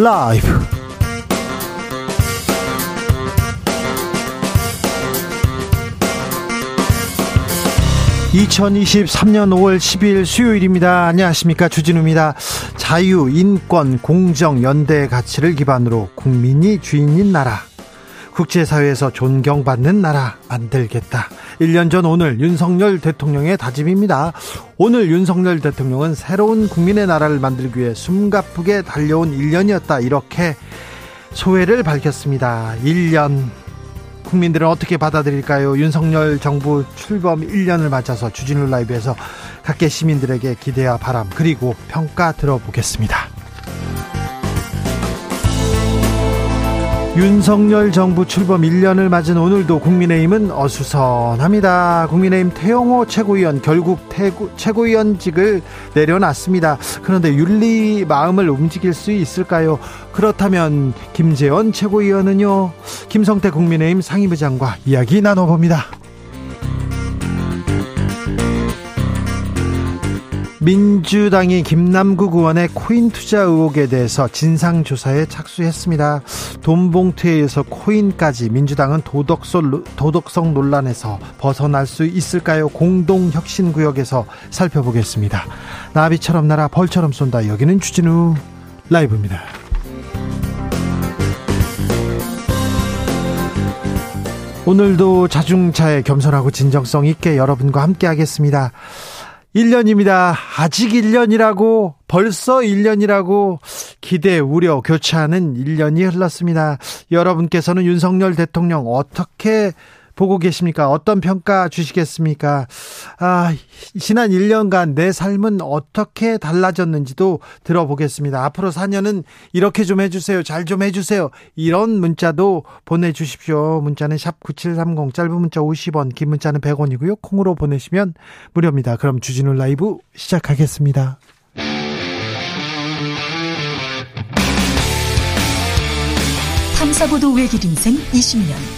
라이브 2023년 5월 10일 수요일입니다. 안녕하십니까. 주진우입니다. 자유, 인권, 공정, 연대의 가치를 기반으로 국민이 주인인 나라. 국제사회에서 존경받는 나라 만들겠다. 1년 전 오늘 윤석열 대통령의 다짐입니다. 오늘 윤석열 대통령은 새로운 국민의 나라를 만들기 위해 숨가쁘게 달려온 1년이었다. 이렇게 소회를 밝혔습니다. 1년 국민들은 어떻게 받아들일까요? 윤석열 정부 출범 1년을 맞아서 주진우 라이브에서 각계 시민들에게 기대와 바람 그리고 평가 들어보겠습니다. 윤석열 정부 출범 1년을 맞은 오늘도 국민의힘은 어수선합니다. 국민의힘 태영호 최고위원 결국 태고, 최고위원직을 내려놨습니다. 그런데 윤리 마음을 움직일 수 있을까요? 그렇다면 김재원 최고위원은요? 김성태 국민의힘 상임부장과 이야기 나눠봅니다. 민주당이 김남국 의원의 코인 투자 의혹에 대해서 진상조사에 착수했습니다. 돈 봉투에 의해서 코인까지 민주당은 도덕성, 도덕성 논란에서 벗어날 수 있을까요? 공동혁신구역에서 살펴보겠습니다. 나비처럼 날아 벌처럼 쏜다. 여기는 주진우 라이브입니다. 오늘도 자중차에 겸손하고 진정성 있게 여러분과 함께 하겠습니다. 1년입니다. 아직 1년이라고 벌써 1년이라고 기대, 우려, 교차하는 1년이 흘렀습니다. 여러분께서는 윤석열 대통령 어떻게 보고 계십니까? 어떤 평가 주시겠습니까? 아, 지난 1년간 내 삶은 어떻게 달라졌는지도 들어보겠습니다. 앞으로 4년은 이렇게 좀 해주세요. 잘 좀 해주세요. 이런 문자도 보내주십시오. 문자는 샵 9730, 짧은 문자 50원, 긴 문자는 100원이고요. 콩으로 보내시면 무료입니다. 그럼 주진우 라이브 시작하겠습니다. 탐사보도 외길 인생 20년.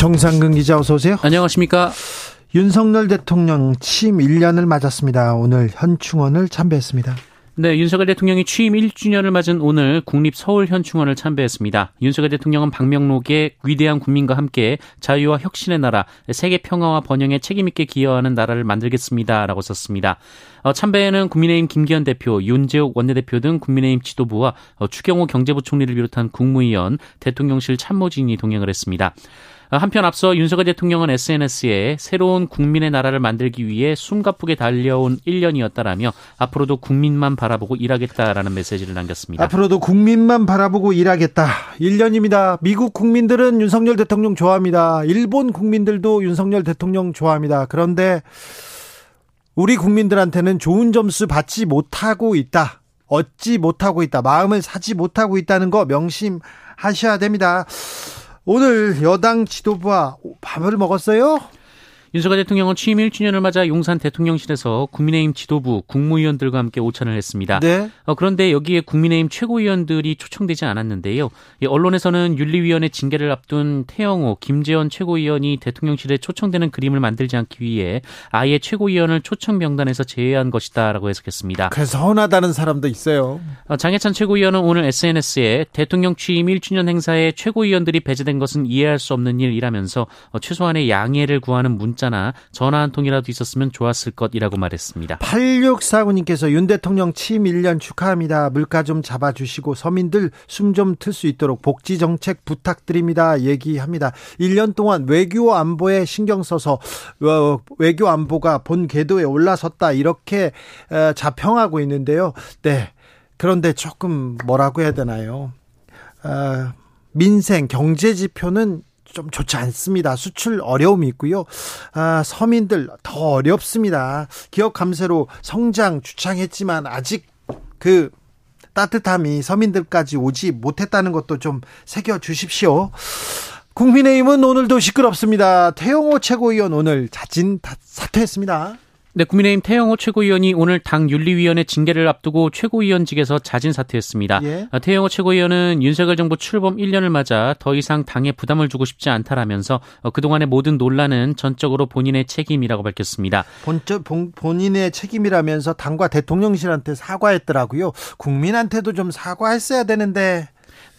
정상근 기자 어서 오세요. 안녕하십니까. 윤석열 대통령 취임 1년을 맞았습니다. 오늘 현충원을 참배했습니다. 네, 윤석열 대통령이 취임 1주년을 맞은 오늘 국립 서울 현충원을 참배했습니다. 윤석열 대통령은 방명록에 위대한 국민과 함께 자유와 혁신의 나라, 세계 평화와 번영에 책임 있게 기여하는 나라를 만들겠습니다라고 썼습니다. 어, 참배에는 국민의힘 김기현 대표, 윤재욱 원내대표 등 국민의힘 지도부와 어, 추경호 경제부총리를 비롯한 국무위원, 대통령실 참모진이 동행을 했습니다. 한편 앞서 윤석열 대통령은 SNS에 새로운 국민의 나라를 만들기 위해 숨가쁘게 달려온 1년이었다라며 앞으로도 국민만 바라보고 일하겠다라는 메시지를 남겼습니다. 앞으로도 국민만 바라보고 일하겠다. 1년입니다. 미국 국민들은 윤석열 대통령 좋아합니다. 일본 국민들도 윤석열 대통령 좋아합니다. 그런데 우리 국민들한테는 좋은 점수 받지 못하고 있다. 얻지 못하고 있다. 마음을 사지 못하고 있다는 거 명심하셔야 됩니다. 오늘 여당 지도부와 밥을 먹었어요? 윤석열 대통령은 취임 1주년을 맞아 용산 대통령실에서 국민의힘 지도부 국무위원들과 함께 오찬을 했습니다. 네. 어, 그런데 여기에 국민의힘 최고위원들이 초청되지 않았는데요. 예, 언론에서는 윤리위원회 징계를 앞둔 태영호, 김재원 최고위원이 대통령실에 초청되는 그림을 만들지 않기 위해 아예 최고위원을 초청 명단에서 제외한 것이다라고 해석했습니다. 그래서 서운하다는 사람도 있어요. 어, 장해찬 최고위원은 오늘 SNS에 대통령 취임 1주년 행사에 최고위원들이 배제된 것은 이해할 수 없는 일이라면서 어, 최소한의 양해를 구하는 문자 문자나 전화 한 통이라도 있었으면 좋았을 것이라고 말했습니다. 8649님께서 윤 대통령 취임 1년 축하합니다. 물가 좀 잡아주시고 서민들 숨 좀 틀 수 있도록 복지 정책 부탁드립니다. 얘기합니다. 1년 동안 외교 안보에 신경 써서 어, 외교 안보가 본 궤도에 올라섰다 이렇게 어, 자평하고 있는데요. 네. 그런데 조금 뭐라고 해야 되나요? 어, 민생 경제 지표는 좀 좋지 않습니다. 수출 어려움이 있고요. 아, 서민들 더 어렵습니다. 기업 감세로 성장 주창했지만 아직 그 따뜻함이 서민들까지 오지 못했다는 것도 좀 새겨 주십시오. 국민의힘은 오늘도 시끄럽습니다. 태영호 최고위원 오늘 자진 사퇴했습니다. 네, 국민의힘 태영호 최고위원이 오늘 당 윤리위원회 징계를 앞두고 최고위원직에서 자진 사퇴했습니다. 예? 아, 태영호 최고위원은 윤석열 정부 출범 1년을 맞아 더 이상 당에 부담을 주고 싶지 않다라면서 어, 그동안의 모든 논란은 전적으로 본인의 책임이라고 밝혔습니다. 본적, 본, 본인의 책임이라면서 당과 대통령실한테 사과했더라고요. 국민한테도 좀 사과했어야 되는데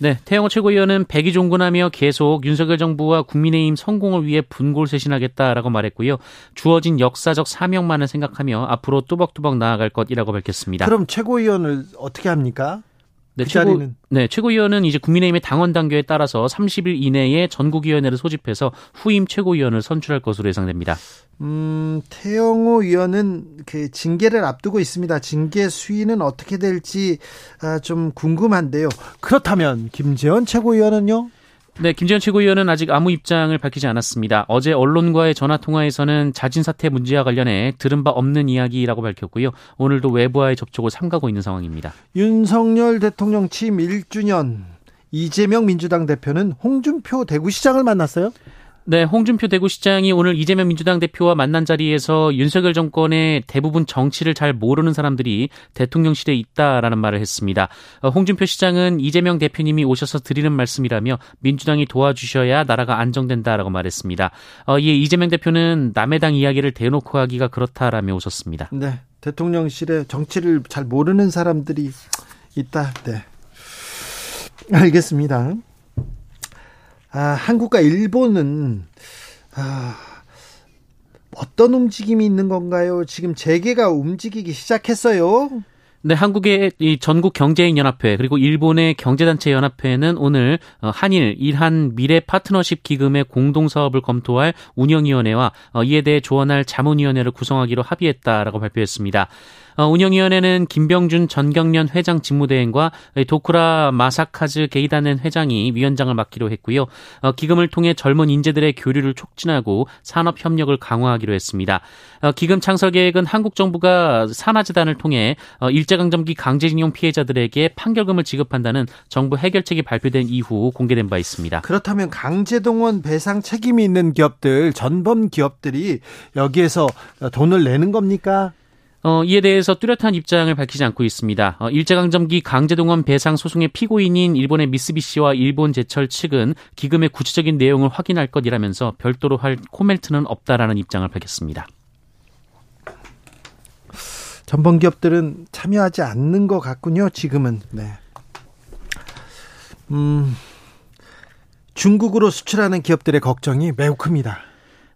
네, 태영호 최고위원은 백이종군하며 계속 윤석열 정부와 국민의힘 성공을 위해 분골쇄신하겠다라고 말했고요. 주어진 역사적 사명만을 생각하며 앞으로 뚜벅뚜벅 나아갈 것이라고 밝혔습니다. 그럼 최고위원을 어떻게 합니까? 네, 그 최고. 네, 최고위원은 이제 국민의힘의 당원 단계에 따라서 30일 이내에 전국위원회를 소집해서 후임 최고위원을 선출할 것으로 예상됩니다. 음, 태영호 위원은 그 징계를 앞두고 있습니다. 징계 수위는 어떻게 될지 아, 좀 궁금한데요. 그렇다면 김재원 최고위원은요? 네, 김재현 최고위원은 아직 아무 입장을 밝히지 않았습니다. 어제 언론과의 전화 통화에서는 자진 사퇴 문제와 관련해 들은 바 없는 이야기라고 밝혔고요. 오늘도 외부와의 접촉을 삼가고 있는 상황입니다. 윤석열 대통령 취임 1주년 이재명 민주당 대표는 홍준표 대구시장을 만났어요? 네, 홍준표 대구시장이 오늘 이재명 민주당 대표와 만난 자리에서 윤석열 정권의 대부분 정치를 잘 모르는 사람들이 대통령실에 있다라는 말을 했습니다. 어, 홍준표 시장은 이재명 대표님이 오셔서 드리는 말씀이라며 민주당이 도와주셔야 나라가 안정된다라고 말했습니다. 어, 이에 이재명 대표는 남의 당 이야기를 대놓고 하기가 그렇다라며 웃었습니다. 네, 대통령실에 정치를 잘 모르는 사람들이 있다. 네. 알겠습니다. 아, 한국과 일본은 아, 어떤 움직임이 있는 건가요? 지금 재계가 움직이기 시작했어요. 네, 한국의 이 전국 경제인 연합회 그리고 일본의 경제단체 연합회는 오늘 어, 한일 일한 미래 파트너십 기금의 공동 사업을 검토할 운영위원회와 어, 이에 대해 조언할 자문위원회를 구성하기로 합의했다라고 발표했습니다. 어, 운영위원회는 김병준 전경련 회장 직무대행과 도쿠라 마사카즈 게이다넨 회장이 위원장을 맡기로 했고요. 어, 기금을 통해 젊은 인재들의 교류를 촉진하고 산업 협력을 강화하기로 했습니다. 어, 기금 창설 계획은 한국 정부가 산하재단을 통해 일제강점기 강제징용 피해자들에게 판결금을 지급한다는 정부 해결책이 발표된 이후 공개된 바 있습니다. 그렇다면 강제동원 배상 책임이 있는 기업들, 전범 기업들이 여기에서 돈을 내는 겁니까? 어, 이에 대해서 뚜렷한 입장을 밝히지 않고 있습니다. 어, 일제강점기 강제동원 배상 소송의 피고인인 일본의 미쓰비시와 일본 제철 측은 기금의 구체적인 내용을 확인할 것이라면서 별도로 할 코멘트는 없다라는 입장을 밝혔습니다. 전범 기업들은 참여하지 않는 것 같군요. 지금은. 네. 음, 중국으로 수출하는 기업들의 걱정이 매우 큽니다.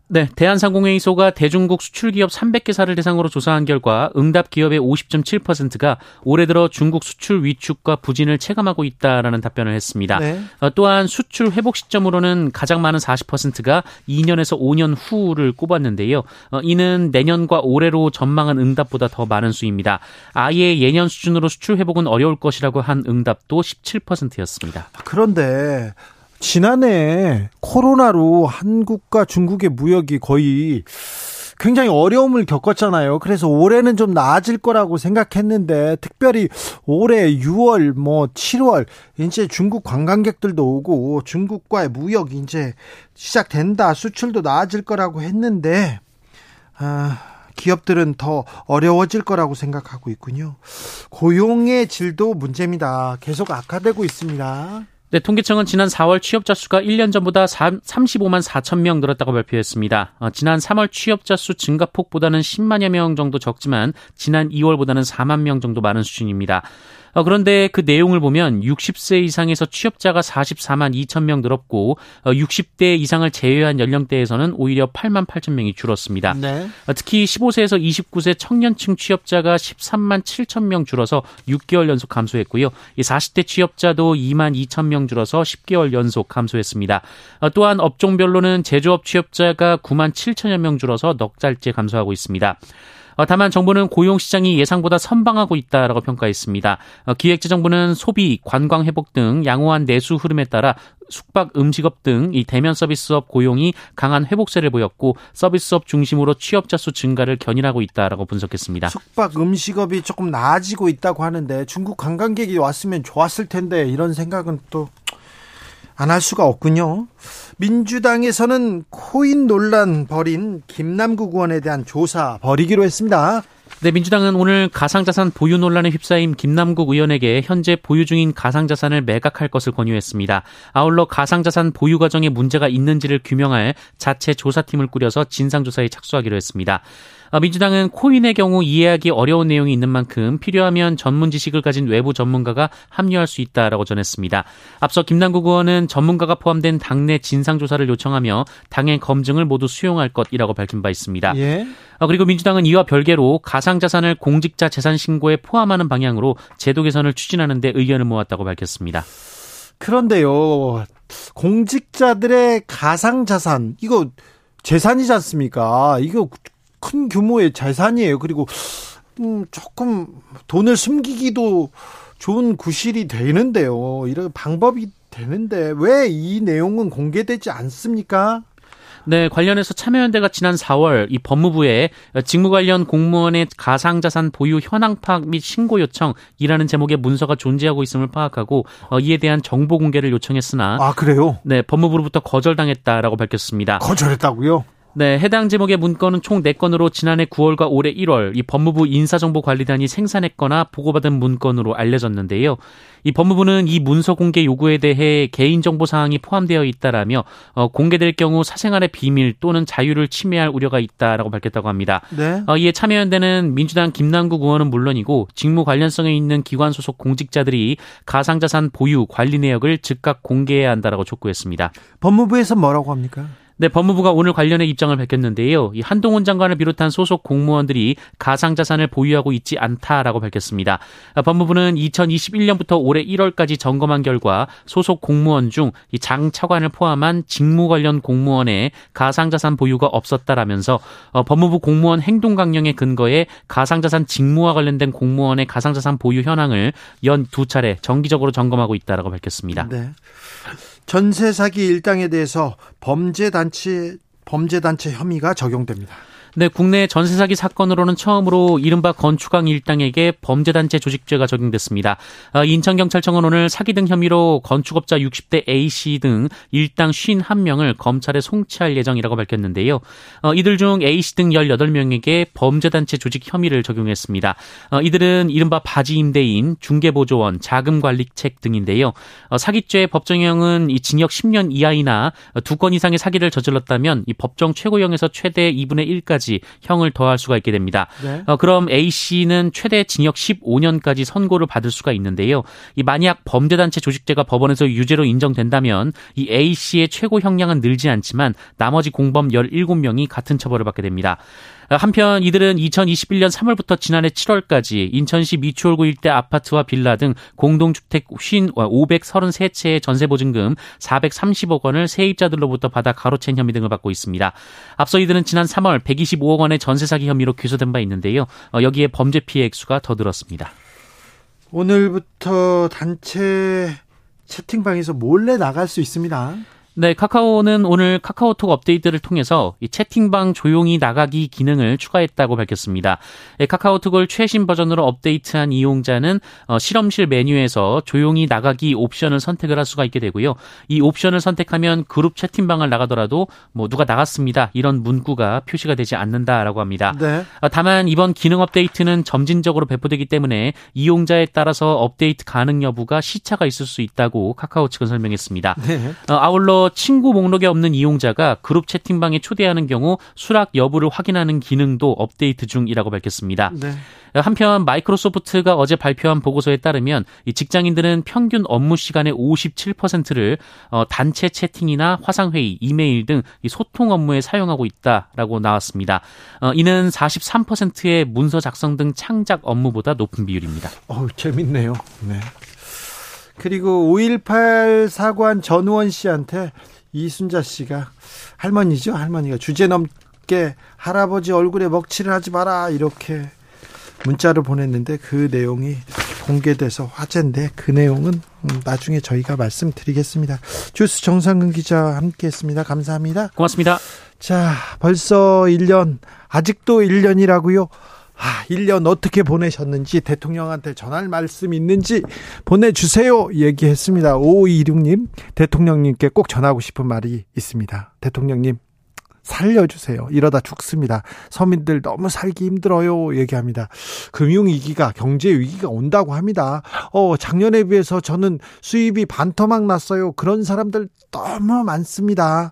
네, 대한상공회의소가 대중국 수출기업 300개사를 대상으로 조사한 결과 응답 기업의 50.7%가 올해 들어 중국 수출 위축과 부진을 체감하고 있다라는 답변을 했습니다. 네. 어, 또한 수출 회복 시점으로는 가장 많은 40%가 2년에서 5년 후를 꼽았는데요. 어, 이는 내년과 올해로 전망한 응답보다 더 많은 수입니다. 아예 예년 수준으로 수출 회복은 어려울 것이라고 한 응답도 17%였습니다. 그런데 지난해 코로나로 한국과 중국의 무역이 거의 굉장히 어려움을 겪었잖아요. 그래서 올해는 좀 나아질 거라고 생각했는데 특별히 올해 6월 뭐 7월 이제 중국 관광객들도 오고 중국과의 무역 이제 시작된다. 수출도 나아질 거라고 했는데 아 기업들은 더 어려워질 거라고 생각하고 있군요. 고용의 질도 문제입니다. 계속 악화되고 있습니다. 네, 통계청은 지난 4월 취업자 수가 1년 전보다 35만 4천 명 늘었다고 발표했습니다. 어, 지난 3월 취업자 수 증가폭보다는 10만여 명 정도 적지만 지난 2월보다는 4만 명 정도 많은 수준입니다. 어, 그런데 그 내용을 보면 60세 이상에서 취업자가 44만 2천 명 늘었고 60대 어, 이상을 제외한 연령대에서는 오히려 8만 8천 명이 줄었습니다. 네. 어, 특히 15세에서 29세 청년층 취업자가 13만 7천 명 줄어서 6개월 연속 감소했고요. 40대 취업자도 2만 2천 명 줄어서 10개월 연속 감소했습니다. 또한 업종별로는 제조업 취업자가 9만 7천여 명 줄어서 넉 달째 감소하고 있습니다. 어, 다만 정부는 고용 시장이 예상보다 선방하고 있다라고 평가했습니다. 어, 기획재정부는 소비, 관광 회복 등 양호한 내수 흐름에 따라 숙박, 음식업 등 이 대면 서비스업 고용이 강한 회복세를 보였고 서비스업 중심으로 취업자 수 증가를 견인하고 있다라고 분석했습니다. 숙박, 음식업이 조금 나아지고 있다고 하는데 중국 관광객이 왔으면 좋았을 텐데 이런 생각은 또 안 할 수가 없군요. 민주당에서는 코인 논란 벌인 김남국 의원에 대한 조사 벌이기로 했습니다. 네, 민주당은 오늘 가상자산 보유 논란에 휩싸인 김남국 의원에게 현재 보유 중인 가상자산을 매각할 것을 권유했습니다. 아울러 가상자산 보유 과정에 문제가 있는지를 규명할 자체 조사팀을 꾸려서 진상조사에 착수하기로 했습니다. 어, 민주당은 코인의 경우 이해하기 어려운 내용이 있는 만큼 필요하면 전문 지식을 가진 외부 전문가가 합류할 수 있다라고 전했습니다. 앞서 김남국 의원은 전문가가 포함된 당내 진상조사를 요청하며 당의 검증을 모두 수용할 것이라고 밝힌 바 있습니다. 예. 어, 그리고 민주당은 이와 별개로 가상자산을 공직자 재산 신고에 포함하는 방향으로 제도 개선을 추진하는 데 의견을 모았다고 밝혔습니다. 그런데요, 공직자들의 가상자산, 이거 재산이지 않습니까? 이거 큰 규모의 재산이에요. 그리고 음, 조금 돈을 숨기기도 좋은 구실이 되는데요. 이런 방법이 되는데 왜 이 내용은 공개되지 않습니까? 네, 관련해서 참여연대가 지난 4월 이 법무부에 직무 관련 공무원의 가상자산 보유 현황 파악 및 신고 요청이라는 제목의 문서가 존재하고 있음을 파악하고 어, 이에 대한 정보 공개를 요청했으나 아 그래요? 네, 법무부로부터 거절당했다라고 밝혔습니다. 거절했다고요? 네, 해당 제목의 문건은 총 4건으로 지난해 9월과 올해 1월 이 법무부 인사정보관리단이 생산했거나 보고받은 문건으로 알려졌는데요. 이 법무부는 이 문서 공개 요구에 대해 개인정보 사항이 포함되어 있다라며 어, 공개될 경우 사생활의 비밀 또는 자유를 침해할 우려가 있다라고 밝혔다고 합니다. 네. 어, 이에 참여연대는 민주당 김남국 의원은 물론이고 직무 관련성에 있는 기관 소속 공직자들이 가상자산 보유 관리 내역을 즉각 공개해야 한다라고 촉구했습니다. 법무부에서 뭐라고 합니까? 네, 법무부가 오늘 관련해 입장을 밝혔는데요. 이 한동훈 장관을 비롯한 소속 공무원들이 가상자산을 보유하고 있지 않다라고 밝혔습니다. 법무부는 2021년부터 올해 1월까지 점검한 결과 소속 공무원 중이장 차관을 포함한 직무 관련 공무원의 가상자산 보유가 없었다라면서 어, 법무부 공무원 행동 강령에 근거해 가상자산 직무와 관련된 공무원의 가상자산 보유 현황을 연 두 차례 정기적으로 점검하고 있다라고 밝혔습니다. 네. 전세 사기 일당에 대해서 범죄 단체 범죄 단체 혐의가 적용됩니다. 네, 국내 전세 사기 사건으로는 처음으로 이른바 건축왕 일당에게 범죄단체 조직죄가 적용됐습니다. 아, 인천경찰청은 오늘 사기 등 혐의로 건축업자 60대 A씨 등 일당 51명을 검찰에 송치할 예정이라고 밝혔는데요. 어, 이들 중 A씨 등 18명에게 범죄단체 조직 혐의를 적용했습니다. 어, 이들은 이른바 바지 임대인, 중개보조원, 자금관리책 등인데요. 어, 사기죄 법정형은 징역 10년 이하이나 두 건 이상의 사기를 저질렀다면 이 법정 최고형에서 최대 2분의 1까지 1년까지 형을 더할 수가 있게 됩니다. 네. 어, 그럼 A 씨는 최대 징역 15년까지 선고를 받을 수가 있는데요. 이 만약 범죄단체 조직죄가 법원에서 유죄로 인정된다면 이 A 씨의 최고 형량은 늘지 않지만 나머지 공범 17명이 같은 처벌을 받게 됩니다. 한편 이들은 2021년 3월부터 지난해 7월까지 인천시 미추홀구 일대 아파트와 빌라 등 공동주택 533채의 전세보증금 430억 원을 세입자들로부터 받아 가로챈 혐의 등을 받고 있습니다. 앞서 이들은 지난 3월 125억 원의 전세 사기 혐의로 기소된 바 있는데요. 어, 여기에 범죄 피해 액수가 더 늘었습니다. 오늘부터 단체 채팅방에서 몰래 나갈 수 있습니다. 네, 카카오는 오늘 카카오톡 업데이트를 통해서 이 채팅방 조용히 나가기 기능을 추가했다고 밝혔습니다. 예, 카카오톡을 최신 버전으로 업데이트한 이용자는 어, 실험실 메뉴에서 조용히 나가기 옵션을 선택을 할 수가 있게 되고요. 이 옵션을 선택하면 그룹 채팅방을 나가더라도 뭐 누가 나갔습니다 이런 문구가 표시가 되지 않는다라고 합니다. 네. 어, 다만 이번 기능 업데이트는 점진적으로 배포되기 때문에 이용자에 따라서 업데이트 가능 여부가 시차가 있을 수 있다고 카카오 측은 설명했습니다. 네. 어, 아울러 친구 목록에 없는 이용자가 그룹 채팅방에 초대하는 경우 수락 여부를 확인하는 기능도 업데이트 중이라고 밝혔습니다. 네. 한편 마이크로소프트가 어제 발표한 보고서에 따르면 이 직장인들은 평균 업무 시간의 57%를 어, 단체 채팅이나 화상회의, 이메일 등 소통 업무에 사용하고 있다라고 나왔습니다. 어, 이는 43%의 문서 작성 등 창작 업무보다 높은 비율입니다. 어, 재밌네요. 네. 그리고 5.18 사관 전우원 씨한테 이순자 씨가 할머니죠. 할머니가 주제 넘 밖에 할아버지 얼굴에 먹칠을 하지 마라 이렇게 문자를 보냈는데 그 내용이 공개돼서 화제인데 그 내용은 음, 나중에 저희가 말씀드리겠습니다. 주스 정상근 기자 함께 했습니다. 감사합니다. 고맙습니다. 자, 벌써 1년 아직도 1년이라고요. 아, 1년 어떻게 보내셨는지 대통령한테 전할 말씀 있는지 보내주세요. 얘기했습니다. 5526님, 대통령님께 꼭 전하고 싶은 말이 있습니다. 대통령님, 살려주세요. 이러다 죽습니다. 서민들 너무 살기 힘들어요. 얘기합니다. 금융위기가, 경제위기가 온다고 합니다. 어, 작년에 비해서 저는 수입이 반토막 났어요. 그런 사람들 너무 많습니다.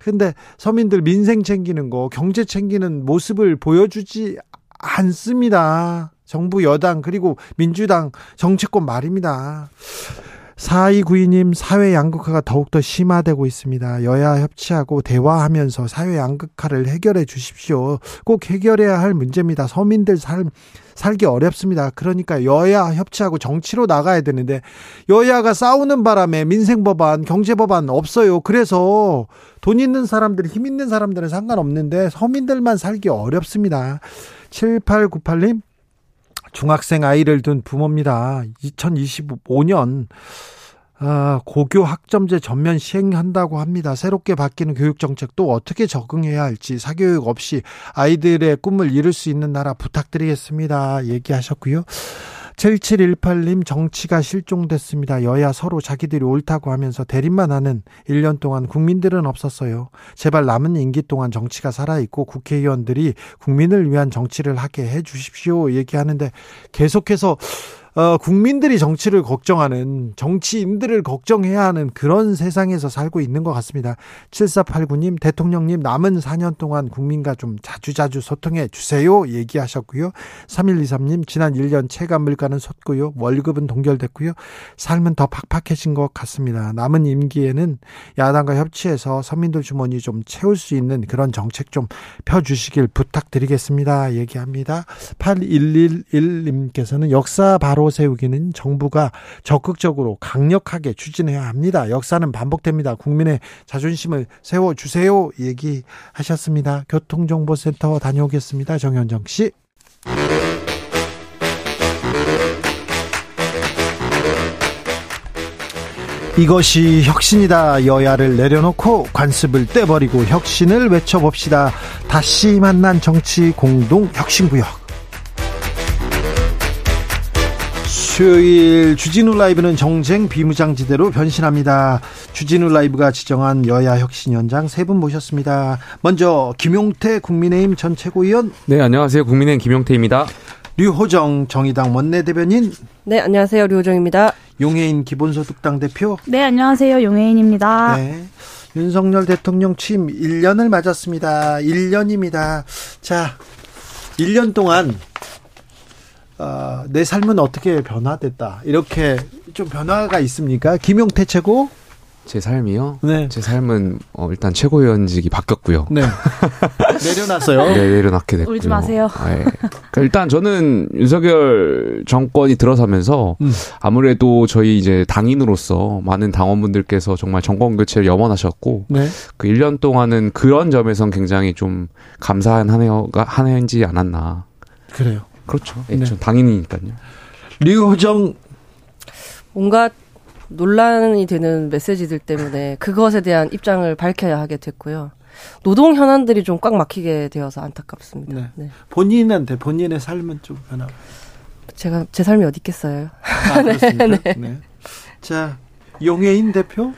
근데 서민들 민생 챙기는 거, 경제 챙기는 모습을 보여주지 않습니다. 정부 여당 그리고 민주당 정치권 말입니다. 4292님 사회 양극화가 더욱더 심화되고 있습니다. 여야 협치하고 대화하면서 사회 양극화를 해결해 주십시오. 꼭 해결해야 할 문제입니다. 서민들 삶 살기 어렵습니다. 그러니까 여야 협치하고 정치로 나가야 되는데 여야가 싸우는 바람에 민생 법안, 경제 법안 없어요. 그래서 돈 있는 사람들, 힘 있는 사람들은 상관없는데 서민들만 살기 어렵습니다. 7898님 중학생 아이를 둔 부모입니다. 2025년 아, 고교 학점제 전면 시행한다고 합니다. 새롭게 바뀌는 교육 정책도 어떻게 적응해야 할지 사교육 없이 아이들의 꿈을 이룰 수 있는 나라 부탁드리겠습니다. 얘기하셨고요. 7718님 정치가 실종됐습니다. 여야 서로 자기들이 옳다고 하면서 대립만 하는 1년 동안 국민들은 없었어요. 제발 남은 임기 동안 정치가 살아있고 국회의원들이 국민을 위한 정치를 하게 해 주십시오. 얘기하는데 계속해서 어, 국민들이 정치를 걱정하는 정치인들을 걱정해야 하는 그런 세상에서 살고 있는 것 같습니다. 7489님, 대통령님 남은 4년 동안 국민과 좀 자주자주 소통해 주세요. 얘기하셨고요. 3123님, 지난 1년 체감 물가는 섰고요. 월급은 동결됐고요. 삶은 더 팍팍해진 것 같습니다. 남은 임기에는 야당과 협치해서 서민들 주머니 좀 채울 수 있는 그런 정책 좀 펴주시길 부탁드리겠습니다. 얘기합니다. 8111님께서는 역사 바로 세우기는 정부가 적극적으로 강력하게 추진해야 합니다. 역사는 반복됩니다. 국민의 자존심을 세워주세요. 얘기하셨습니다. 교통정보센터 다녀오겠습니다. 정현정 씨. 이것이 혁신이다. 여야를 내려놓고 관습을 떼버리고 혁신을 외쳐봅시다. 다시 만난 정치 공동 혁신구역. 수요일 주진우 라이브는 정쟁 비무장지대로 변신합니다. 주진우 라이브가 지정한 여야 혁신 현장 세 분 모셨습니다. 먼저 김용태 국민의힘 전 최고위원. 네, 안녕하세요. 국민의힘 김용태입니다. 류호정 정의당 원내대변인. 네, 안녕하세요. 류호정입니다. 용해인 기본소득당 대표. 네, 안녕하세요. 용해인입니다. 네. 윤석열 대통령 취임 1년을 맞았습니다. 1년입니다. 자, 1년 동안 어, 내 삶은 어떻게 변화됐다. 이렇게 좀 변화가 있습니까? 김용태 최고? 제 삶이요? 네. 제 삶은 어, 일단 최고위원직이 바뀌었고요. 네. 내려놨어요. 네, 내려놨게 됐고요. 울지 마세요. 네. 그러니까 일단 저는 윤석열 정권이 들어서면서 음. 아무래도 저희 이제 당인으로서 많은 당원분들께서 정말 정권 교체를 염원하셨고 네. 그 1년 동안은 그런 점에선 굉장히 좀 감사한 한 해가 한 해인지 않았나. 그래요. 그렇죠. 네. 당연히니까요. 류호정 뭔가 논란이 되는 메시지들 때문에 그것에 대한 입장을 밝혀야 하게 됐고요. 노동 현안들이 좀 꽉 막히게 되어서 안타깝습니다. 네. 네. 본인한테 본인의 삶은 좀 변화. 제가 제 삶이 어디 있겠어요. 아, 네, 네. 네. 자 용해인 대표.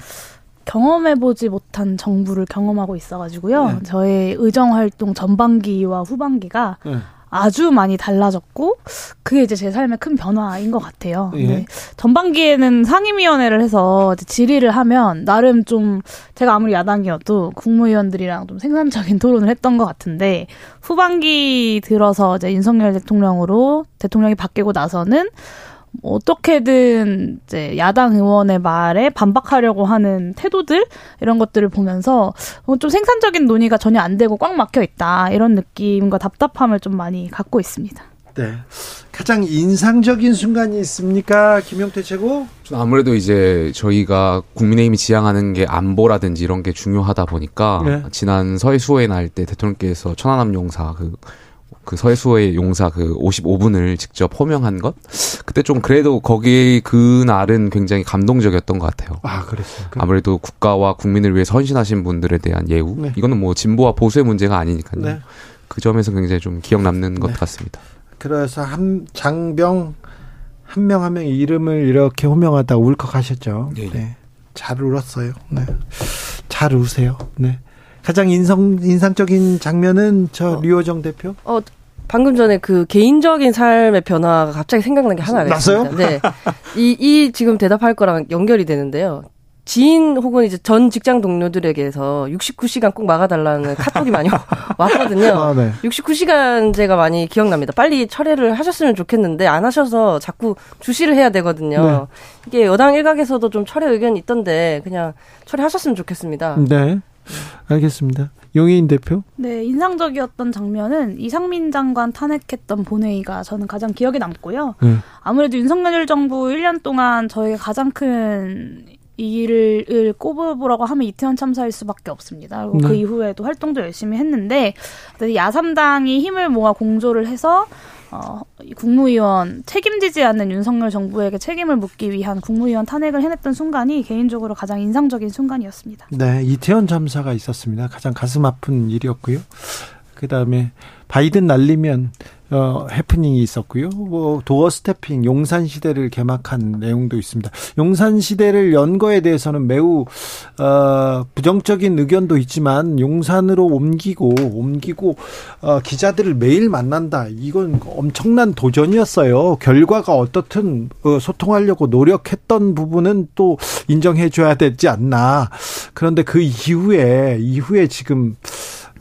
경험해보지 못한 정부를 경험하고 있어가지고요. 네. 저의 의정 활동 전반기와 후반기가 네. 아주 많이 달라졌고 그게 이제 제 삶의 큰 변화인 것 같아요. 예. 네. 전반기에는 상임위원회를 해서 질의를 하면 나름 좀 제가 아무리 야당이어도 국무위원들이랑 좀 생산적인 토론을 했던 것 같은데 후반기 들어서 이제 윤석열 대통령으로 대통령이 바뀌고 나서는 어떻게든 이제 야당 의원의 말에 반박하려고 하는 태도들 이런 것들을 보면서 좀 생산적인 논의가 전혀 안 되고 꽉 막혀 있다 이런 느낌과 답답함을 좀 많이 갖고 있습니다. 네. 가장 인상적인 순간이 있습니까? 김용태 최고? 아무래도 이제 저희가 국민의힘이 지향하는 게 안보라든지 이런 게 중요하다 보니까 네. 지난 서해 수호의 날 때 대통령께서 천안함 용사 그, 그 서해 수호의 용사 그 55분을 직접 호명한 것 그때 좀 그래도 거기 그날은 굉장히 감동적이었던 것 같아요. 아 그랬어요. 아무래도 국가와 국민을 위해 선신하신 분들에 대한 예우 네. 이거는 뭐 진보와 보수의 문제가 아니니까요. 네. 그 점에서 굉장히 좀 기억 남는 것 네. 같습니다. 그래서 한 장병 한 명 한 명 이름을 이렇게 호명하다 울컥하셨죠. 네. 네. 잘 울었어요. 네. 잘 우세요. 네. 가장 인성 인상적인 장면은 저 어, 류호정 대표. 어 방금 전에 그 개인적인 삶의 변화가 갑자기 생각난 게 하나가 있습니다. 네. 이, 이 지금 대답할 거랑 연결이 되는데요. 지인 혹은 이제 전 직장 동료들에게서 69시간 꼭 막아달라는 카톡이 많이 왔거든요. 아, 네. 69시간 제가 많이 기억납니다. 빨리 철회를 하셨으면 좋겠는데 안 하셔서 자꾸 주시를 해야 되거든요. 네. 이게 여당 일각에서도 좀 철회 의견이 있던데 그냥 철회하셨으면 좋겠습니다. 네. 알겠습니다. 용인 대표? 네, 인상적이었던 장면은 이상민 장관 탄핵했던 본회의가 저는 가장 기억에 남고요. 네. 아무래도 윤석열 정부 1년 동안 저희가 가장 큰이 일을 꼽아보라고 하면 이태원 참사일 수밖에 없습니다. 그리고 그 네. 그 이후에도 활동도 열심히 했는데 야삼당이 힘을 모아 공조를 해서 어, 국무위원 책임지지 않는 윤석열 정부에게 책임을 묻기 위한 국무위원 탄핵을 해냈던 순간이 개인적으로 가장 인상적인 순간이었습니다. 네, 이태원 참사가 있었습니다. 가장 가슴 아픈 일이었고요. 그 다음에 바이든 날리면 어, 해프닝이 있었고요. 뭐 도어 스태핑 용산 시대를 개막한 내용도 있습니다. 용산 시대를 연 거에 대해서는 매우 어, 부정적인 의견도 있지만 용산으로 옮기고 옮기고 어, 기자들을 매일 만난다. 이건 엄청난 도전이었어요. 결과가 어떻든 어, 소통하려고 노력했던 부분은 또 인정해 줘야 되지 않나. 그런데 그 이후에 이후에 지금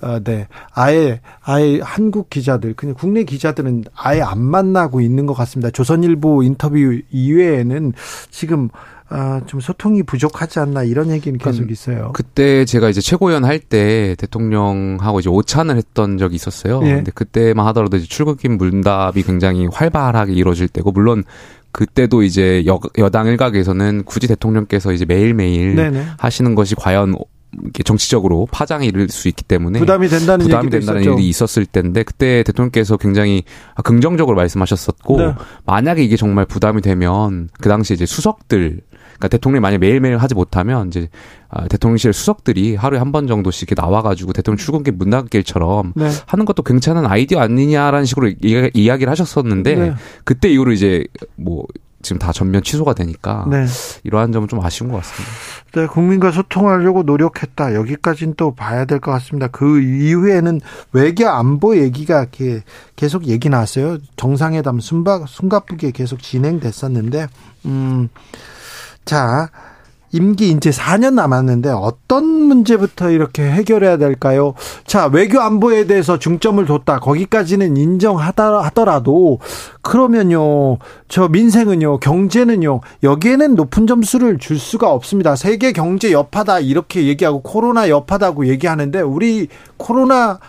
어, 네. 아예, 아예 한국 기자들, 그냥 국내 기자들은 아예 안 만나고 있는 것 같습니다. 조선일보 인터뷰 이외에는 지금 아, 좀 소통이 부족하지 않나 이런 얘기는 계속 있어요. 그때 제가 이제 최고위원 할 때 대통령하고 이제 오찬을 했던 적이 있었어요. 예. 근데 그때만 하더라도 이제 출국인 문답이 굉장히 활발하게 이루어질 때고 물론 그때도 이제 여, 여당 일각에서는 굳이 대통령께서 이제 매일매일 네네. 하시는 것이 과연 정치적으로 파장이 이를 수 있기 때문에 부담이 된다는 부담이 된다는 있었죠. 일이 있었을 텐데 그때 대통령께서 굉장히 긍정적으로 말씀하셨었고 네. 만약에 이게 정말 부담이 되면 그 당시 이제 수석들 그러니까 대통령이 만약 매일매일 하지 못하면 이제 아, 대통령실 수석들이 하루에 한 번 정도씩 이렇게 나와가지고 대통령 출근길 문 닫길처럼 네. 하는 것도 괜찮은 아이디어 아니냐라는 식으로 이야기를 하셨었는데 네. 그때 이후로 이제 뭐 지금 다 전면 취소가 되니까 네. 이러한 점은 좀 아쉬운 것 같습니다. 네, 국민과 소통하려고 노력했다. 여기까지는 또 봐야 될 것 같습니다. 그 이후에는 외교 안보 얘기가 계속 얘기 나왔어요. 정상회담 숨바, 숨가쁘게 계속 진행됐었는데, 음, 자, 임기 이제 4년 남았는데 어떤 문제부터 이렇게 해결해야 될까요? 자, 외교 안보에 대해서 중점을 뒀다. 거기까지는 인정하더라도 그러면요. 저 민생은요. 경제는요. 여기에는 높은 점수를 줄 수가 없습니다. 세계 경제 여파다 이렇게 얘기하고 코로나 여파다고 얘기하는데 우리 코로나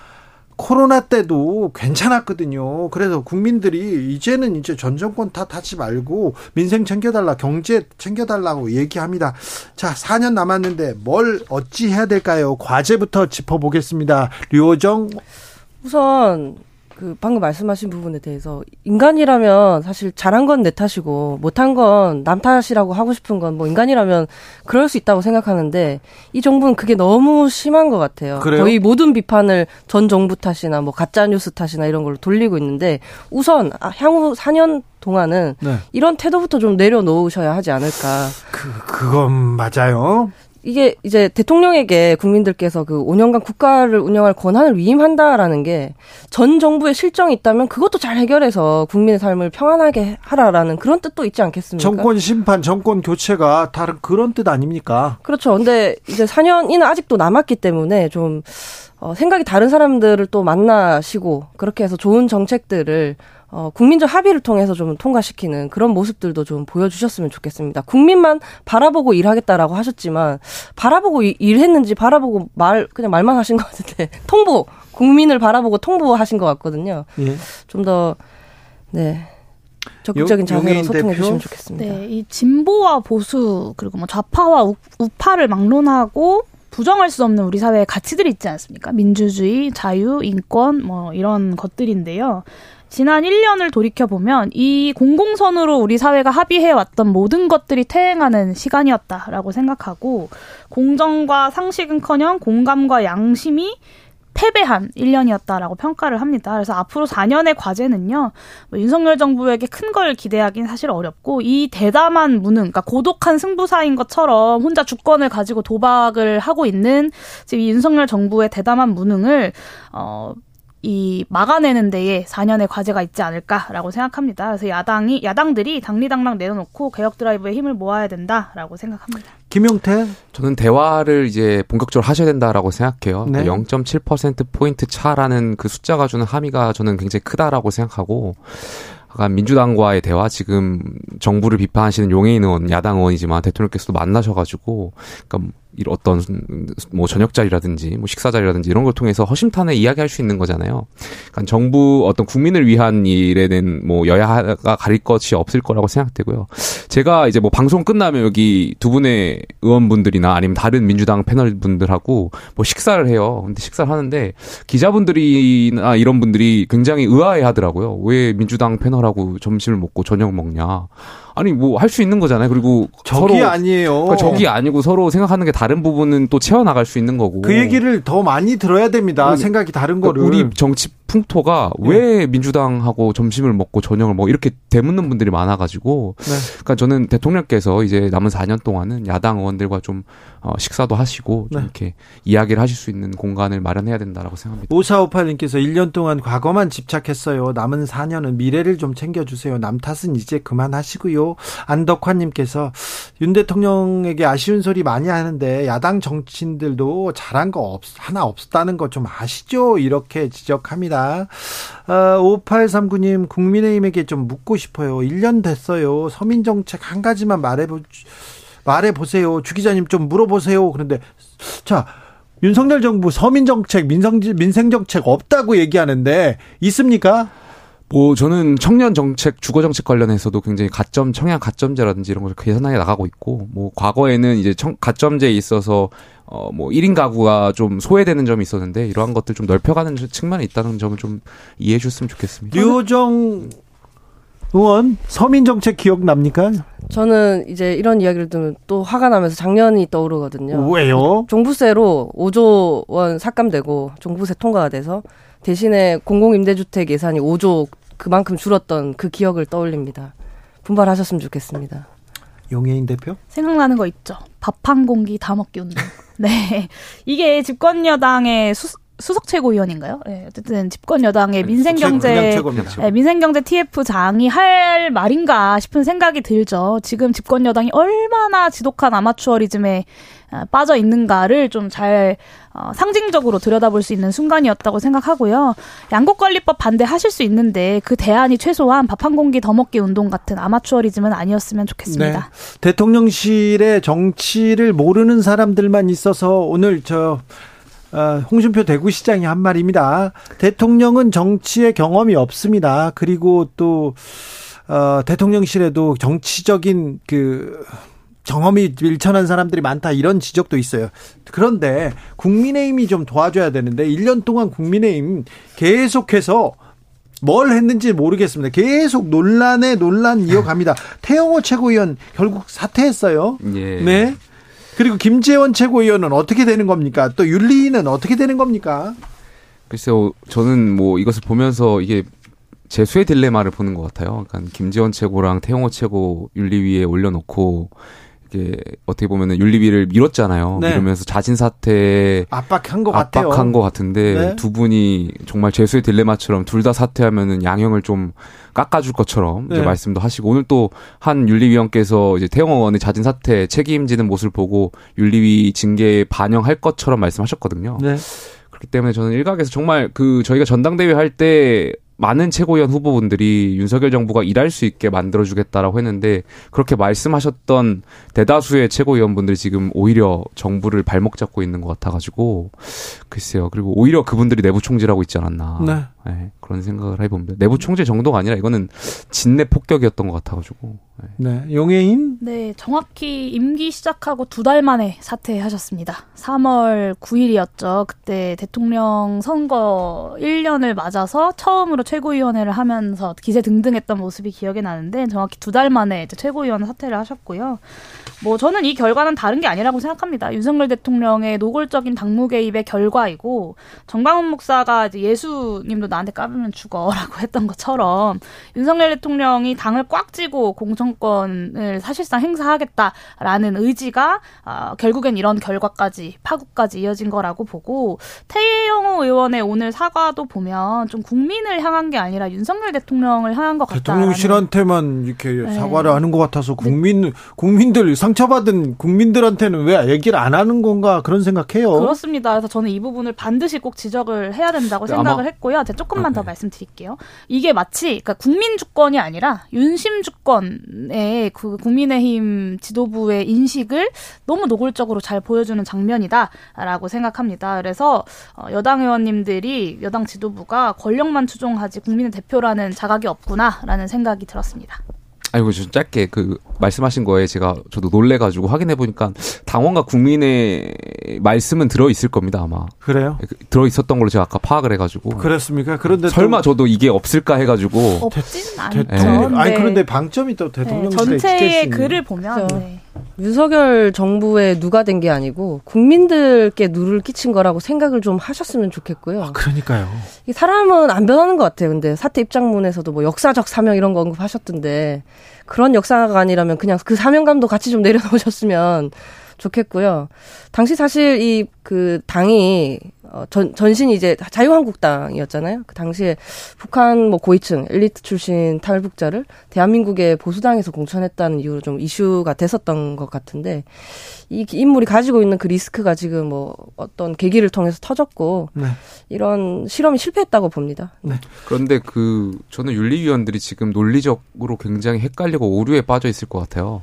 코로나 때도 괜찮았거든요. 그래서 국민들이 이제는 이제 전 정권 탓하지 말고 민생 챙겨달라, 경제 챙겨달라고 얘기합니다. 자, 4년 남았는데 뭘 어찌 해야 될까요? 과제부터 짚어보겠습니다. 류호정. 우선 그 방금 말씀하신 부분에 대해서 인간이라면 사실 잘한 건 내 탓이고 못한 건 남 탓이라고 하고 싶은 건 뭐 인간이라면 그럴 수 있다고 생각하는데 이 정부는 그게 너무 심한 것 같아요. 그래요? 거의 모든 비판을 전 정부 탓이나 뭐 가짜 뉴스 탓이나 이런 걸로 돌리고 있는데 우선 아, 향후 4년 동안은 네. 이런 태도부터 좀 내려놓으셔야 하지 않을까. 그 그건 맞아요. 이게 이제 대통령에게 국민들께서 그 5년간 국가를 운영할 권한을 위임한다라는 게 전 정부의 실정이 있다면 그것도 잘 해결해서 국민의 삶을 평안하게 하라라는 그런 뜻도 있지 않겠습니까? 정권 심판, 정권 교체가 다른 그런 뜻 아닙니까? 그렇죠. 근데 이제 4년이나 아직도 남았기 때문에 좀 어, 생각이 다른 사람들을 또 만나시고 그렇게 해서 좋은 정책들을 어, 국민적 합의를 통해서 좀 통과시키는 그런 모습들도 좀 보여주셨으면 좋겠습니다. 국민만 바라보고 일하겠다라고 하셨지만 바라보고 일했는지 바라보고 말 그냥 말만 하신 것 같은데 통보 국민을 바라보고 통보하신 것 같거든요. 예. 좀더 네. 적극적인 자세로 소통해 주시면 좋겠습니다. 네, 이 진보와 보수 그리고 뭐 좌파와 우, 우파를 막론하고 부정할 수 없는 우리 사회의 가치들이 있지 않습니까? 민주주의, 자유, 인권 뭐 이런 것들인데요. 지난 1년을 돌이켜 보면 이 공공선으로 우리 사회가 합의해 왔던 모든 것들이 퇴행하는 시간이었다라고 생각하고 공정과 상식은 커녕 공감과 양심이 패배한 1년이었다라고 평가를 합니다. 그래서 앞으로 4년의 과제는요, 뭐 윤석열 정부에게 큰 걸 기대하기는 사실 어렵고, 이 대담한 무능, 그러니까 고독한 승부사인 것처럼 혼자 주권을 가지고 도박을 하고 있는 지금 이 윤석열 정부의 대담한 무능을, 어, 이 막아내는 데에 4년의 과제가 있지 않을까라고 생각합니다. 그래서 야당이 야당들이 당리당랑 내려놓고 개혁 드라이브에 힘을 모아야 된다라고 생각합니다. 김용태 저는 대화를 이제 본격적으로 하셔야 된다라고 생각해요. 네. 0.7% 포인트 차라는 그 숫자가 주는 함의가 저는 굉장히 크다라고 생각하고 약간 민주당과의 대화 지금 정부를 비판하시는 용해인 의원 야당 의원이지만 대통령께서도 만나셔가지고 그러니까 어떤 뭐 저녁 자리라든지 뭐 식사 자리라든지 이런 걸 통해서 허심탄회 이야기할 수 있는 거잖아요. 그러니까 정부 어떤 국민을 위한 일에는 뭐 여야가 가릴 것이 없을 거라고 생각되고요. 제가 이제 뭐 방송 끝나면 여기 두 분의 의원분들이나 아니면 다른 민주당 패널 분들하고 뭐 식사를 해요. 근데 식사를 하는데 기자분들이나 이런 분들이 굉장히 의아해 하더라고요. 왜 민주당 패널하고 점심을 먹고 저녁 먹냐. 아니 뭐 할 수 있는 거잖아요. 그리고 적이 서로 아니에요. 그러니까 적이 아니고 서로 생각하는 게 다른 부분은 또 채워 나갈 수 있는 거고. 그 얘기를 더 많이 들어야 됩니다. 그, 생각이 다른 그러니까 거를. 우리 정치 풍토가 네. 왜 민주당하고 점심을 먹고 저녁을 먹고 이렇게 되묻는 분들이 많아가지고 네. 그러니까 저는 대통령께서 이제 남은 4년 동안은 야당 의원들과 좀 어, 식사도 하시고 좀 네. 이렇게 이야기를 하실 수 있는 공간을 마련해야 된다라고 생각합니다. 5458님께서 1년 동안 과거만 집착했어요. 남은 4년은 미래를 좀 챙겨주세요. 남 탓은 이제 그만하시고요. 안덕환님께서 윤 대통령에게 아쉬운 소리 많이 하는데 야당 정치인들도 잘한 거 없, 하나 없었다는 거 좀 아시죠? 이렇게 지적합니다. 어, 5839님 국민의힘에게 좀 묻고 싶어요. 1년 됐어요. 서민정책 한 가지만 말해보 말해 보세요. 주 기자님 좀 물어보세요. 그런데 자 윤석열 정부 서민 정책, 민생 민생 정책 없다고 얘기하는데 있습니까? 뭐 저는 청년 정책, 주거 정책 관련해서도 굉장히 가점 청약 가점제라든지 이런 걸 계산하게 나가고 있고 뭐 과거에는 이제 청, 가점제에 있어서 어 뭐 1인 가구가 좀 소외되는 점이 있었는데 이러한 것들 좀 넓혀가는 측면이 있다는 점을 좀 이해해 줬으면 좋겠습니다. 류정 의원 서민 정책 기억 납니까? 저는 이제 이런 이야기를 들으면 또 화가 나면서 작년이 떠오르거든요. 왜요? 종부세로 5조 원 삭감되고 종부세 통과가 돼서 대신에 공공임대주택 예산이 5조 그만큼 줄었던 그 기억을 떠올립니다. 분발하셨으면 좋겠습니다. 용해인 대표? 생각나는 거 있죠. 밥 한 공기 다 먹기 운동. 네. 이게 집권 여당의 수, 수석 최고위원인가요? 네, 어쨌든 집권 여당의 민생 경제 네, 민생 경제 TF 장이 할 말인가 싶은 생각이 들죠. 지금 집권 여당이 얼마나 지독한 아마추어리즘에 어, 빠져 있는가를 좀 잘 어, 상징적으로 들여다볼 수 있는 순간이었다고 생각하고요. 양곡관리법 반대하실 수 있는데 그 대안이 최소한 밥 한 공기 더 먹기 운동 같은 아마추어리즘은 아니었으면 좋겠습니다. 네. 대통령실의 정치를 모르는 사람들만 있어서 오늘 저 어, 홍준표 대구시장이 한 말입니다. 대통령은 정치의 경험이 없습니다. 그리고 또 어, 대통령실에도 정치적인 그 경험이 밀천한 사람들이 많다 이런 지적도 있어요. 그런데 국민의힘이 좀 도와줘야 되는데 1년 동안 국민의힘 계속해서 뭘 했는지 모르겠습니다. 계속 논란에 논란 이어갑니다. 태영호 최고위원 결국 사퇴했어요. 예. 네. 그리고 김재원 최고위원은 어떻게 되는 겁니까? 또 윤리위는 어떻게 되는 겁니까? 글쎄요, 저는 뭐 이것을 보면서 이게 제 수의 딜레마를 보는 것 같아요. 그러니까 김재원 최고랑 태용호 최고 윤리위에 올려놓고 이게 어떻게 보면은 윤리위를 밀었잖아요. 네. 이러면서 자진 사퇴 압박한 것 같아요. 압박한 것 같은데 네. 두 분이 정말 제수의 딜레마처럼 둘 다 사퇴하면은 양형을 좀 깎아줄 것처럼 네. 이제 말씀도 하시고 오늘 또 한 윤리위원께서 이제 태영 의원의 자진 사퇴 책임지는 모습을 보고 윤리위 징계에 반영할 것처럼 말씀하셨거든요. 네. 그렇기 때문에 저는 일각에서 정말 그 저희가 전당대회 할 때 많은 최고위원 후보분들이 윤석열 정부가 일할 수 있게 만들어주겠다라고 했는데 그렇게 말씀하셨던 대다수의 최고위원분들이 지금 오히려 정부를 발목 잡고 있는 것 같아가지고 글쎄요. 그리고 오히려 그분들이 내부 총질하고 있지 않았나. 네. 네. 그런 생각을 해봅니다. 내부 총질 정도가 아니라 이거는 진내 폭격이었던 것 같아가지고. 네. 네. 용해인? 네. 정확히 임기 시작하고 두 달 만에 사퇴하셨습니다. 3월 9일이었죠. 그때 대통령 선거 1년을 맞아서 처음으로 최고위원회를 하면서 기세 등등했던 모습이 기억에 나는데 정확히 두 달 만에 이제 최고위원 사퇴를 하셨고요. 뭐 저는 이 결과는 다른 게 아니라고 생각합니다. 윤석열 대통령의 노골적인 당무 개입의 결과이고 정강훈 목사가 이제 예수님도 나한테 까불면 죽어라고 했던 것처럼 윤석열 대통령이 당을 꽉 쥐고 공천권을 사실상 행사하겠다라는 의지가 어, 결국엔 이런 결과까지 파국까지 이어진 거라고 보고 태영호 의원의 오늘 사과도 보면 좀 국민을 향한 게 아니라 윤석열 대통령을 향한 것 같다. 대통령실한테만 이렇게 네. 사과를 하는 것 같아서 국민 네. 국민들 상 처받은 국민들한테는 왜 얘기를 안 하는 건가 그런 생각해요. 그렇습니다. 그래서 저는 이 부분을 반드시 꼭 지적을 해야 된다고 네, 생각을 했고요. 제가 조금만 아, 더 네. 말씀드릴게요. 이게 마치 그러니까 국민 주권이 아니라 윤심 주권의 그 국민의힘 지도부의 인식을 너무 노골적으로 잘 보여주는 장면이다라고 생각합니다. 그래서 어, 여당 의원님들이 여당 지도부가 권력만 추종하지 국민의 대표라는 자각이 없구나라는 생각이 들었습니다. 아이고 좀 짧게 그 말씀하신 거에 제가 저도 놀래가지고 확인해 보니까 당원과 국민의 말씀은 들어 있을 겁니다 아마. 그래요? 그 들어 있었던 걸로 제가 아까 파악을 해가지고. 그렇습니까? 그런데 설마 저도 이게 없을까 해가지고. 없진 않죠. 네. 아니 그런데 방점이 또 대통령 네, 전체의 글을 보면. 네. 윤석열 정부에 누가 된 게 아니고 국민들께 누를 끼친 거라고 생각을 좀 하셨으면 좋겠고요. 아, 그러니까요. 이 사람은 안 변하는 것 같아요. 근데 사태 입장문에서도 뭐 역사적 사명 이런 거 언급하셨던데 그런 역사가 아니라면 그냥 그 사명감도 같이 좀 내려놓으셨으면 좋겠고요. 당시 사실 이 그 당이 어, 전, 전신이 이제 자유한국당이었잖아요. 그 당시에 북한 뭐 고위층, 엘리트 출신 탈북자를 대한민국의 보수당에서 공천했다는 이유로 좀 이슈가 됐었던 것 같은데, 이 인물이 가지고 있는 그 리스크가 지금 뭐 어떤 계기를 통해서 터졌고, 네. 이런 실험이 실패했다고 봅니다. 네. 그런데 그, 저는 윤리위원들이 지금 논리적으로 굉장히 헷갈리고 오류에 빠져 있을 것 같아요.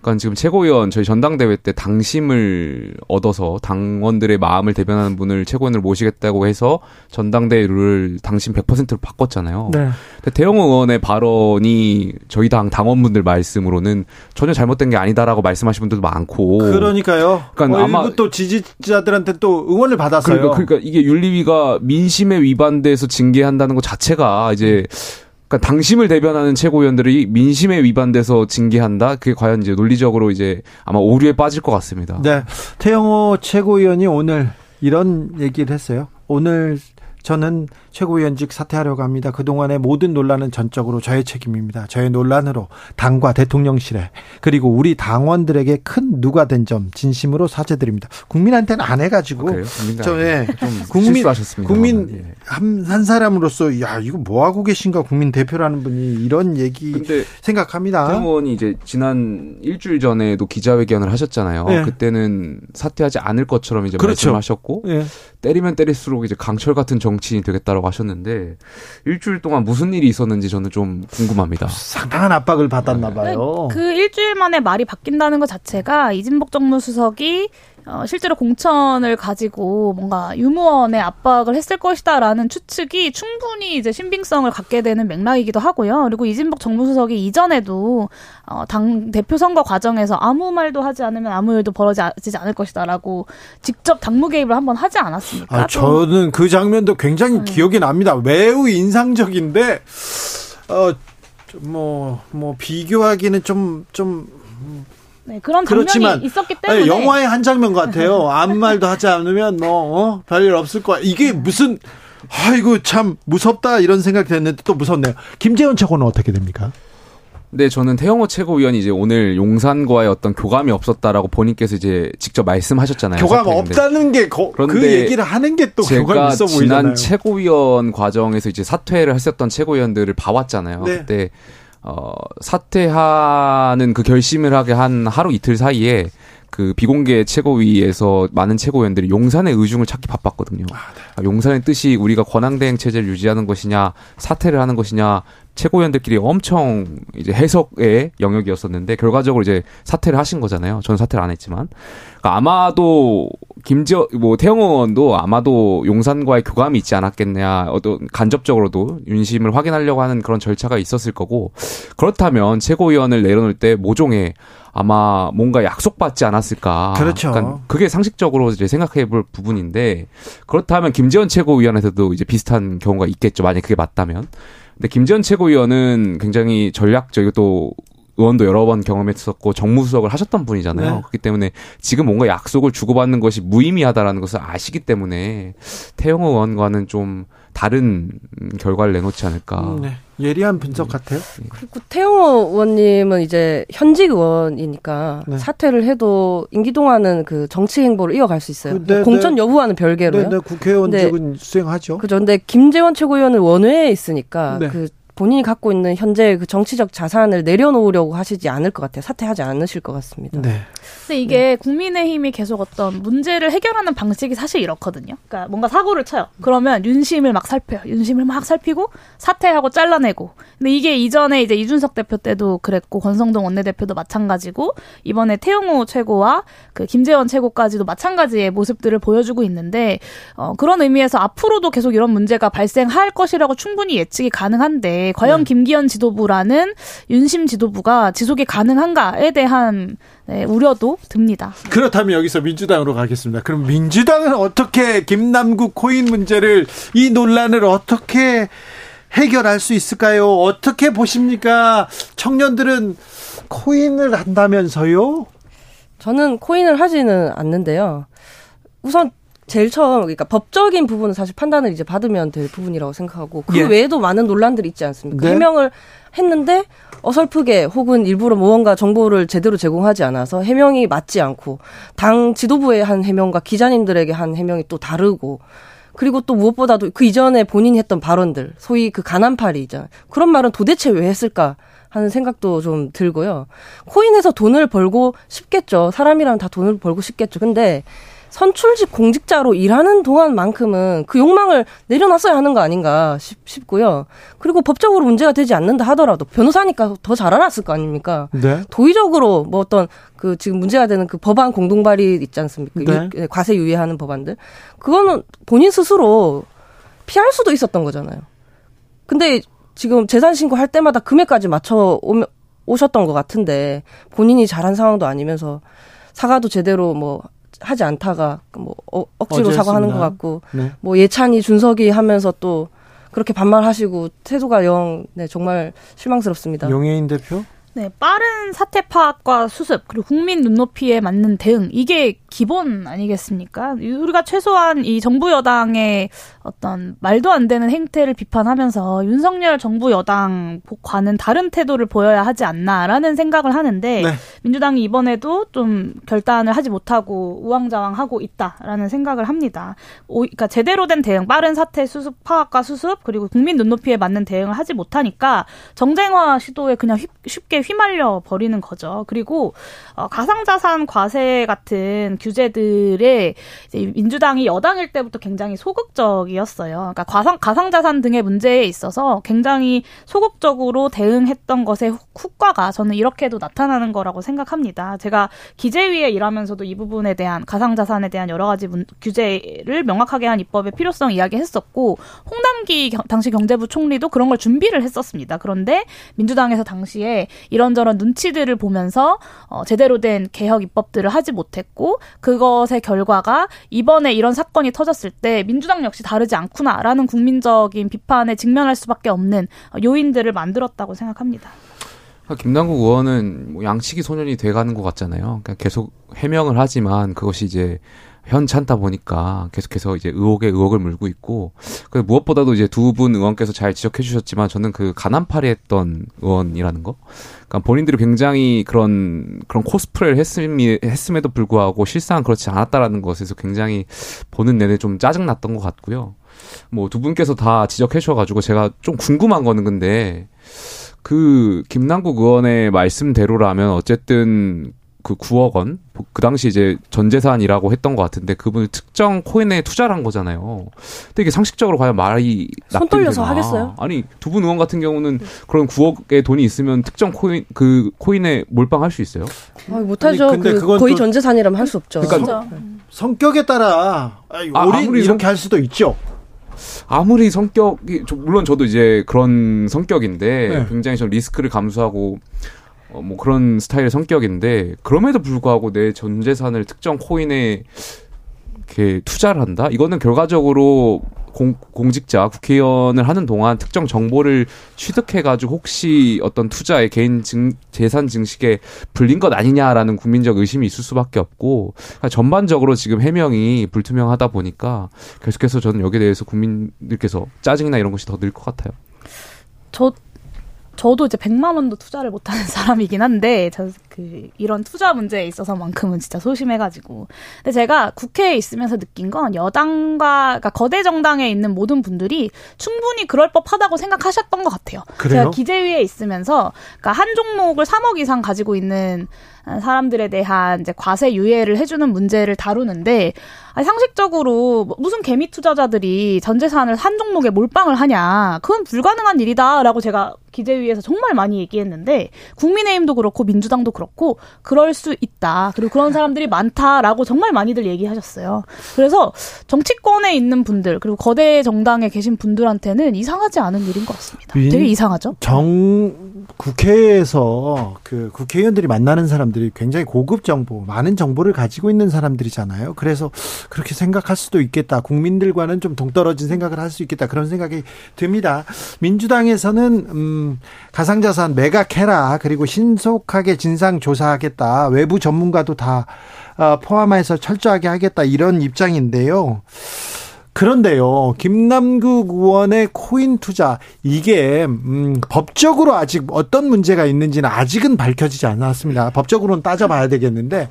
그러니까 지금 최고위원 저희 전당대회 때 당심을 얻어서 당원들의 마음을 대변하는 분을 최고위원을 모시겠다고 해서 전당대회 를 당심 100%로 바꿨잖아요. 네. 근데 대형 의원의 발언이 저희 당 당원분들 말씀으로는 전혀 잘못된 게 아니다라고 말씀하신 분들도 많고. 그러니까요. 그러니까 어, 아마 또 지지자들한테 또 응원을 받았어요. 그러니까, 그러니까 이게 윤리위가 민심에 위반돼서 징계한다는 것 자체가 이제 음. 그러니까 당심을 대변하는 최고위원들이 민심에 위반돼서 징계한다. 그게 과연 이제 논리적으로 이제 아마 오류에 빠질 것 같습니다. 네. 태영호 최고위원이 오늘 이런 얘기를 했어요. 오늘 저는 최고위원직 사퇴하려고 합니다. 그동안의 모든 논란은 전적으로 저의 책임입니다. 저의 논란으로 당과 대통령실에 그리고 우리 당원들에게 큰 누가 된 점 진심으로 사죄드립니다. 국민한테는 안 해가지고 아, 저의 좀 국민. 국민 예. 한, 한 사람으로서 야 이거 뭐 하고 계신가 국민 대표라는 분이 이런 얘기 생각합니다. 태 의원이 이제 지난 일주일 전에도 기자회견을 하셨잖아요. 네. 그때는 사퇴하지 않을 것처럼 이제 그렇죠. 말씀하셨고 네. 때리면 때릴수록 이제 강철 같은 정치인이 되겠다라고 하셨는데 일주일 동안 무슨 일이 있었는지 저는 좀 궁금합니다. 상당한 압박을 받았나 봐요. 그 일주일 만에 말이 바뀐다는 것 자체가 이진복 정무수석이 어, 실제로 공천을 가지고 뭔가 유무원의 압박을 했을 것이다라는 추측이 충분히 이제 신빙성을 갖게 되는 맥락이기도 하고요. 그리고 이진복 정무수석이 이전에도 어, 당 대표 선거 과정에서 아무 말도 하지 않으면 아무 일도 벌어지지 않을 것이다라고 직접 당무 개입을 한번 하지 않았습니까? 아, 저는 그 장면도 굉장히 네. 기억이 납니다. 매우 인상적인데 어, 뭐, 뭐, 비교하기는 좀, 좀, 네, 그런 장면이 있었기 때문에 아니, 영화의 한 장면 같아요. 아무 말도 하지 않으면 뭐 어? 별일 없을 거야. 이게 무슨 아이고 참 무섭다 이런 생각 됐는데 또 무섭네요. 김재원 최고는 어떻게 됩니까? 네, 저는 태영호 최고위원이 이제 오늘 용산과의 어떤 교감이 없었다라고 본인께서 이제 직접 말씀하셨잖아요. 교감 없다는 게 그 얘기를 하는 게 또 교감 있어 보이잖아요. 지난 최고위원 과정에서 이제 사퇴를 했었던 최고위원들을 봐왔잖아요. 네. 그때 어, 사퇴하는 그 결심을 하게 한 하루 이틀 사이에 그 비공개 최고위에서 많은 최고위원들이 용산의 의중을 찾기 바빴거든요. 아, 네. 아, 용산의 뜻이 우리가 권한대행 체제를 유지하는 것이냐, 사퇴를 하는 것이냐, 최고위원들끼리 엄청 이제 해석의 영역이었었는데 결과적으로 이제 사퇴를 하신 거잖아요. 저는 사퇴를 안 했지만 그러니까 아마도 김지어 뭐 태영 의원도 아마도 용산과의 교감이 있지 않았겠냐 어떤 간접적으로도 윤심을 확인하려고 하는 그런 절차가 있었을 거고 그렇다면 최고위원을 내려놓을 때 모종의 아마 뭔가 약속받지 않았을까. 그렇죠. 그러니까 그게 상식적으로 이제 생각해 볼 부분인데 그렇다면 김재원 최고위원한테도 이제 비슷한 경우가 있겠죠. 만약 그게 맞다면. 근데 김재원 최고위원은 굉장히 전략적이고 또 의원도 여러 번 경험했었고 정무수석을 하셨던 분이잖아요. 네. 그렇기 때문에 지금 뭔가 약속을 주고받는 것이 무의미하다라는 것을 아시기 때문에 태영 의원과는 좀 다른 결과를 내놓지 않을까. 음, 네. 예리한 분석 같아요. 그리고 태영호 의원님은 이제 현직 의원이니까 네. 사퇴를 해도 임기 동안은 그 정치 행보를 이어갈 수 있어요. 네, 공천 네. 여부와는 별개로요. 네, 네 국회의원직은 수행하죠. 그죠. 근데 김재원 최고위원은 원외에 있으니까 네. 그 본인이 갖고 있는 현재 그 정치적 자산을 내려놓으려고 하시지 않을 것 같아요. 사퇴하지 않으실 것 같습니다. 네. 근데 이게 네. 국민의힘이 계속 어떤 문제를 해결하는 방식이 사실 이렇거든요. 그러니까 뭔가 사고를 쳐요. 그러면 윤심을 막 살펴요. 윤심을 막 살피고 사퇴하고 잘라내고. 근데 이게 이전에 이제 이준석 대표 때도 그랬고 권성동 원내대표도 마찬가지고 이번에 태용호 최고와 그 김재원 최고까지도 마찬가지의 모습들을 보여주고 있는데 어, 그런 의미에서 앞으로도 계속 이런 문제가 발생할 것이라고 충분히 예측이 가능한데 과연 네. 김기현 지도부라는 윤심 지도부가 지속이 가능한가에 대한 네, 우려도 듭니다. 그렇다면 여기서 민주당으로 가겠습니다. 그럼 민주당은 어떻게 김남국 코인 문제를 이 논란을 어떻게 해결할 수 있을까요? 어떻게 보십니까? 청년들은 코인을 한다면서요? 저는 코인을 하지는 않는데요. 우선 제일 처음 그러니까 법적인 부분은 사실 판단을 이제 받으면 될 부분이라고 생각하고 그 예. 외에도 많은 논란들이 있지 않습니까? 네. 해명을 했는데 어설프게 혹은 일부러 무언가 정보를 제대로 제공하지 않아서 해명이 맞지 않고 당 지도부의 한 해명과 기자님들에게 한 해명이 또 다르고 그리고 또 무엇보다도 그 이전에 본인이 했던 발언들 소위 그 가난팔이 있잖아요. 그런 말은 도대체 왜 했을까? 하는 생각도 좀 들고요. 코인에서 돈을 벌고 싶겠죠. 사람이라면 다 돈을 벌고 싶겠죠. 근데 선출직 공직자로 일하는 동안만큼은 그 욕망을 내려놨어야 하는 거 아닌가 싶, 고요 그리고 법적으로 문제가 되지 않는다 하더라도 변호사니까 더 잘 알았을 거 아닙니까? 네. 도의적으로 뭐 어떤 그 지금 문제가 되는 그 법안 공동 발의 있지 않습니까? 네. 유, 과세 유예하는 법안들. 그거는 본인 스스로 피할 수도 있었던 거잖아요. 근데 지금 재산 신고할 때마다 금액까지 맞춰 오면 오셨던 것 같은데 본인이 잘한 상황도 아니면서 사과도 제대로 뭐 하지 않다가 뭐 어, 억지로 사과하는 것 같고 네. 뭐 예찬이 준석이 하면서 또 그렇게 반말하시고 태도가 영 네, 정말 실망스럽습니다. 용해인 대표? 네, 빠른 사태 파악과 수습 그리고 국민 눈높이에 맞는 대응 이게 기본 아니겠습니까? 우리가 최소한 이 정부 여당의 어떤 말도 안 되는 행태를 비판하면서 윤석열 정부 여당과는 다른 태도를 보여야 하지 않나라는 생각을 하는데 네. 민주당이 이번에도 좀 결단을 하지 못하고 우왕좌왕하고 있다라는 생각을 합니다. 오, 그러니까 제대로 된 대응, 빠른 사태 수습 파악과 수습 그리고 국민 눈높이에 맞는 대응을 하지 못하니까 정쟁화 시도에 그냥 쉽게 휘말려 버리는 거죠. 그리고 어, 가상자산 과세 같은 규제들에 민주당이 여당일 때부터 굉장히 소극적이었어요. 그러니까 가상 가상자산 등의 문제에 있어서 굉장히 소극적으로 대응했던 것의 후과가 저는 이렇게도 나타나는 거라고 생각합니다. 제가 기재위에 일하면서도 이 부분에 대한 가상자산에 대한 여러 가지 문, 규제를 명확하게 한 입법의 필요성 이야기했었고 홍남기 당시 경제부 총리도 그런 걸 준비를 했었습니다. 그런데 민주당에서 당시에 이런저런 눈치들을 보면서 어, 제대로 된 개혁 입법들을 하지 못했고 그것의 결과가 이번에 이런 사건이 터졌을 때 민주당 역시 다르지 않구나라는 국민적인 비판에 직면할 수밖에 없는 요인들을 만들었다고 생각합니다. 그러니까 김남국 의원은 뭐 양치기 소년이 돼가는 것 같잖아요. 그러니까 계속 해명을 하지만 그것이 이제 현찮다 보니까 계속해서 이제 의혹에 의혹을 물고 있고 그 무엇보다도 이제 두 분 의원께서 잘 지적해 주셨지만 저는 그 가난파리 했던 의원이라는 거 그러니까 본인들이 굉장히 그런 그런 코스프레를 했음이, 했음에도 불구하고 실상은 그렇지 않았다라는 것에서 굉장히 보는 내내 좀 짜증 났던 것 같고요. 뭐 두 분께서 다 지적해 주셔가지고 제가 좀 궁금한 거는 근데 그 김남국 의원의 말씀대로라면 어쨌든 그 9억 원, 그 당시 이제 전 재산이라고 했던 것 같은데 그분을 특정 코인에 투자를 한 거잖아요. 근데 이게 상식적으로 과연 말이 손 떨려서 하겠어요? 아니 두 분 의원 같은 경우는 그런 9억의 돈이 있으면 특정 코인 그 코인에 몰빵할 수 있어요? 아, 못하죠. 아니, 근데 그 거의 전 재산이라면 할 수 없죠. 그러니까 성격에 따라 아니, 아, 무리 이렇게 할 수도 있죠. 아무리 성격이 물론 저도 이제 그런 성격인데 네. 굉장히 좀 리스크를 감수하고 어, 뭐 그런 스타일의 성격인데 그럼에도 불구하고 내 전 재산을 특정 코인에 이렇게 투자를 한다? 이거는 결과적으로 공, 공직자 국회의원을 하는 동안 특정 정보를 취득해가지고 혹시 어떤 투자에 개인 증, 재산 증식에 불린 것 아니냐라는 국민적 의심이 있을 수밖에 없고 그러니까 전반적으로 지금 해명이 불투명하다 보니까 계속해서 저는 여기에 대해서 국민들께서 짜증이나 이런 것이 더 늘 것 같아요. 저 저도 이제 100만 원도 투자를 못하는 사람이긴 한데 저그 이런 투자 문제에 있어서만큼은 진짜 소심해가지고 근데 제가 국회에 있으면서 느낀 건 여당과 그러니까 거대 정당에 있는 모든 분들이 충분히 그럴 법하다고 생각하셨던 것 같아요. 그래요? 제가 기재위에 있으면서 그러니까 한 종목을 3억 이상 가지고 있는 사람들에 대한 이제 과세 유예를 해주는 문제를 다루는데 아니, 상식적으로 뭐 무슨 개미 투자자들이 전 재산을 한 종목에 몰빵을 하냐 그건 불가능한 일이다라고 제가 기재위에서 정말 많이 얘기했는데 국민의힘도 그렇고 민주당도 그렇고 그럴 수 있다 그리고 그런 사람들이 많다라고 정말 많이들 얘기하셨어요. 그래서 정치권에 있는 분들 그리고 거대 정당에 계신 분들한테는 이상하지 않은 일인 것 같습니다. 되게 이상하죠. 정 국회에서 그 국회의원들이 만나는 사람들이 굉장히 고급 정보, 많은 정보를 가지고 있는 사람들이잖아요. 그래서 그렇게 생각할 수도 있겠다. 국민들과는 좀 동떨어진 생각을 할 수 있겠다. 그런 생각이 듭니다. 민주당에서는 음, 가상자산 매각해라. 그리고 신속하게 진상 조사하겠다. 외부 전문가도 다 어, 포함해서 철저하게 하겠다. 이런 입장인데요. 그런데요, 김남국 의원의 코인 투자 이게 음, 법적으로 아직 어떤 문제가 있는지는 아직은 밝혀지지 않았습니다. 법적으로는 따져봐야 되겠는데.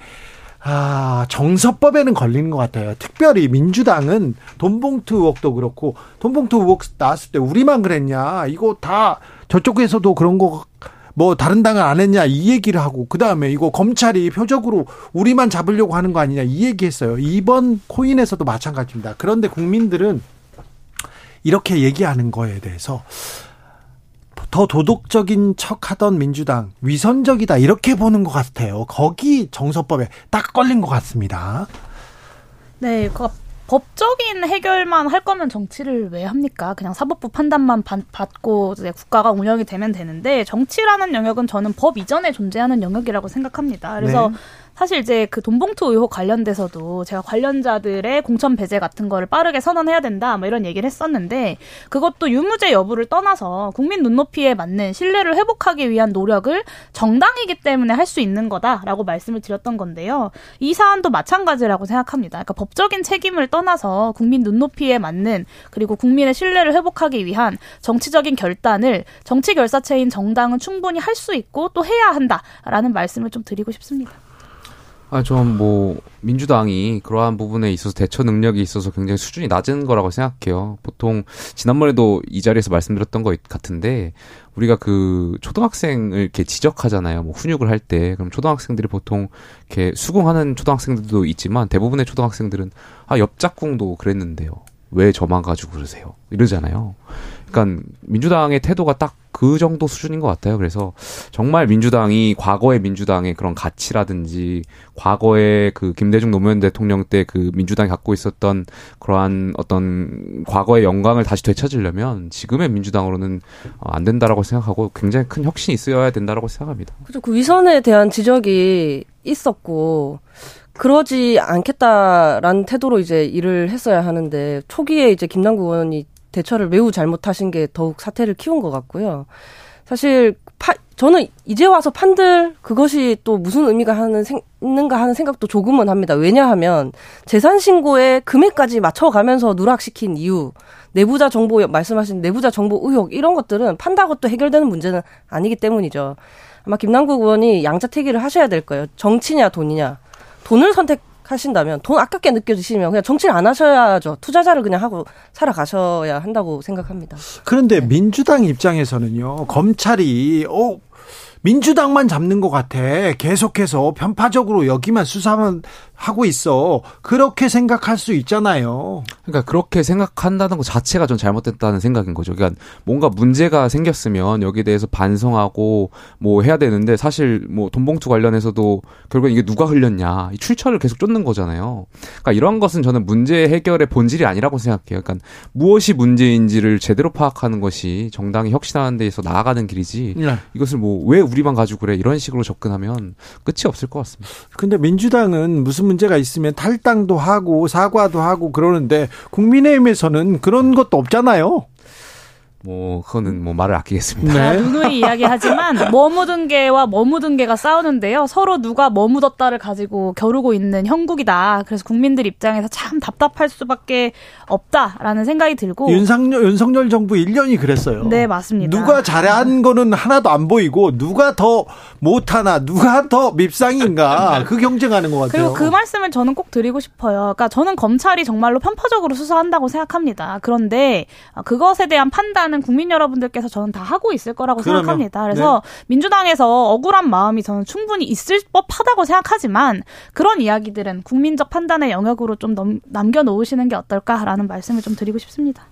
아, 정서법에는 걸리는 것 같아요. 특별히 민주당은 돈봉투 의혹도 그렇고, 돈봉투 의혹 나왔을 때 우리만 그랬냐. 이거 다 저쪽에서도 그런 거 뭐 다른 당은 안 했냐 이 얘기를 하고 그 다음에 이거 검찰이 표적으로 우리만 잡으려고 하는 거 아니냐 이 얘기했어요. 이번 코인에서도 마찬가지입니다. 그런데 국민들은 이렇게 얘기하는 거에 대해서 더 도덕적인 척 하던 민주당 위선적이다 이렇게 보는 것 같아요. 거기 정서법에 딱 걸린 것 같습니다. 네, 그 법적인 해결만 할 거면 정치를 왜 합니까? 그냥 사법부 판단만 받고 이제 국가가 운영이 되면 되는데 정치라는 영역은 저는 법 이전에 존재하는 영역이라고 생각합니다. 그래서 네. 사실 이제 그 돈봉투 의혹 관련돼서도 제가 관련자들의 공천 배제 같은 거를 빠르게 선언해야 된다 뭐 이런 얘기를 했었는데 그것도 유무죄 여부를 떠나서 국민 눈높이에 맞는 신뢰를 회복하기 위한 노력을 정당이기 때문에 할 수 있는 거다라고 말씀을 드렸던 건데요. 이 사안도 마찬가지라고 생각합니다. 그러니까 법적인 책임을 떠나서 국민 눈높이에 맞는 그리고 국민의 신뢰를 회복하기 위한 정치적인 결단을 정치 결사체인 정당은 충분히 할 수 있고 또 해야 한다라는 말씀을 좀 드리고 싶습니다. 아, 전 뭐, 민주당이 그러한 부분에 있어서 대처 능력이 있어서 굉장히 수준이 낮은 거라고 생각해요. 보통, 지난번에도 이 자리에서 말씀드렸던 것 같은데, 우리가 그, 초등학생을 이렇게 지적하잖아요. 뭐, 훈육을 할 때. 그럼 초등학생들이 보통, 이렇게 수긍하는 초등학생들도 있지만, 대부분의 초등학생들은, 아, 옆짝꿍도 그랬는데요. 왜 저만 가지고 그러세요? 이러잖아요. 그러니까 민주당의 태도가 딱 그 정도 수준인 것 같아요. 그래서 정말 민주당이 과거의 민주당의 그런 가치라든지 과거의 그 김대중 노무현 대통령 때 그 민주당이 갖고 있었던 그러한 어떤 과거의 영광을 다시 되찾으려면 지금의 민주당으로는 어, 안 된다라고 생각하고 굉장히 큰 혁신이 있어야 된다라고 생각합니다. 그렇죠. 그 위선에 대한 지적이 있었고 그러지 않겠다라는 태도로 이제 일을 했어야 하는데 초기에 이제 김남국 의원이 대처를 매우 잘못하신 게 더욱 사태를 키운 것 같고요. 사실 파, 저는 이제 와서 판들 그것이 또 무슨 의미가 하는 생, 있는가 하는 생각도 조금은 합니다. 왜냐하면 재산 신고에 금액까지 맞춰가면서 누락시킨 이유, 내부자 정보 말씀하신 내부자 정보 의혹 이런 것들은 판다고 또 해결되는 문제는 아니기 때문이죠. 아마 김남국 의원이 양자택일을 하셔야 될 거예요. 정치냐 돈이냐. 돈을 선택 하신다면 돈 아깝게 느껴지시면 그냥 정치를 안 하셔야죠. 투자자를 그냥 하고 살아가셔야 한다고 생각합니다. 그런데 네. 민주당 입장에서는요. 검찰이 어 민주당만 잡는 것 같아. 계속해서 편파적으로 여기만 수사만 하고 있어. 그렇게 생각할 수 있잖아요. 그러니까 그렇게 생각한다는 것 자체가 좀 잘못됐다는 생각인 거죠. 그러니까 뭔가 문제가 생겼으면 여기에 대해서 반성하고 뭐 해야 되는데 사실 뭐 돈봉투 관련해서도 결국 이게 누가 흘렸냐 이 출처를 계속 쫓는 거잖아요. 그러니까 이런 것은 저는 문제 해결의 본질이 아니라고 생각해요. 그러니까 무엇이 문제인지를 제대로 파악하는 것이 정당이 혁신하는 데에서 나아가는 길이지. 네. 이것을 뭐 왜 우리만 가지고 그래 이런 식으로 접근하면 끝이 없을 것 같습니다. 근데 민주당은 무슨 문제가 있으면 탈당도 하고 사과도 하고 그러는데 국민의힘에서는 그런 것도 없잖아요. 뭐 그거는 뭐 말을 아끼겠습니다. 네. 누누이 이야기하지만 뭐 묻은 개와 뭐 묻은 개가 싸우는데요. 서로 누가 뭐 묻었다를 가지고 겨루고 있는 형국이다. 그래서 국민들 입장에서 참 답답할 수밖에 없다라는 생각이 들고 윤석열 윤석열 정부 1년이 그랬어요. 네, 맞습니다. 누가 잘한 거는 하나도 안 보이고 누가 더 못하나 누가 더 밉상인가 그 경쟁하는 것 같아요. 그리고 그 말씀을 저는 꼭 드리고 싶어요. 그러니까 저는 검찰이 정말로 편파적으로 수사한다고 생각합니다. 그런데 그것에 대한 판단 판단은 국민 여러분들께서 저는 다 하고 있을 거라고 그러면, 생각합니다. 그래서 네. 민주당에서 억울한 마음이 저는 충분히 있을 법하다고 생각하지만 그런 이야기들은 국민적 판단의 영역으로 좀 넘, 남겨놓으시는 게 어떨까라는 말씀을 좀 드리고 싶습니다.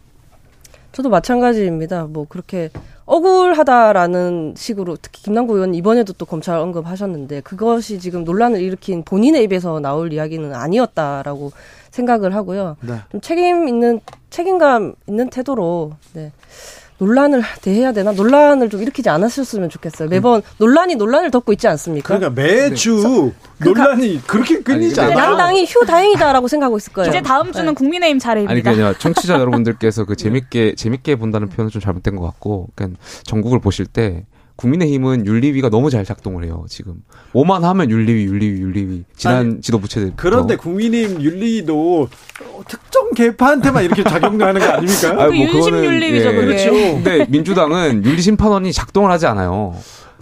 저도 마찬가지입니다. 뭐 그렇게 억울하다라는 식으로 특히 김남국 의원 이번에도 또 검찰 언급하셨는데 그것이 지금 논란을 일으킨 본인의 입에서 나올 이야기는 아니었다라고 생각을 하고요. 네. 좀 책임 있는 책임감 있는 태도로 네. 논란을 대해야 되나? 논란을 좀 일으키지 않았었으면 좋겠어요. 매번 논란이 논란을 덮고 있지 않습니까? 그러니까 매주 네. 논란이 그 그렇게 끊이지 않아요. 양당이 휴 다행이다라고 생각하고 있을 거예요. 이제 다음 주는 네. 국민의힘 차례입니다. 아니 그냥 청취자 여러분들께서 그 재밌게 재밌게 본다는 표현은 좀 잘못된 것 같고, 그러니까 전국을 보실 때 국민의힘은 윤리위가 너무 잘 작동을 해요. 지금 뭐만 하면 윤리위, 윤리위, 윤리위. 지난 아니, 지도부 체제. 그런데 국민의힘 윤리위도 특정 개파한테만 이렇게 작용하는 거 아닙니까? 그 윤심 윤리위죠, 예. 그렇죠. 근데 민주당은 윤리심판원이 작동을 하지 않아요.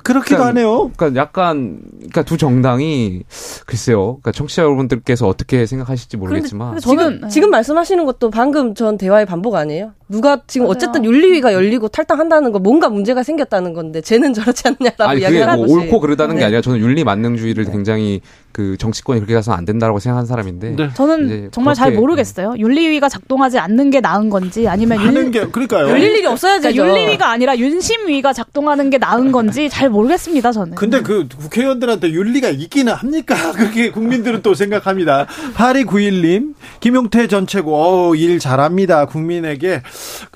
그렇기도 그러니까, 하네요. 그러니까 약간 그러니까 두 정당이 글쎄요. 그러니까 청취자 여러분들께서 어떻게 생각하실지 모르겠지만 저는 지금, 지금 말씀하시는 것도 방금 전 대화의 반복 아니에요? 누가 지금 맞아요. 어쨌든 윤리위가 열리고 탈당한다는 거 뭔가 문제가 생겼다는 건데 쟤는 저렇지 않냐라고 아니, 이야기하는 뭐 옳고 그르다는 네. 게 아니라 저는 윤리 만능주의를 네. 굉장히 그 정치권이 그렇게 가서는 안 된다라고 생각하는 사람인데 네. 저는 정말 잘 모르겠어요. 윤리위가 작동하지 않는 게 나은 건지 아니면 하는 게 그러니까요. 열릴 일이 없어야죠. 그러니까 윤리위가 아니라 윤심위가 작동하는 게 나은 건지 잘 모르겠습니다. 저는. 근데 그 국회의원들한테 윤리가 있기는 합니까? 그렇게 국민들은 또 생각합니다. 8291님 김용태 전 최고 어, 일 잘합니다. 국민에게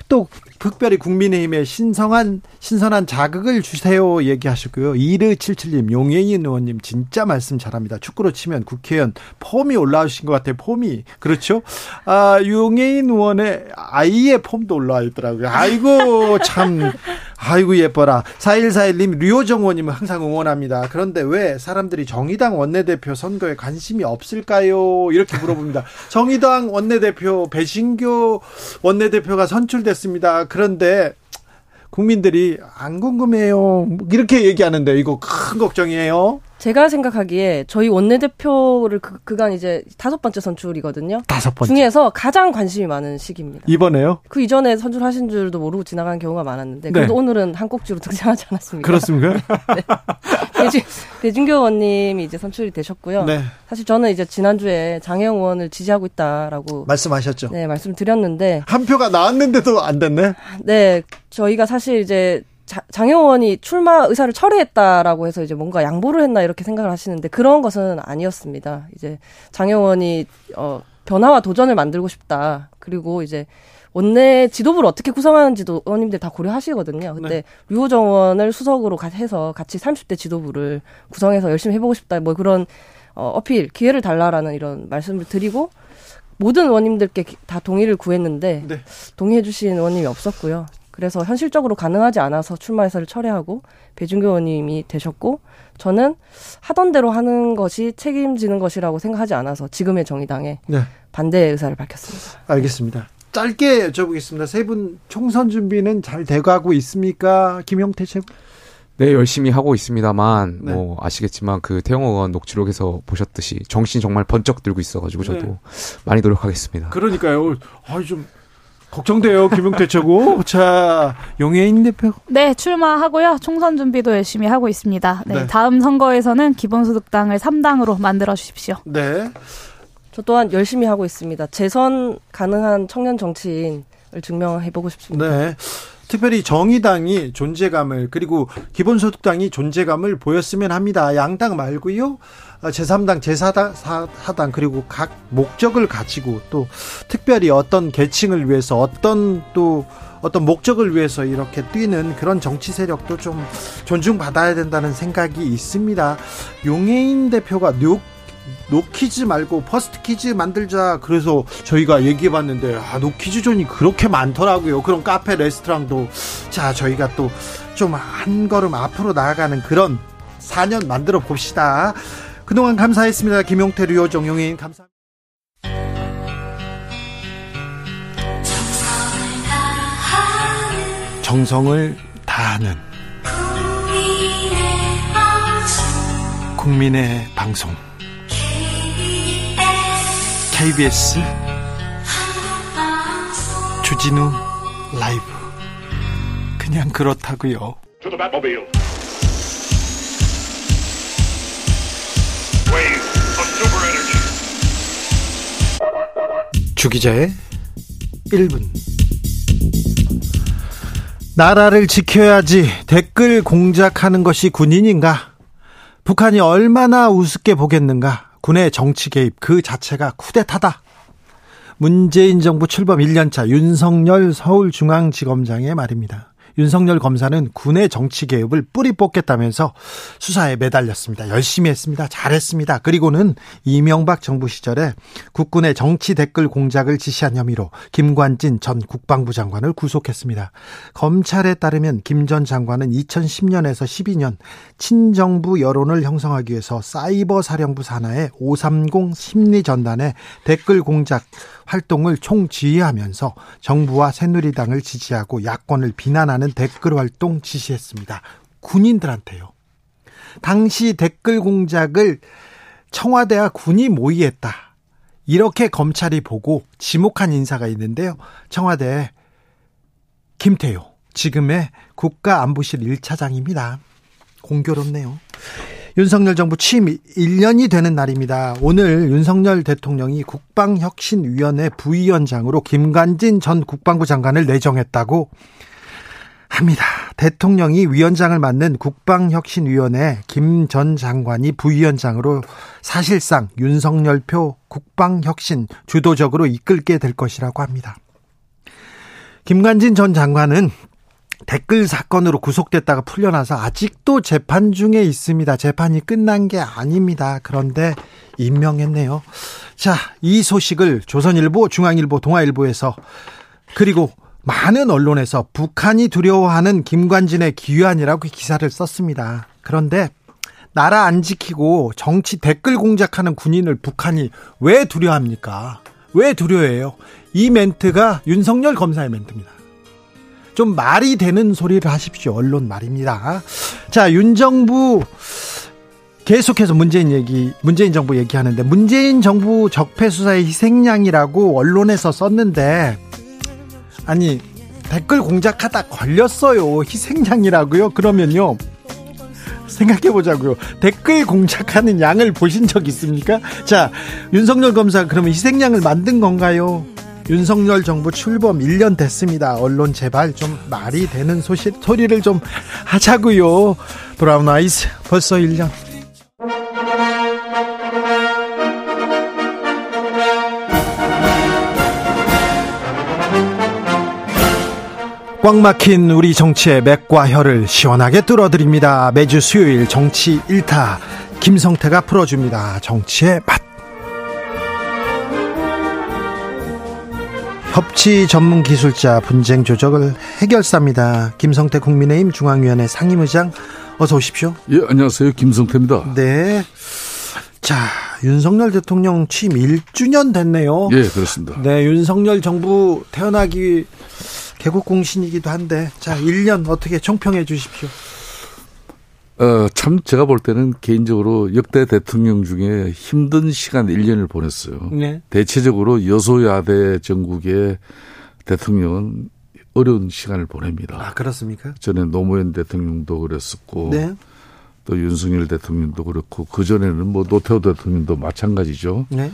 또 특별히 국민의힘에 신성한 신선한 자극을 주세요 얘기하셨고요. 이르77님 용혜인 의원님 진짜 말씀 잘합니다. 축구로 치면 국회의원 폼이 올라오신 것 같아요. 폼이 그렇죠. 아 용혜인 의원의 아이의 폼도 올라와 있더라고요. 아이고 참 아이고 예뻐라. 4141님 류호정 의원님은 항상 응원합니다. 그런데 왜 사람들이 정의당 원내대표 선거에 관심이 없을까요? 이렇게 물어봅니다. 정의당 원내대표 배신교 원내대표가 선출됐습니다. 그런데 국민들이 안 궁금해요. 이렇게 얘기하는데 이거 큰 걱정이에요. 제가 생각하기에 저희 원내대표를 그, 그간 이제 다섯 번째 선출이거든요. 다섯 번째. 중에서 가장 관심이 많은 시기입니다. 이번에요? 그 이전에 선출하신 줄도 모르고 지나간 경우가 많았는데 그래도 네. 오늘은 한 꼭지로 등장하지 않았습니까? 그렇습니까? 네. 배준, 배준교 의원님이 이제 선출이 되셨고요. 네. 사실 저는 이제 지난주에 장혜영 의원을 지지하고 있다라고 말씀하셨죠. 네, 말씀드렸는데 한 표가 나왔는데도 안 됐네. 네, 저희가 사실 이제 장영원이 출마 의사를 철회했다라고 해서 이제 뭔가 양보를 했나 이렇게 생각을 하시는데 그런 것은 아니었습니다. 이제 장영원이 어 변화와 도전을 만들고 싶다. 그리고 이제 원내 지도부를 어떻게 구성하는지도 의원님들 다 고려하시거든요. 근데 네. 류호정 의원을 수석으로 해서 같이 30대 지도부를 구성해서 열심히 해보고 싶다. 뭐 그런 어, 어필 기회를 달라라는 이런 말씀을 드리고 모든 의원님들께 다 동의를 구했는데 네. 동의해주신 의원님이 없었고요. 그래서 현실적으로 가능하지 않아서 출마 해서를 철회하고 배준교 의원님이 되셨고 저는 하던 대로 하는 것이 책임지는 것이라고 생각하지 않아서 지금의 정의당에 네. 반대 의사를 밝혔습니다. 알겠습니다. 짧게 여쭤보겠습니다. 세 분 총선 준비는 잘 돼가고 있습니까? 김용태 최고? 네, 열심히 하고 있습니다만, 네. 뭐, 아시겠지만, 그, 태영호 의원 녹취록에서 보셨듯이, 정신 정말 번쩍 들고 있어가지고, 저도 네. 많이 노력하겠습니다. 그러니까요. 아, 좀, 걱정돼요, 김용태 최고. 자, 용해인 대표. 네, 출마하고요. 총선 준비도 열심히 하고 있습니다. 네, 네. 다음 선거에서는 기본소득당을 3당으로 만들어 주십시오. 네. 저 또한 열심히 하고 있습니다. 재선 가능한 청년 정치인을 증명해 보고 싶습니다. 네. 특별히 정의당이 존재감을 그리고 기본소득당이 존재감을 보였으면 합니다. 양당 말고요. 제3당, 제4당, 그리고 각 목적을 가지고 또 특별히 어떤 계층을 위해서 어떤 또 어떤 목적을 위해서 이렇게 뛰는 그런 정치 세력도 좀 존중받아야 된다는 생각이 있습니다. 용혜인 대표가 뉴 노키즈 말고 first kids 만들자. 그래서 저희가 얘기해 봤는데 아 노키즈 존이 그렇게 많더라고요. 그런 카페 레스토랑도. 자 저희가 또 좀 한 걸음 앞으로 나아가는 그런 4년 만들어 봅시다. 그동안 감사했습니다. 김용태 류호 정용인. 감사합니다. 정성을 다하는 국민의 방송 KBS 주진우 라이브 그냥 그렇다고요. 주기자의 1분 나라를 지켜야지 댓글 공작하는 것이 군인인가? 북한이 얼마나 우습게 보겠는가? 군의 정치 개입 그 자체가 쿠데타다. 문재인 정부 출범 1년차 윤석열 서울중앙지검장의 말입니다. 윤석열 검사는 군의 정치 개입을 뿌리 뽑겠다면서 수사에 매달렸습니다. 열심히 했습니다. 잘했습니다. 그리고는 이명박 정부 시절에 국군의 정치 댓글 공작을 지시한 혐의로 김관진 전 국방부 장관을 구속했습니다. 검찰에 따르면 김 전 장관은 2010년에서 12년 친정부 여론을 형성하기 위해서 사이버 사령부 산하의 530 심리 전단에 댓글 공작 활동을 총 지휘하면서 정부와 새누리당을 지지하고 야권을 비난하는 댓글 활동 지시했습니다. 군인들한테요. 당시 댓글 공작을 청와대와 군이 모의했다. 이렇게 검찰이 보고 지목한 인사가 있는데요. 청와대 김태효 지금의 국가안보실 1차장입니다. 공교롭네요. 윤석열 정부 취임 1년이 되는 날입니다. 오늘 윤석열 대통령이 국방혁신위원회 부위원장으로 김관진 전 국방부 장관을 내정했다고 합니다. 대통령이 위원장을 맡는 국방혁신위원회 김 전 장관이 부위원장으로 사실상 윤석열 표 국방혁신 주도적으로 이끌게 될 것이라고 합니다. 김관진 전 장관은 댓글 사건으로 구속됐다가 풀려나서 아직도 재판 중에 있습니다. 재판이 끝난 게 아닙니다. 그런데 임명했네요. 자, 이 소식을 조선일보, 중앙일보, 동아일보에서 그리고 많은 언론에서 북한이 두려워하는 김관진의 기유안이라고 기사를 썼습니다. 그런데 나라 안 지키고 정치 댓글 공작하는 군인을 북한이 왜 두려워합니까? 왜 두려워해요? 이 멘트가 윤석열 검사의 멘트입니다. 좀 말이 되는 소리를 하십시오. 언론 말입니다. 자, 윤 정부 계속해서 문재인 얘기, 문재인 정부 얘기하는데 문재인 정부 적폐 수사의 희생양이라고 언론에서 썼는데 아니 댓글 공작하다 걸렸어요. 희생양이라고요? 그러면요. 생각해 보자고요. 댓글 공작하는 양을 보신 적 있습니까? 자, 윤석열 검사 그러면 희생양을 만든 건가요? 윤석열 정부 출범 1년 됐습니다. 언론 제발 좀 말이 되는 소식, 소리를 좀 하자고요. 브라운 아이스 벌써 1년. 꽉 막힌 우리 정치의 맥과 혀를 시원하게 뚫어드립니다. 매주 수요일 정치 1타 김성태가 풀어줍니다. 정치의 맛. 협치 전문 기술자 분쟁 조정을 해결사입니다. 김성태 국민의힘 중앙위원회 상임의장 어서 오십시오. 예, 안녕하세요. 김성태입니다. 네. 자, 윤석열 대통령 취임 1주년 됐네요. 예, 그렇습니다. 네, 윤석열 정부 태어나기 개국 공신이기도 한데 자, 1년 어떻게 총평해 주십시오. 어, 참 제가 볼 때는 개인적으로 역대 대통령 중에 힘든 시간 1년을 보냈어요. 네. 대체적으로 여소야대 전국에 대통령은 어려운 시간을 보냅니다. 아, 그렇습니까? 전에 노무현 대통령도 그랬었고, 네. 또 윤석열 대통령도 그렇고, 그 전에는 뭐 노태우 대통령도 마찬가지죠. 네.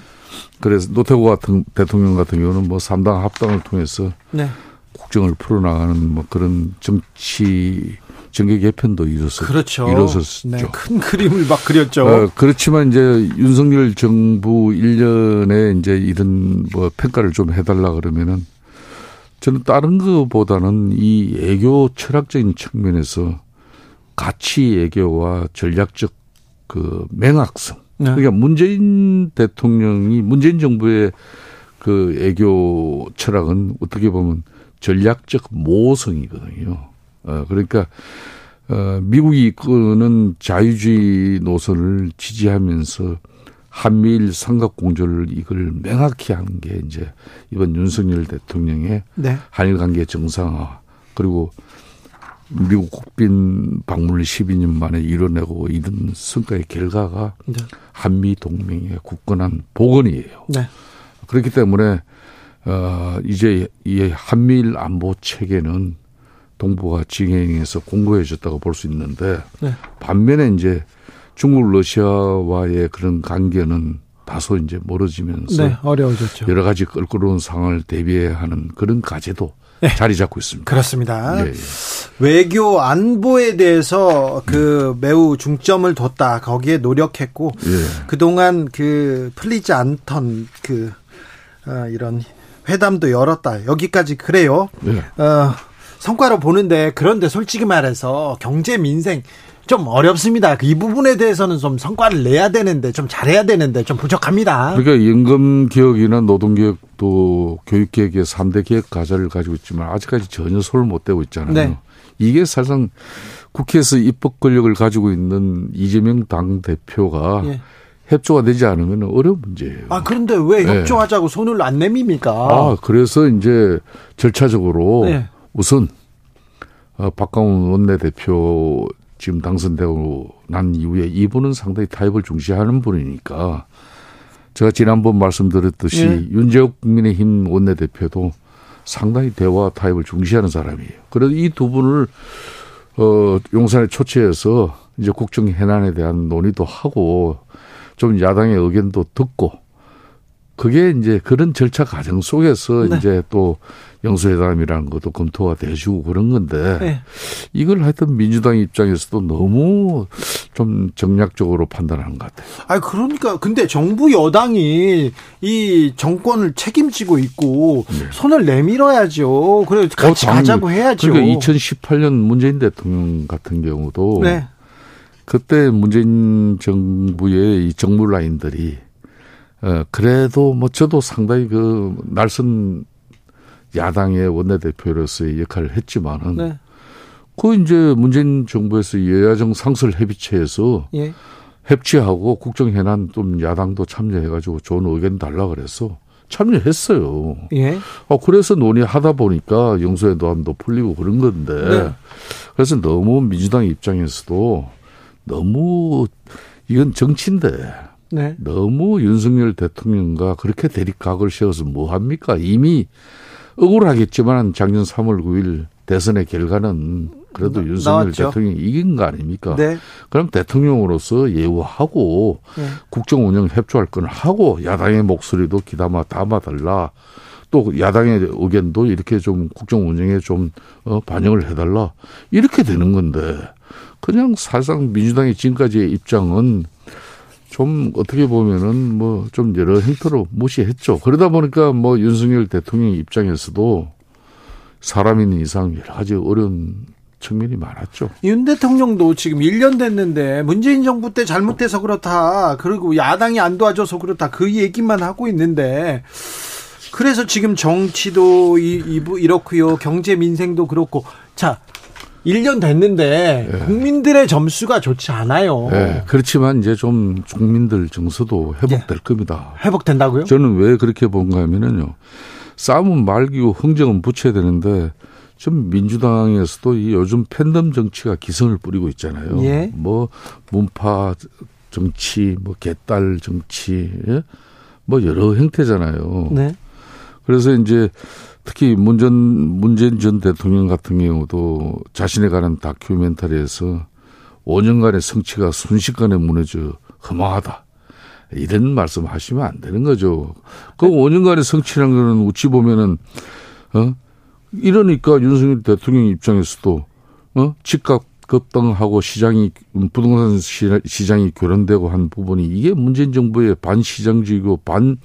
그래서 노태우 같은 대통령 같은 경우는 뭐 3당 합당을 통해서 네. 국정을 풀어나가는 뭐 그런 정치 정계 개편도 이뤘었, 그렇죠. 이뤘었죠. 네, 큰 그림을 막 그렸죠. 어, 그렇지만 이제 윤석열 정부 1년에 이제 이런 뭐 평가를 좀 해달라 그러면은 저는 다른 것보다는 이 애교 철학적인 측면에서 가치 애교와 전략적 그 맹학성. 네. 그러니까 문재인 대통령이 문재인 정부의 그 애교 철학은 어떻게 보면 전략적 모성이거든요. 어, 그러니까 어, 미국이 이끄는 자유주의 노선을 지지하면서 한미일 삼각 공조를 이걸 명확히 하는 게 이제 이번 윤석열 대통령의 네. 한일 관계 정상화 그리고 미국 국빈 방문을 12년 만에 이뤄내고 이런 성과의 결과가 네. 한미 동맹의 굳건한 복원이에요. 네. 그렇기 때문에 어 이제 이 한미일 안보 체계는 동북아 지행에서 공고해졌다고 볼 수 있는데 네. 반면에 이제 중국 러시아와의 그런 관계는 다소 이제 멀어지면서 네, 어려워졌죠. 여러 가지 껄끄러운 상황을 대비해야 하는 그런 과제도 네. 자리 잡고 있습니다. 그렇습니다. 네. 외교 안보에 대해서 그 매우 중점을 뒀다. 거기에 노력했고 예. 그동안 그 풀리지 않던 그 어, 이런 회담도 열었다. 여기까지 그래요. 예. 어, 성과로 보는데 그런데 솔직히 말해서 경제 민생 좀 어렵습니다. 이 부분에 대해서는 좀 성과를 내야 되는데 좀 잘해야 되는데 좀 부족합니다. 그러니까 임금 개혁이나 노동 개혁도 교육 개혁의 3대 개혁 과제를 가지고 있지만 아직까지 전혀 손을 못 대고 있잖아요. 네. 이게 사실상 국회에서 입법 권력을 가지고 있는 이재명 당 대표가 예. 협조가 되지 않으면 어려운 문제예요. 아 그런데 왜 네. 협조하자고 네. 손을 안 내밉니까? 아 그래서 이제 절차적으로 네. 우선 어, 박강훈 원내대표 지금 당선되고 난 이후에 이분은 상당히 타협을 중시하는 분이니까 제가 지난번 말씀드렸듯이 예. 윤재욱 국민의힘 원내대표도 상당히 대화 타협을 중시하는 사람이에요. 그래서 이 두 분을 어 용산에 초치해서 이제 국정 해난에 대한 논의도 하고 좀 야당의 의견도 듣고 그게 이제 그런 절차 과정 속에서 네. 이제 또 영수회담이라는 것도 검토가 되시고 그런 건데 네. 이걸 하여튼 민주당 입장에서도 너무 좀 정략적으로 판단하는 것 같아요. 아 그러니까 근데 정부 여당이 이 정권을 책임지고 있고 네. 손을 내밀어야죠. 그래 같이 어, 가자고 해야죠. 그러니까 2018년 문재인 대통령 같은 경우도 네. 그때 문재인 정부의 이 정무 라인들이 어, 그래도 뭐 저도 상당히 그 날선 야당의 원내대표로서의 역할을 했지만은 네. 그 이제 문재인 정부에서 여야정 상설 협의체에서 예. 협치하고 국정 해난 좀 야당도 참여해가지고 좋은 의견 달라 그래서 참여했어요. 예. 어, 그래서 논의하다 보니까 영수의 노안도 풀리고 그런 건데 네. 그래서 너무 민주당 입장에서도 너무 이건 정치인데 네. 너무 윤석열 대통령과 그렇게 대립각을 세워서 뭐 합니까? 이미 억울하겠지만 작년 3월 9일 대선의 결과는 그래도 나, 윤석열 나왔죠. 대통령이 이긴 거 아닙니까? 네. 그럼 대통령으로서 예우하고 네. 국정 운영 협조할 건 하고 야당의 목소리도 기담아 담아달라. 또 야당의 의견도 이렇게 좀 국정 운영에 좀 어, 반영을 해달라. 이렇게 되는 건데 그냥 사실상 민주당의 지금까지의 입장은 좀 어떻게 보면은 뭐 좀 여러 행태로 무시했죠. 그러다 보니까 뭐 윤석열 대통령 입장에서도 사람인 이상 여러 가지 어려운 측면이 많았죠. 윤 대통령도 지금 1년 됐는데 문재인 정부 때 잘못해서 그렇다. 그리고 야당이 안 도와줘서 그렇다. 그 얘기만 하고 있는데 그래서 지금 정치도 이, 이, 이렇고요. 경제 민생도 그렇고. 자, 1년 됐는데 네. 국민들의 점수가 좋지 않아요. 네. 그렇지만 이제 좀 국민들 정서도 회복될 네. 겁니다. 회복된다고요? 저는 왜 그렇게 본가 하면은요. 싸움은 말기고 흥정은 붙여야 되는데 좀 민주당에서도 이 요즘 팬덤 정치가 기승을 뿌리고 있잖아요. 예. 뭐 문파 정치, 뭐 개딸 정치, 예? 뭐 여러 형태잖아요. 네. 그래서 이제 특히 문전 문재인 전 대통령 같은 경우도 자신에 관한 다큐멘터리에서 5년간의 성취가 순식간에 무너져 허망하다. 이런 말씀 하시면 안 되는 거죠. 그 5년간의 성취라는 거는 어찌 보면은, 어? 이러니까 윤석열 대통령 입장에서도, 어? 집값 급등하고 시장이, 부동산 시장이 교란되고 한 부분이 이게 문재인 정부의 반시장적이고 반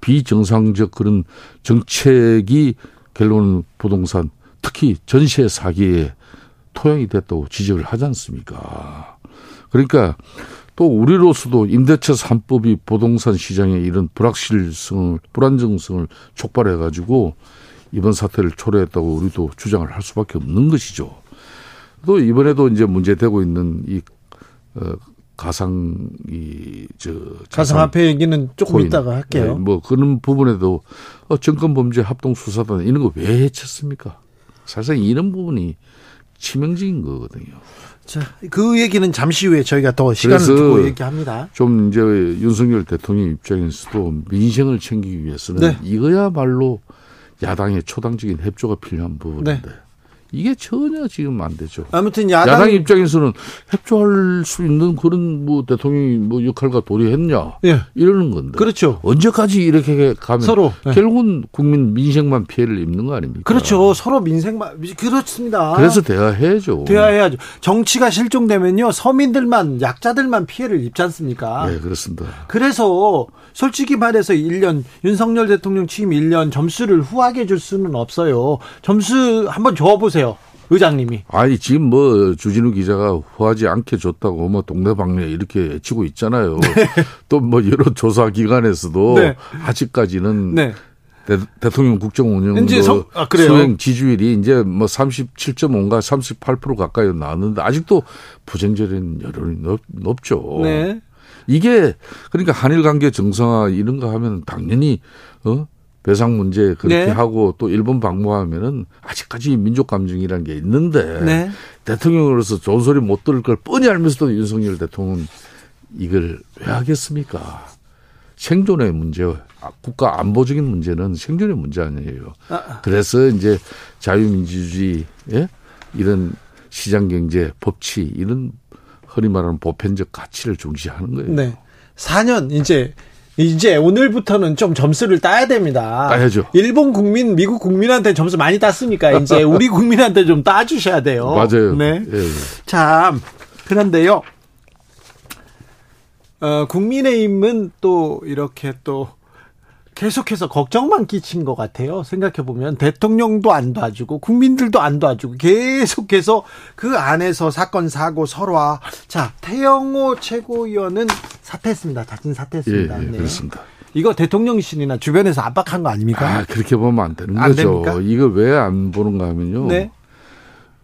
비정상적 그런 정책이 결론은 부동산, 특히 전세 사기에 토양이 됐다고 지적을 하지 않습니까? 그러니까 또 우리로서도 임대차 3법이 부동산 시장에 이런 불확실성을 불안정성을 촉발해 가지고 이번 사태를 초래했다고 우리도 주장을 할 수밖에 없는 것이죠. 또 이번에도 이제 문제되고 있는 이 어, 가상 이저 가상화폐 얘기는 조금 코인. 이따가 할게요. 네, 뭐 그런 부분에도 어, 정권 범죄 합동 수사단 이런 거 왜 해쳤습니까? 사실 이런 부분이 치명적인 거거든요. 자, 그 얘기는 잠시 후에 저희가 더 시간을 두고 얘기합니다. 좀 이제 윤석열 대통령 입장에서도 민생을 챙기기 위해서는 네. 이거야말로 야당의 초당적인 협조가 필요한 부분인데 네. 이게 전혀 지금 안 되죠. 아무튼 야당, 야당 입장에서는 협조할 수 있는 그런 뭐 대통령이 뭐 역할과 도리했냐 예. 이러는 건데. 그렇죠. 언제까지 이렇게 가면 서로 예. 결국은 국민 민생만 피해를 입는 거 아닙니까? 그렇죠. 서로 민생만 그렇습니다. 그래서 대화해야죠. 대화해야죠. 정치가 실종되면요 서민들만 약자들만 피해를 입지 않습니까? 네 그렇습니다. 그래서 솔직히 말해서 1년 윤석열 대통령 취임 1년 점수를 후하게 줄 수는 없어요. 점수 한번 줘보세요. 의장님이. 아니 지금 뭐 주진우 기자가 후하지 않게 줬다고 뭐 동네방네 이렇게 외치고 있잖아요. 네. 또뭐 여러 조사 기관에서도 네. 아직까지는 네. 대, 통령 국정 운영 이제 성, 아, 수행 지지율이 이제 뭐 37.5인가 38% 가까이 나왔는데 아직도 부정적인 여론이 높, 높죠. 네. 이게 그러니까 한일 관계 정상화 이런 거 하면 당연히 어 배상 문제 그렇게 네. 하고 또 일본 방문하면은 아직까지 민족 감정이라는 게 있는데 네. 대통령으로서 좋은 소리 못 들을 걸 뻔히 알면서도 윤석열 대통령은 이걸 왜 하겠습니까? 생존의 문제, 국가 안보적인 문제는 생존의 문제 아니에요. 아. 그래서 이제 자유민주주의, 예? 이런 시장 경제, 법치, 이런 흔히 말하는 보편적 가치를 중시하는 거예요. 네. 4년 이제 이제 오늘부터는 좀 점수를 따야 됩니다. 따야죠. 일본 국민, 미국 국민한테 점수 많이 땄으니까 이제 우리 국민한테 좀 따주셔야 돼요. 맞아요. 네. 예, 예. 참 그런데요. 어, 국민의힘은 또 이렇게 또 계속해서 걱정만 끼친 것 같아요. 생각해 보면 대통령도 안 도와주고 국민들도 안 도와주고 계속해서 그 안에서 사건 사고 설화. 자 태영호 최고위원은 사퇴했습니다. 자진 사퇴했습니다. 예, 예, 네. 그렇습니다. 이거 대통령실이나 주변에서 압박한 거 아닙니까? 아 그렇게 보면 안 되는 안 거죠. 됩니까? 이거 왜 안 보는가 하면요. 네.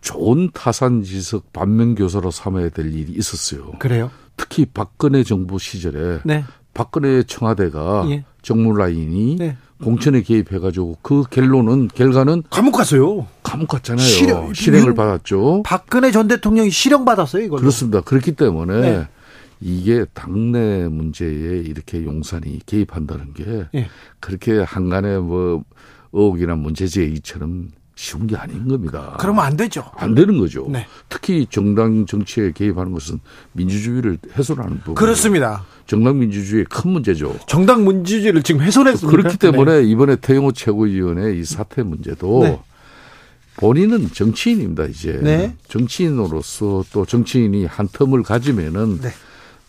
좋은 타산지석 반면교사로 삼아야 될 일이 있었어요. 그래요? 특히 박근혜 정부 시절에 네. 박근혜 청와대가 예. 정무 라인이 네. 공천에 개입해가지고 그 결론은 결과는 감옥 갔어요. 감옥 갔잖아요. 실형, 실행을 받았죠. 박근혜 전 대통령이 실형 받았어요. 이거 그렇습니다. 그렇기 때문에 네. 이게 당내 문제에 이렇게 용산이 개입한다는 게 네. 그렇게 한간에 뭐 의혹이나 문제 제기처럼 쉬운 게 아닌 겁니다. 그러면 안 되죠. 안 되는 거죠. 네. 특히 정당 정치에 개입하는 것은 민주주의를 훼손하는 부분. 그렇습니다. 정당 민주주의의 큰 문제죠. 정당 민주주의를 지금 훼손했습니다. 그렇기 때문에 네. 이번에 태영호 최고위원의 이 사태 문제도 네. 본인은 정치인입니다. 이제 네. 정치인으로서 또 정치인이 한 텀을 가지면은 네.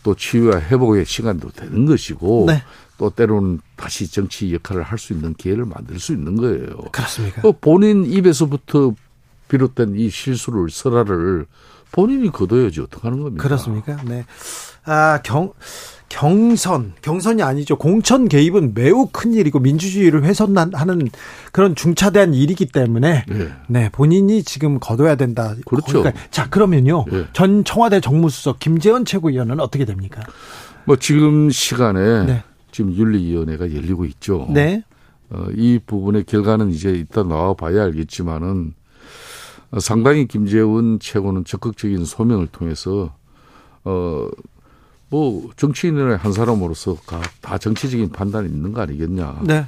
또 치유와 회복의 시간도 되는 것이고 네. 또 때로는 다시 정치 역할을 할 수 있는 기회를 만들 수 있는 거예요. 그렇습니까? 또 본인 입에서부터 비롯된 이 실수를 설화를 본인이 거둬야지 어떡하는 겁니까? 그렇습니까? 네. 아, 경 경선, 경선이 아니죠. 공천 개입은 매우 큰 일이고 민주주의를 훼손하는 그런 중차대한 일이기 때문에 네, 네 본인이 지금 거둬야 된다. 그렇죠. 거기까지. 자, 그러면요. 네. 전 청와대 정무수석 김재원 최고위원은 어떻게 됩니까? 뭐 지금 시간에 네. 지금 윤리위원회가 열리고 있죠. 네. 어, 이 부분의 결과는 이제 이따 나와 봐야 알겠지만은 어, 상당히 김재원 최고는 적극적인 소명을 통해서 어, 뭐 정치인의 한 사람으로서 다 정치적인 판단이 있는 거 아니겠냐. 네.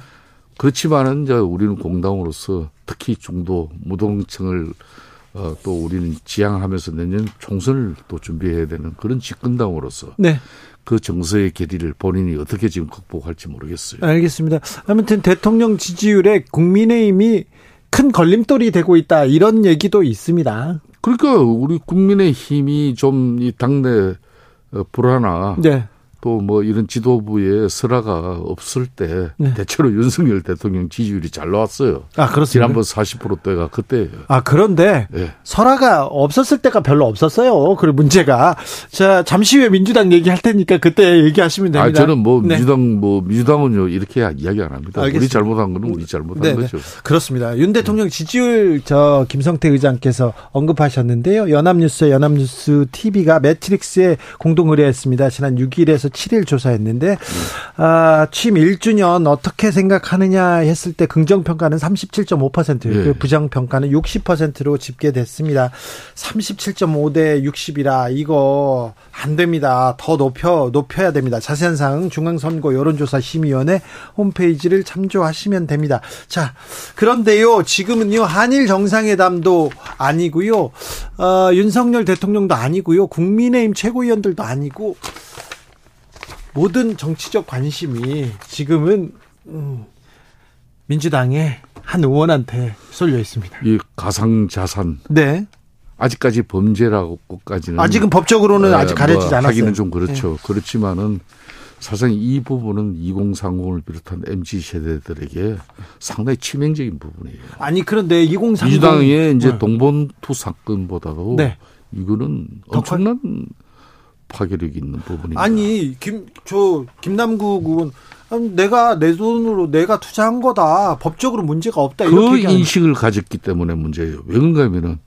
그렇지만은 이제 우리는 공당으로서 특히 중도 무동층을 어, 또 우리는 지향하면서 내년 총선을 또 준비해야 되는 그런 집권당으로서 네. 그 정서의 계리를 본인이 어떻게 지금 극복할지 모르겠어요. 알겠습니다. 아무튼 대통령 지지율에 국민의힘이 큰 걸림돌이 되고 있다 이런 얘기도 있습니다. 그러니까 우리 국민의힘이 좀 이 당내 어, 불안화 네. 또 뭐 이런 지도부의 설화가 없을 때 네. 대체로 윤석열 대통령 지지율이 잘 나왔어요. 아 그렇습니다. 지난번 40%대가 그때예요. 아 그런데 네. 설화가 없었을 때가 별로 없었어요. 그 문제가 자 잠시 후에 민주당 얘기할 테니까 그때 얘기하시면 됩니다. 아 저는 뭐 네. 민주당 뭐 민주당은요 이렇게 이야기 안 합니다. 알겠습니다. 우리 잘못한 거는 우리 잘못한 네네. 거죠. 그렇습니다. 윤 대통령 지지율 저 김성태 의장께서 언급하셨는데요. 연합뉴스 연합뉴스 TV가 매트릭스에 공동 의뢰했습니다. 지난 6일에서 7일 조사했는데 아, 취임 1주년 어떻게 생각하느냐 했을 때 긍정 평가는 37.5%, 예. 그 부정 평가는 60%로 집계됐습니다. 37.5 대 60이라 이거 안 됩니다. 더 높여 높여야 됩니다. 자세한 사항 중앙선거 여론조사 심의위원회 홈페이지를 참조하시면 됩니다. 자, 그런데요. 지금은요. 한일 정상회담도 아니고요. 어, 윤석열 대통령도 아니고요. 국민의힘 최고위원들도 아니고 모든 정치적 관심이 지금은 음, 민주당의 한 의원한테 쏠려 있습니다. 이 가상 자산. 네. 아직까지 범죄라고까지는 아직은 법적으로는 네, 아직 가려지지 뭐 않았어요. 하기는 좀 그렇죠. 네. 그렇지만은 사실상 이 부분은 2030을 비롯한 MZ 세대들에게 상당히 치명적인 부분이에요. 아니 그런데 2030 민주당의 이제 네. 동본투 사건보다도 네. 이거는 엄청난 파괴력 있는 부분입니다. 아니 김 저 김남국 의원 내가 내 돈으로 내가 투자한 거다 법적으로 문제가 없다 그 인식을 가졌기 때문에 문제예요. 왜 그런가하면은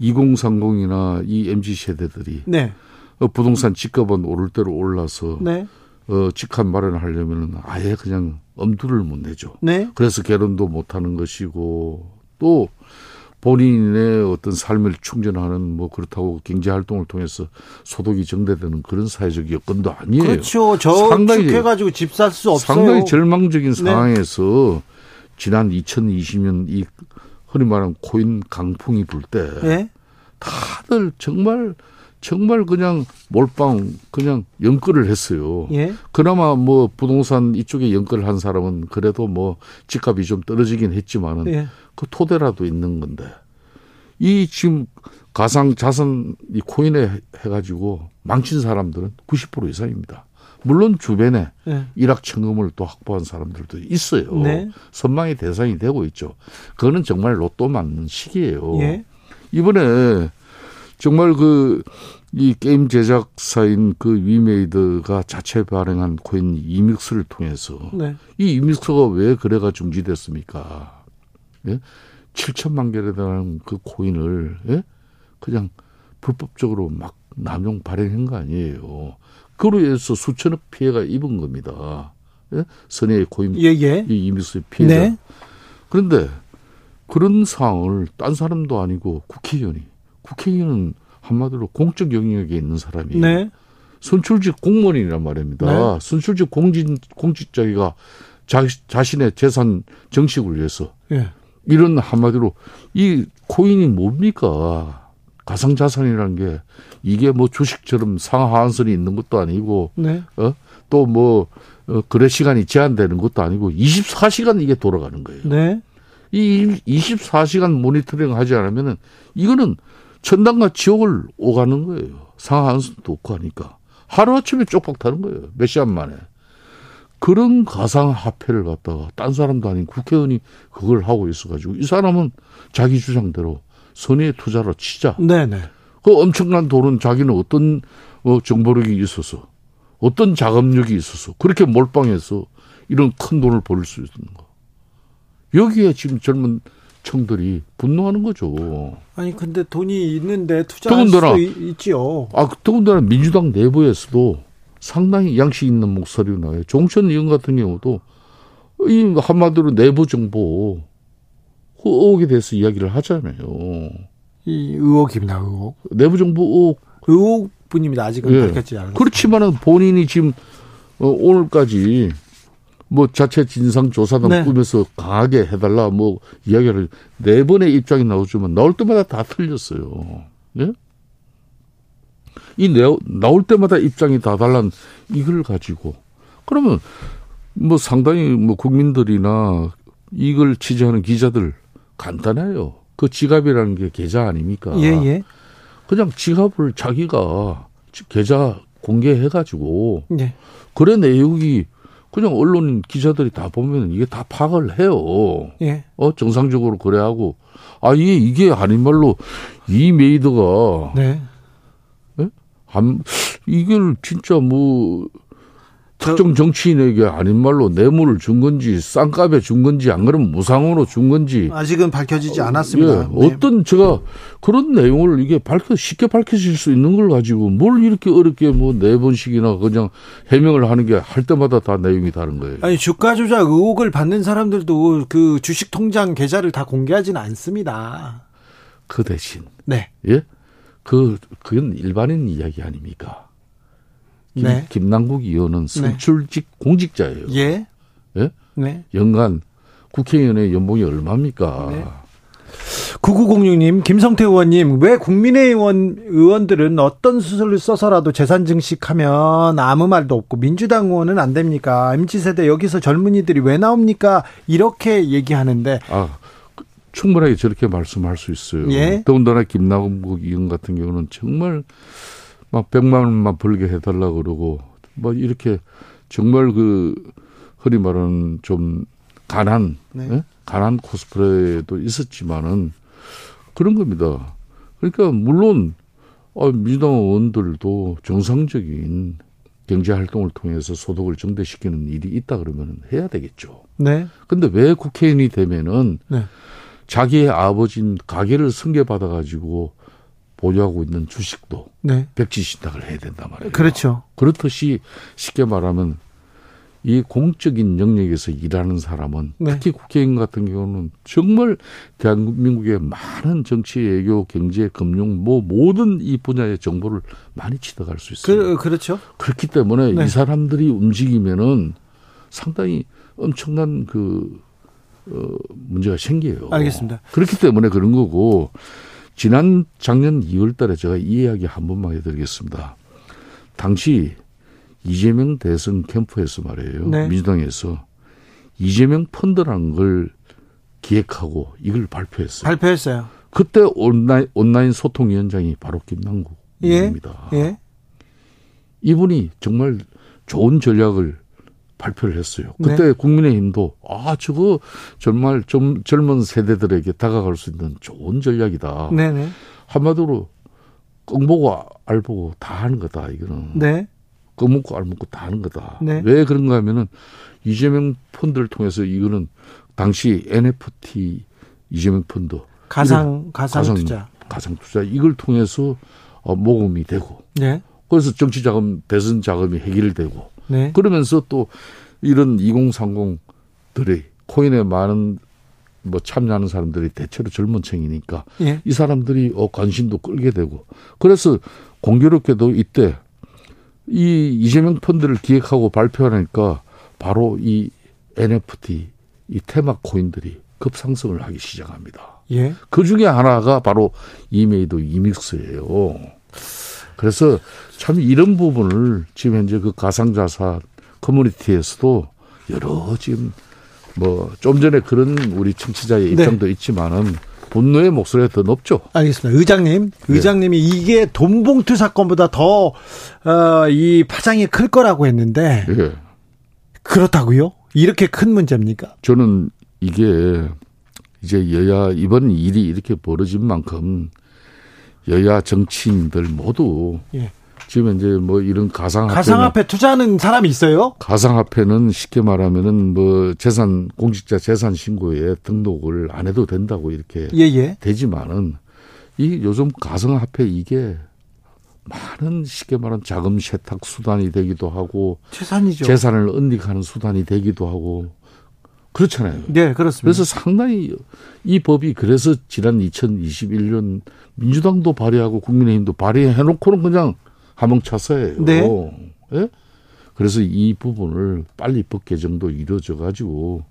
2030이나 이 mz 세대들이 네. 어, 부동산 집값은 오를 대로 올라서 네. 어, 직한 마련을 하려면은 아예 그냥 엄두를 못 내죠. 네. 그래서 결혼도 못 하는 것이고 또 본인의 어떤 삶을 충전하는 뭐 그렇다고 경제 활동을 통해서 소득이 정대되는 그런 사회적 여건도 아니에요. 그렇죠. 저 상당히 해가지고 집 살 수 없어요. 상당히 절망적인 네. 상황에서 지난 2020년 이 흔히 말하는 코인 강풍이 불때 네? 다들 정말 정말 그냥 몰빵 그냥 연끌을 했어요. 예? 그나마 뭐 부동산 이쪽에 연끌을 한 사람은 그래도 뭐 집값이 좀 떨어지긴 했지만은 예. 그 토대라도 있는 건데 이 지금 가상 자산 이 코인에 해가지고 망친 사람들은 90% 이상입니다. 물론 주변에 네. 일확천금을 또 확보한 사람들도 있어요. 네. 선망의 대상이 되고 있죠. 그거는 정말 로또 맞는 시기예요. 예. 이번에 정말 그 이 게임 제작사인 그 위메이드가 자체 발행한 코인 이믹스를 통해서 네. 이 이믹스가 왜 거래가 중지됐습니까? 예? 7천만 개에 달하는 그 코인을 예? 그냥 불법적으로 막 남용 발행한 거 아니에요. 그로 인해서 수천억 피해가 입은 겁니다. 예? 선의의 코인 예, 예. 이 이믹스의 피해가. 네. 그런데 그런 상황을 딴 사람도 아니고 국회의원이 국회의원은 한마디로 공적 영역에 있는 사람이에요. 네. 선출직 공무원이란 말입니다. 네. 선출직 공직 공직자가 자, 자신의 재산 정식을 위해서 네. 이런 한마디로 이 코인이 뭡니까? 가상 자산이라는 게 이게 뭐 주식처럼 상하한선이 있는 것도 아니고 네. 어? 또뭐 어, 거래 시간이 제한되는 것도 아니고 24시간 이게 돌아가는 거예요. 네. 이 24시간 모니터링 하지 않으면은 이거는 천당과 지옥을 오가는 거예요. 상한선도 없고 하니까. 하루아침에 쪽박 타는 거예요. 몇 시간 만에. 그런 가상 화폐를 갖다가 딴 사람도 아닌 국회의원이 그걸 하고 있어가지고 이 사람은 자기 주장대로 선의의 투자로 치자. 네네. 그 엄청난 돈은 자기는 어떤 어, 정보력이 있어서 어떤 자금력이 있어서 그렇게 몰빵해서 이런 큰 돈을 벌 수 있는 거. 여기에 지금 젊은 청들이 분노하는 거죠. 아니 근데 돈이 있는데 투자할 더군다나, 수 있지요. 아 더군다나 민주당 내부에서도 상당히 양식 있는 목소리가 나와요. 종천 의원 같은 경우도 이 한마디로 내부 정보 의혹에 대해서 이야기를 하잖아요. 이 의혹입니다, 의혹. 내부 정보 의혹. 의혹 뿐입니다. 아직은 예. 밝혔지 않았어요. 그렇지만은 본인이 지금 어, 오늘까지 뭐 자체 진상 조사단 네. 꾸며서 강하게 해달라 뭐 이야기를 네 번의 입장이 나오지만 나올 때마다 다 틀렸어요. 예? 이 나올 때마다 입장이 다 달란 이걸 가지고 그러면 뭐 상당히 뭐 국민들이나 이걸 취재하는 기자들 간단해요. 그 지갑이라는 게 계좌 아닙니까? 예, 예. 그냥 지갑을 자기가 계좌 공개해가지고 예. 그래 내용이 그냥 언론 기자들이 다 보면 이게 다 파악을 해요. 예. 어 정상적으로 그래 하고 아 이게 이게 아닌 말로 이 메이드가 네. 예? 안 이걸 진짜 뭐 특정 정치인에게 아닌 말로 뇌물을 준 건지 쌍값에 준 건지 안 그러면 무상으로 준 건지 아직은 밝혀지지 않았습니다. 예, 네. 어떤 제가 그런 내용을 이게 밝혀 쉽게 밝혀질 수 있는 걸 가지고 뭘 이렇게 어렵게 뭐 네 번씩이나 그냥 해명을 하는 게 할 때마다 다 내용이 다른 거예요. 아니 주가 조작 의혹을 받는 사람들도 그 주식 통장 계좌를 다 공개하지는 않습니다. 그 대신 네. 예? 그 그건 일반인 이야기 아닙니까? 김, 네. 김남국 의원은 선출직 네. 공직자예요. 예. 예? 네. 연간 국회의원의 연봉이 얼마입니까? 네. 9906님, 김성태 의원님, 왜 국민의원 의원들은 어떤 수술을 써서라도 재산 증식하면 아무 말도 없고 민주당 의원은 안 됩니까? MZ세대 여기서 젊은이들이 왜 나옵니까? 이렇게 얘기하는데. 아, 충분하게 저렇게 말씀할 수 있어요. 예. 더군다나 김남국 의원 같은 경우는 정말 막 100만 원만 벌게 해달라 그러고 뭐 이렇게 정말 그 흔히 말하는 좀 가난, 네. 예? 가난 코스프레도 있었지만은 그런 겁니다. 그러니까 물론 어, 민주당 의원들도 정상적인 경제 활동을 통해서 소득을 증대시키는 일이 있다 그러면 해야 되겠죠. 네. 근데 왜 국회의원이 되면은 네. 자기의 아버진 가게를 승계받아 가지고 보유하고 있는 주식도 네. 백지 신탁을 해야 된단 말이에요. 그렇죠. 그렇듯이 쉽게 말하면 이 공적인 영역에서 일하는 사람은 네. 특히 국회의원 같은 경우는 정말 대한민국의 많은 정치, 외교, 경제, 금융 뭐 모든 이 분야의 정보를 많이 취득할 수 있어요. 그, 렇죠 그렇기 때문에 네. 이 사람들이 움직이면은 상당히 엄청난 그 어, 문제가 생겨요. 알겠습니다. 그렇기 때문에 그런 거고 지난 작년 2월 달에 제가 이 이야기 한 번만 해드리겠습니다. 당시 이재명 대선 캠프에서 말이에요. 네. 민주당에서 이재명 펀드라는 걸 기획하고 이걸 발표했어요. 발표했어요. 그때 온라인, 온라인 소통위원장이 바로 김남국입니다. 예. 예. 이분이 정말 좋은 전략을 발표를 했어요. 그때 네. 국민의힘도 아 저거 정말 좀 젊은 세대들에게 다가갈 수 있는 좋은 전략이다. 네네. 한마디로 껑보고 알보고 다 하는 거다 이거는. 네. 껌먹고 알먹고 다 하는 거다. 네. 왜 그런가 하면은 이재명 펀드를 통해서 이거는 당시 NFT 이재명 펀드 가상 가상, 가상 투자 가상 투자 이걸 통해서 어, 모금이 되고 네. 그래서 정치 자금 대선 자금이 해결되고 네. 그러면서 또 이런 2030들이 코인에 많은 뭐 참여하는 사람들이 대체로 젊은 층이니까 예. 이 사람들이 어 관심도 끌게 되고 그래서 공교롭게도 이때 이 이재명 펀드를 기획하고 발표하니까 바로 이 NFT 이 테마 코인들이 급상승을 하기 시작합니다. 예. 그 중에 하나가 바로 이메이드 이믹스예요. 그래서 참 이런 부분을 지금 현재 그 가상자산 커뮤니티에서도 여러 지금 뭐 좀 전에 그런 우리 청취자의 네. 입장도 네. 있지만은 분노의 목소리가 더 높죠. 알겠습니다. 의장님, 네. 의장님이 이게 돈봉투 사건보다 더, 어, 이 파장이 클 거라고 했는데. 네. 그렇다고요? 이렇게 큰 문제입니까? 저는 이게 이제 여야 이번 일이 이렇게 벌어진 만큼 여야 정치인들 모두 예. 지금 이제 뭐 이런 가상화폐 가상화폐 투자하는 사람이 있어요? 가상화폐는 쉽게 말하면은 뭐 재산 공직자 재산 신고에 등록을 안 해도 된다고 이렇게 예예. 예. 되지만은 이 요즘 가상화폐 이게 많은 쉽게 말하는 자금 세탁 수단이 되기도 하고 재산이죠. 재산을 은닉하는 수단이 되기도 하고 그렇잖아요. 네, 그렇습니다. 그래서 상당히 이 법이 그래서 지난 2021년 민주당도 발의하고 국민의힘도 발의해 놓고는 그냥 하몽차사예요. 네. 예? 그래서 이 부분을 빨리 법 개정도 이루어져 가지고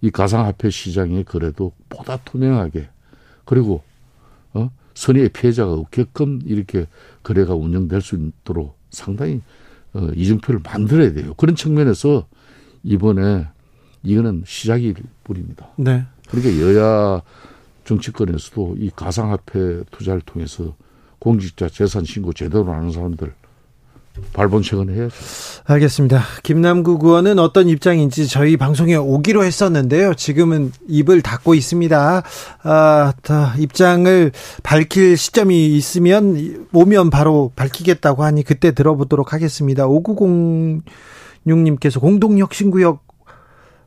이 가상화폐 시장의 거래도 보다 투명하게 그리고 어 선의의 피해자가 없게끔 이렇게 거래가 운영될 수 있도록 상당히 어, 이중표를 만들어야 돼요. 그런 측면에서 이번에 이거는 시작일 뿐입니다. 네. 그러니까 여야 정치권에서도 이 가상화폐 투자를 통해서 공직자 재산 신고 제대로 하는 사람들 발본책은 해야죠. 알겠습니다. 김남국 의원은 어떤 입장인지 저희 방송에 오기로 했었는데요. 지금은 입을 닫고 있습니다. 아, 입장을 밝힐 시점이 있으면 오면 바로 밝히겠다고 하니 그때 들어보도록 하겠습니다. 5906님께서 공동혁신구역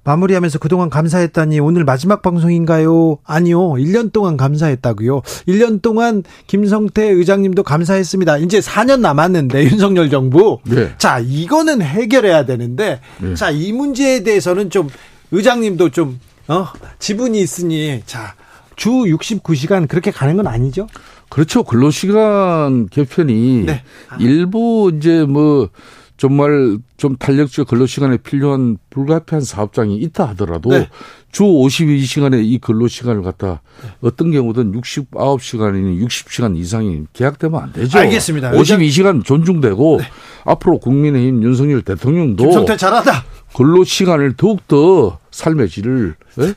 마무리하면서 그동안 감사했다니 오늘 마지막 방송인가요? 아니요. 1년 동안 감사했다고요. 1년 동안 김성태 의장님도 감사했습니다. 이제 4년 남았는데 윤석열 정부. 네. 자, 이거는 해결해야 되는데 네. 자, 이 문제에 대해서는 좀 의장님도 좀 어, 지분이 있으니 자, 주 69시간 그렇게 가는 건 아니죠? 그렇죠. 근로시간 개편이 네. 일부 이제 뭐 정말 좀 탄력적 근로 시간에 필요한 불가피한 사업장이 있다 하더라도 네. 주 52시간의 이 근로 시간을 갖다 어떤 경우든 69시간이니 60시간 이상이 계약되면 안 되죠. 알겠습니다. 52시간 존중되고 네. 앞으로 국민의힘 윤석열 대통령도 김성태 잘하다. 근로 시간을 더욱더 삶의 질을 네?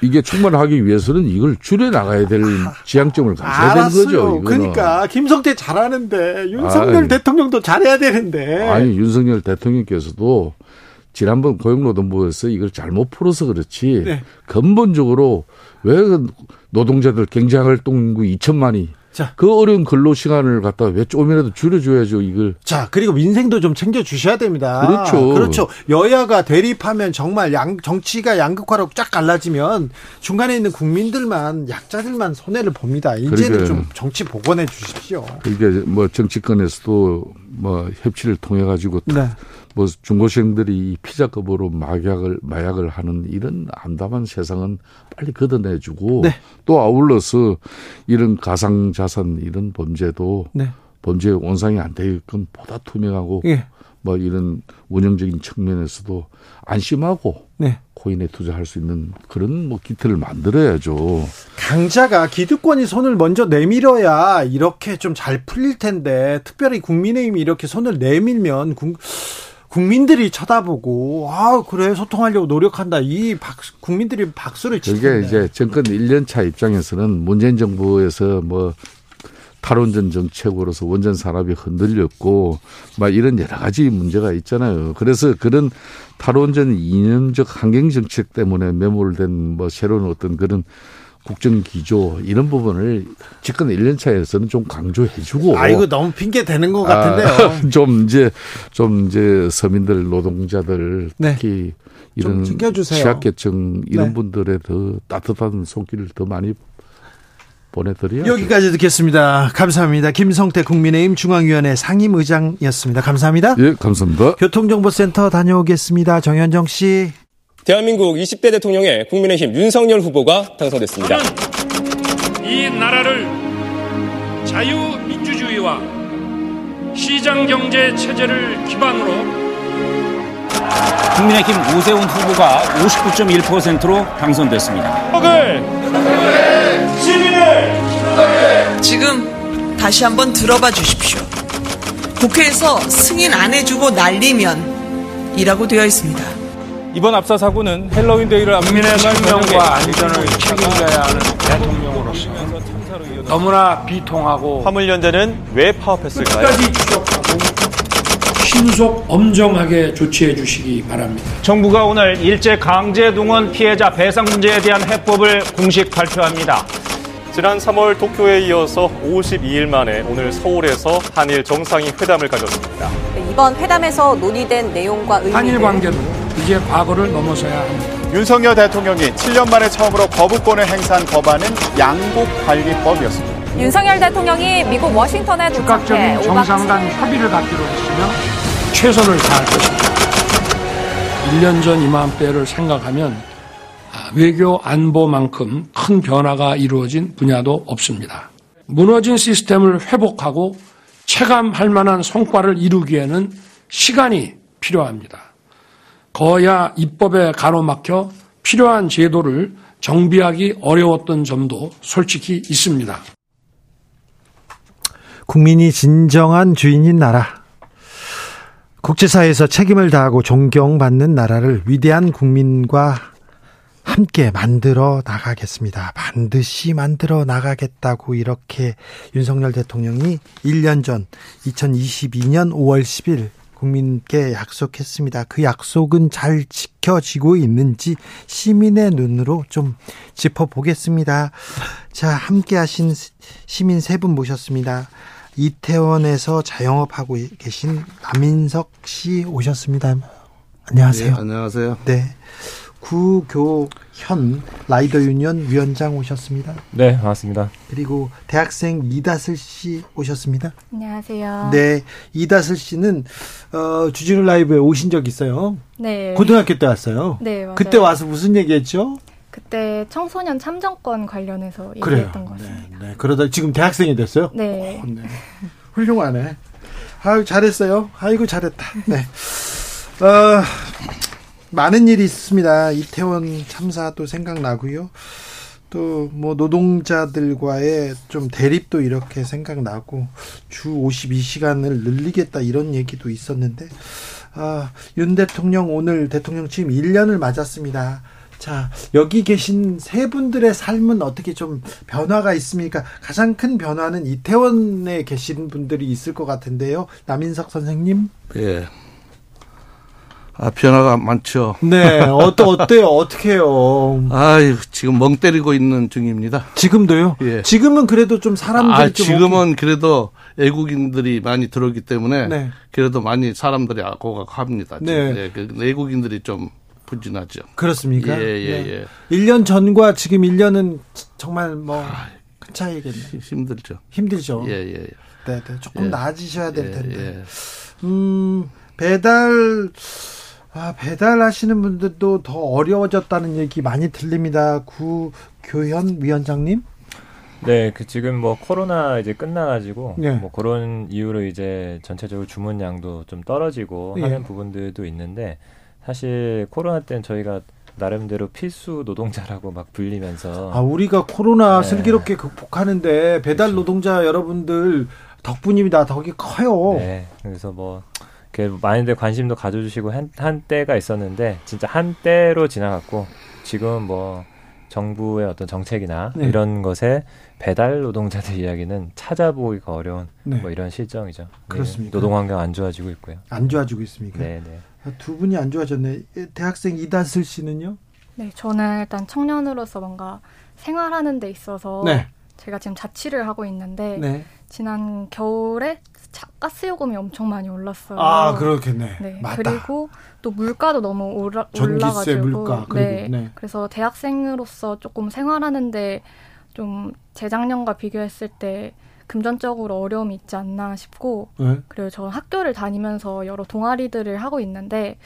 이게 충만하기 위해서는 이걸 줄여 나가야 될 지향점을 가져야 알았어요. 되는 거죠. 이거는. 그러니까 김성태 잘하는데 윤석열 아니, 대통령도 잘해야 되는데. 아니 윤석열 대통령께서도 지난번 고용노동부에서 이걸 잘못 풀어서 그렇지 네. 근본적으로 왜 노동자들 경제활동 인구 2천만이 자. 그 어려운 근로 시간을 갖다 왜 조금이라도 줄여줘야죠, 이걸. 자, 그리고 민생도 좀 챙겨주셔야 됩니다. 그렇죠. 그렇죠. 여야가 대립하면 정말 양, 정치가 양극화로 쫙 갈라지면 중간에 있는 국민들만, 약자들만 손해를 봅니다. 이제는 좀 정치 복원해 주십시오. 이게 뭐 정치권에서도 뭐 협치를 통해 가지고 네. 뭐 중고생들이 피자급으로 마약을 마약을 하는 이런 암담한 세상은 빨리 걷어내주고 네. 또 아울러서 이런 가상 자산 이런 범죄도 네. 범죄 원상이 안 되게끔 보다 투명하고 예. 뭐 이런 운영적인 측면에서도 안심하고 네. 코인에 투자할 수 있는 그런 뭐 기틀을 만들어야죠. 강자가 기득권이 손을 먼저 내밀어야 이렇게 좀 잘 풀릴 텐데 특별히 국민의힘이 이렇게 손을 내밀면 국 민들이 쳐다보고 아 그래 소통하려고 노력한다 이 박, 국민들이 박수를 치는데 그게 이제 정권 1년 차 입장에서는 문재인 정부에서 뭐 탈원전 정책으로서 원전 산업이 흔들렸고 막 이런 여러 가지 문제가 있잖아요. 그래서 그런 탈원전 이념적 환경 정책 때문에 매몰된 뭐 새로운 어떤 그런 국정 기조 이런 부분을 집권 1년 차에서는 좀 강조해주고. 아 이거 너무 핑계 되는 것 같은데요. 아, 좀 이제 좀 이제 서민들 노동자들 네. 특히 이런 취약계층 이런 네. 분들의 더 따뜻한 손길을 더 많이 보내드려요. 여기까지 듣겠습니다. 감사합니다. 김성태 국민의힘 중앙위원회 상임의장이었습니다. 감사합니다. 예, 감사합니다. 교통정보센터 다녀오겠습니다. 정현정 씨. 대한민국 20대 대통령의 국민의힘 윤석열 후보가 당선됐습니다. 이 나라를 자유민주주의와 시장경제 체제를 기반으로 국민의힘 오세훈 후보가 59.1%로 당선됐습니다. 지금 다시 한번 들어봐 주십시오. 국회에서 승인 안 해주고 날리면 이라고 되어 있습니다. 이번 압사 사고는 헬로윈 데이를 국민의 생명과 안전을 책임져야 하는 대통령으로서 너무나 비통하고 화물 연대는 왜 파업했을까요? 끝까지 추적하고 신속 엄정하게 조치해 주시기 바랍니다. 정부가 오늘 일제 강제 동원 피해자 배상 문제에 대한 해법을 공식 발표합니다. 지난 3월 도쿄에 이어서 52일 만에 오늘 서울에서 한일 정상이 회담을 가졌습니다. 이번 회담에서 논의된 내용과 의미를 한일 관계는 이제 과거를 넘어서야 합니다. 윤석열 대통령이 7년 만에 처음으로 거부권을 행사한 법안은 양국관리법이었습니다. 윤석열 대통령이 미국 워싱턴에 도착해 정상 간 협의를 갖기로 했으며 최선을 다할 것입니다. 1년 전 이맘때를 생각하면 아, 외교 안보만큼 큰 변화가 이루어진 분야도 없습니다. 무너진 시스템을 회복하고 체감할 만한 성과를 이루기에는 시간이 필요합니다. 거야 입법에 가로막혀 필요한 제도를 정비하기 어려웠던 점도 솔직히 있습니다. 국민이 진정한 주인인 나라. 국제사회에서 책임을 다하고 존경받는 나라를 위대한 국민과 함께 만들어 나가겠습니다. 반드시 만들어 나가겠다고 이렇게 윤석열 대통령이 1년 전 2022년 5월 10일 국민께 약속했습니다. 그 약속은 잘 지켜지고 있는지 시민의 눈으로 좀 짚어보겠습니다. 자, 함께 하신 시민 세 분 모셨습니다. 이태원에서 자영업하고 계신 남인석 씨 오셨습니다. 안녕하세요. 네, 안녕하세요. 네. 구교현 라이더 유니언 위원장 오셨습니다. 네, 반갑습니다. 그리고 대학생 이다슬 씨 오셨습니다. 안녕하세요. 네, 이다슬 씨는 어, 주진우 라이브에 오신 적 있어요. 네. 고등학교 때 왔어요. 네, 맞아요. 그때 와서 무슨 얘기했죠? 그때 청소년 참정권 관련해서 얘기했던 것 같습니다. 네, 네. 그러다 지금 대학생이 됐어요? 네. 네. 훌륭하네. 아유, 잘했어요. 아이고, 잘했다. 네. 어, 많은 일이 있습니다. 이태원 참사도 생각나고요. 또 뭐 노동자들과의 좀 대립도 이렇게 생각나고 주 52시간을 늘리겠다 이런 얘기도 있었는데 아, 윤 대통령 오늘 대통령 취임 1년을 맞았습니다. 자, 여기 계신 세 분들의 삶은 어떻게 좀 변화가 있습니까? 가장 큰 변화는 이태원에 계신 분들이 있을 것 같은데요. 남인석 선생님. 예. 아, 변화가 많죠. 네, 어떠, 어때요? 어떻게 해요? 아유, 지금 멍 때리고 있는 중입니다. 지금도요? 예. 지금은 그래도 좀 사람들이 아, 좀 지금은 오기... 그래도 외국인들이 많이 들어오기 때문에 네. 그래도 많이 사람들이 하고 가고 합니다. 네. 예, 그 외국인들이 좀 부진하죠. 그렇습니까? 예, 예, 네. 예. 1년 전과 지금 1년은 정말 뭐 큰 차이겠네요. 힘들죠. 힘들죠. 예, 예. 예. 네, 네. 조금 예. 나아지셔야 될 텐데. 예. 음, 배달 아, 배달하시는 분들도 더 어려워졌다는 얘기 많이 들립니다. 구교현 위원장님. 네, 그 지금 뭐 코로나 이제 끝나가지고 네. 뭐 그런 이유로 이제 전체적으로 주문량도 좀 떨어지고 예. 하는 부분들도 있는데 사실 코로나 때는 저희가 나름대로 필수 노동자라고 막 불리면서 아, 우리가 코로나 네. 슬기롭게 극복하는데 배달 노동자 여러분들 덕분입니다. 덕이 커요. 네, 그래서 뭐 많이들 관심도 가져주시고 한, 한때가 있었는데 진짜 한때로 지나갔고 지금 뭐 정부의 어떤 정책이나 네. 이런 것에 배달 노동자들 이야기는 찾아보기가 어려운 네. 뭐 이런 실정이죠. 네, 그렇습니까? 노동 환경 안 좋아지고 있고요. 안 좋아지고 있습니까? 네, 네. 아, 두 분이 안 좋아졌네. 예, 대학생 이다슬 씨는요? 네, 저는 일단 청년으로서 뭔가 생활하는 데 있어서 네. 제가 지금 자취를 하고 있는데 네. 지난 겨울에 차, 가스 요금이 엄청 많이 올랐어요. 아, 그렇겠네. 네. 맞다. 그리고 또 물가도 너무 올라, 전기세, 올라가지고 물가, 그리고, 네. 네. 그래서 대학생으로서 조금 생활하는데 좀 재작년과 비교했을 때 금전적으로 어려움이 있지 않나 싶고 네. 그리고 저 학교를 다니면서 여러 동아리들을 하고 있는데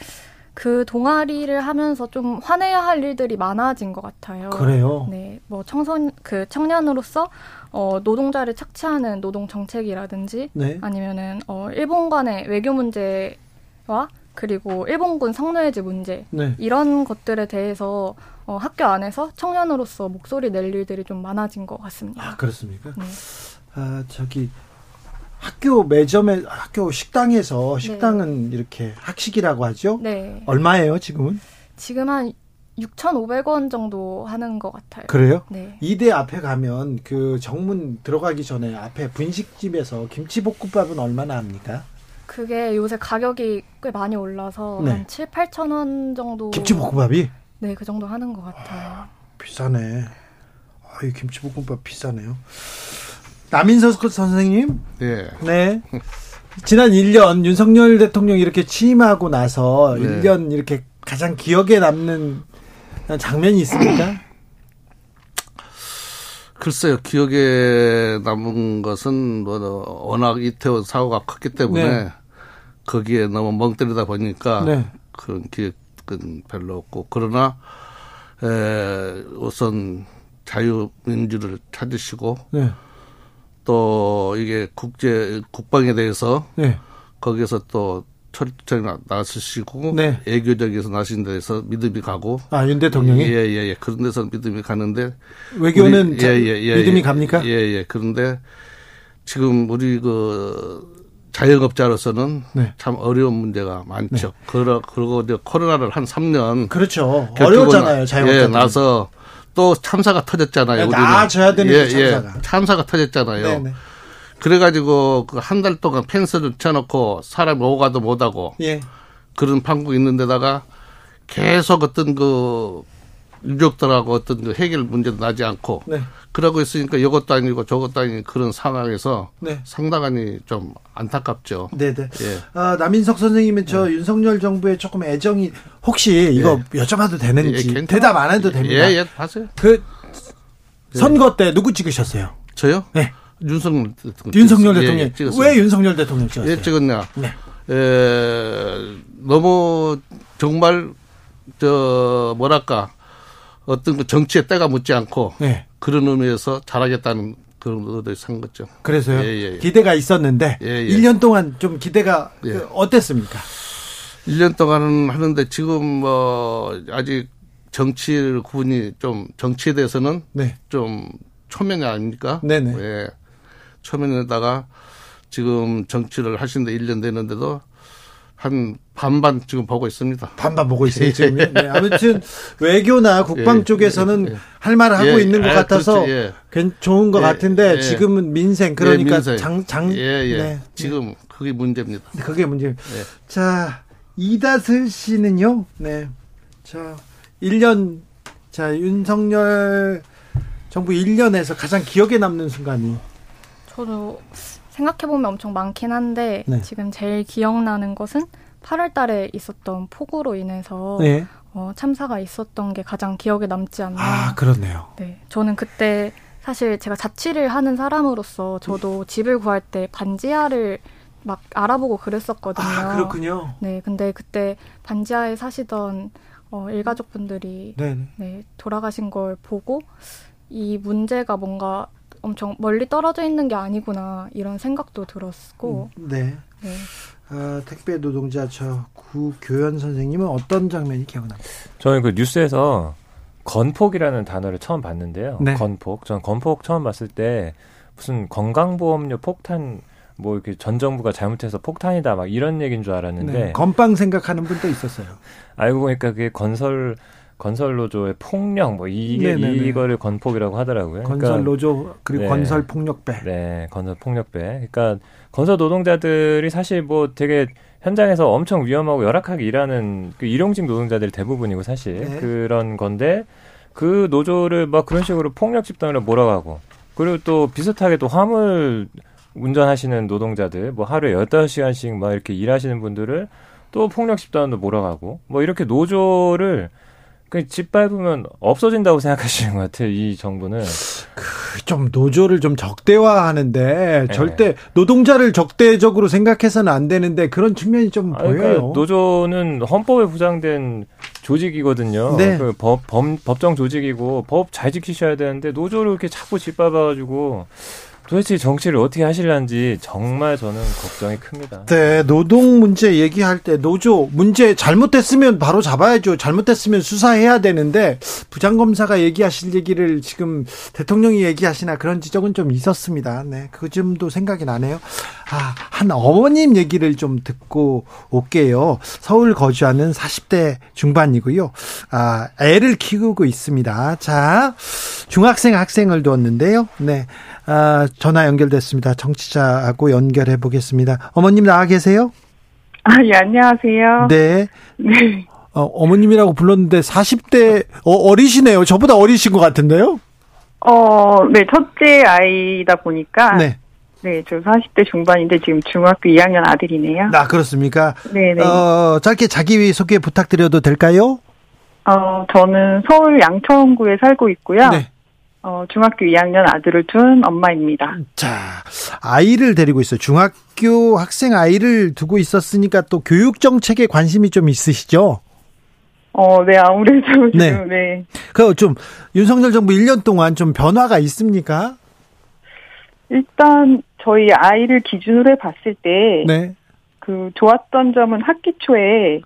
그 동아리를 하면서 좀 화내야 할 일들이 많아진 것 같아요. 그래요? 네, 뭐 청소년 그 청년으로서 어, 노동자를 착취하는 노동 정책이라든지 네. 아니면은 어, 일본 간의 외교 문제와 그리고 일본군 성노예제 문제 네. 이런 것들에 대해서 어, 학교 안에서 청년으로서 목소리 낼 일들이 좀 많아진 것 같습니다. 아, 그렇습니까? 네. 아, 저기 학교 매점에 학교 식당에서 식당은 이렇게 학식이라고 하죠? 네. 얼마예요, 지금은? 지금 한 6,500원 정도 하는 것 같아요. 그래요? 네. 이대 앞에 가면 그 정문 들어가기 전에 앞에 분식집에서 김치볶음밥은 얼마나 합니까? 그게 요새 가격이 꽤 많이 올라서 네. 한 7, 8천 원 정도. 김치볶음밥이 네, 그 정도 하는 것 같아요. 비싸네. 아, 이 김치볶음밥 비싸네요. 남인석 선생님? 예. 네. 지난 1년 윤석열 대통령이 이렇게 취임하고 나서 네. 1년 이렇게 가장 기억에 남는 장면이 있습니까? 글쎄요, 기억에 남은 것은 뭐 워낙 이태원 사고가 컸기 때문에 네. 거기에 너무 멍 때리다 보니까 네. 그런 기억은 별로 없고 그러나 에, 우선 자유민주를 찾으시고 네. 또 이게 국제 국방에 대해서 네. 거기에서 또 철저히 나서시고 네. 애교적에서 나신 데서 믿음이 가고 아 윤 대통령이 예예예 예, 예. 그런 데서 믿음이 가는데 외교는 우리, 예, 예, 예, 믿음이 갑니까? 예예 예. 그런데 지금 우리 그 자영업자로서는 네. 참 어려운 문제가 많죠. 네. 그러, 그리고 이제 코로나를 한 3년. 그렇죠. 어려웠잖아요, 자영업자. 예, 나서 또 참사가 터졌잖아요. 우리는. 나아져야 되는 예, 참사가. 예, 참사가 터졌잖아요. 네네. 그래가지고 그 한 달 동안 펜스를 쳐놓고 사람이 오가도 못하고. 예. 그런 판국 있는데다가 계속 어떤 그 유족들하고 어떤 그 해결 문제도 나지 않고. 네. 그러고 있으니까 이것도 아니고 저것도 아닌 그런 상황에서 네. 상당히 좀 안타깝죠. 네네. 예. 아, 남인석 선생님은 저 네. 윤석열 정부에 조금 애정이 혹시 이거 예. 여쭤봐도 되는지 예, 대답 안 해도 됩니다. 예, 예, 하세요. 그 선거 때 누구 찍으셨어요? 저요? 네. 윤석열 대통령. 윤석열 대통령. 예, 예, 왜 윤석열 대통령 찍었어요? 예, 찍었냐? 네. 에, 너무 정말 저 뭐랄까 어떤 그 정치에 때가 묻지 않고 네. 그런 의미에서 잘하겠다는 그런 의도에 산 거죠. 그래서요. 예, 예, 예. 기대가 있었는데 예, 1년 예. 동안 좀 기대가 예. 그 어땠습니까? 1년 동안은 하는데 지금 뭐 아직 정치 구분이 좀 정치에 대해서는 네. 좀 초면이 아닙니까? 네네. 예. 초면에다가 지금 정치를 하시는데 1년 되는데도 한 반반 지금 보고 있습니다. 반반 보고 있어요, 지금. 네, 아무튼 외교나 국방 예, 쪽에서는 예, 예. 할 말을 하고 예, 있는 것 아, 같아서 그렇죠, 예. 좋은 것 예, 같은데 지금은 민생 그러니까 민생. 장, 장, 네. 지금 그게 문제입니다. 그게 문제. 자, 이다슬 씨는요, 네. 자, 1년, 자, 윤석열 정부 1년에서 가장 기억에 남는 순간이. 저도 생각해보면 엄청 많긴 한데 네. 지금 제일 기억나는 것은 8월 달에 있었던 폭우로 인해서 네. 어, 참사가 있었던 게 가장 기억에 남지 않나. 아, 그렇네요. 네. 저는 그때 사실 제가 자취를 하는 사람으로서 저도 집을 구할 때 반지하를 막 알아보고 그랬었거든요. 아, 그렇군요. 네. 근데 그때 반지하에 사시던 어, 일가족분들이 네, 네 돌아가신 걸 보고 이 문제가 뭔가 엄청 멀리 떨어져 있는 게 아니구나 이런 생각도 들었고. 음, 네. 네. 아, 택배 노동자 저 구교연 선생님은 어떤 장면이 기억납니까? 저는 그 뉴스에서 건폭이라는 단어를 처음 봤는데요. 네. 건폭. 전 건폭 처음 봤을 때 무슨 건강보험료 폭탄 뭐 이렇게 전 정부가 잘못해서 폭탄이다 막 이런 얘기인 줄 알았는데 네. 건빵 생각하는 분도 있었어요. 알고 보니까 그게 건설 건설 노조의 폭력 뭐 이게 네네네. 이거를 건폭이라고 하더라고요. 건설 그러니까, 노조 그리고 네. 건설 폭력배. 네, 건설 폭력배. 그러니까 건설 노동자들이 사실 뭐 되게 현장에서 엄청 위험하고 열악하게 일하는 그 일용직 노동자들이 대부분이고 사실 네. 그런 건데 그 노조를 막 그런 식으로 폭력 집단으로 몰아가고 그리고 또 비슷하게 또 화물 운전하시는 노동자들 뭐 하루에 여덟 시간씩막 이렇게 일하시는 분들을 또 폭력 집단으로 몰아가고 뭐 이렇게 노조를 그집 밟으면 없어진다고 생각하시는 것 같아요. 이 정부는. 그 좀 노조를 좀 적대화하는데 네. 절대 노동자를 적대적으로 생각해서는 안 되는데 그런 측면이 좀 아, 보여요. 그러니까 노조는 헌법에 보장된 조직이거든요. 네. 그 법, 법, 법정 조직이고 법 잘 지키셔야 되는데 노조를 이렇게 자꾸 짓밟아가지고 도대체 정치를 어떻게 하실런지 정말 저는 걱정이 큽니다. 네, 노동 문제 얘기할 때 노조 문제 잘못됐으면 바로 잡아야죠. 잘못됐으면 수사해야 되는데 부장검사가 얘기하실 얘기를 지금 대통령이 얘기하시나 그런 지적은 좀 있었습니다. 네, 그 점도 생각이 나네요. 아, 한 어머님 얘기를 좀 듣고 올게요. 서울 거주하는 40대 중반이고요. 아, 애를 키우고 있습니다. 자, 중학생 학생을 두었는데요. 네. 아, 전화 연결됐습니다. 정치자하고 연결해 보겠습니다. 어머님 나와 계세요? 아, 예, 안녕하세요. 네. 네. 어, 어머님이라고 불렀는데 40대 어, 어리시네요. 저보다 어리신 것 같은데요? 어, 네, 첫째 아이다 보니까 네. 네, 저 40대 중반인데 지금 중학교 2학년 아들이네요. 아, 그렇습니까? 네, 네. 어, 짧게 자기 소개 부탁드려도 될까요? 어, 저는 서울 양천구에 살고 있고요. 네. 어, 중학교 2학년 아들을 둔 엄마입니다. 자, 아이를 데리고 있어요. 중학교 학생 아이를 두고 있었으니까 또 교육 정책에 관심이 좀 있으시죠? 어, 네, 아무래도 네. 지금, 네. 그 좀 윤석열 정부 1년 동안 좀 변화가 있습니까? 일단 저희 아이를 기준으로 해 봤을 때 네. 그 좋았던 점은 학기 초에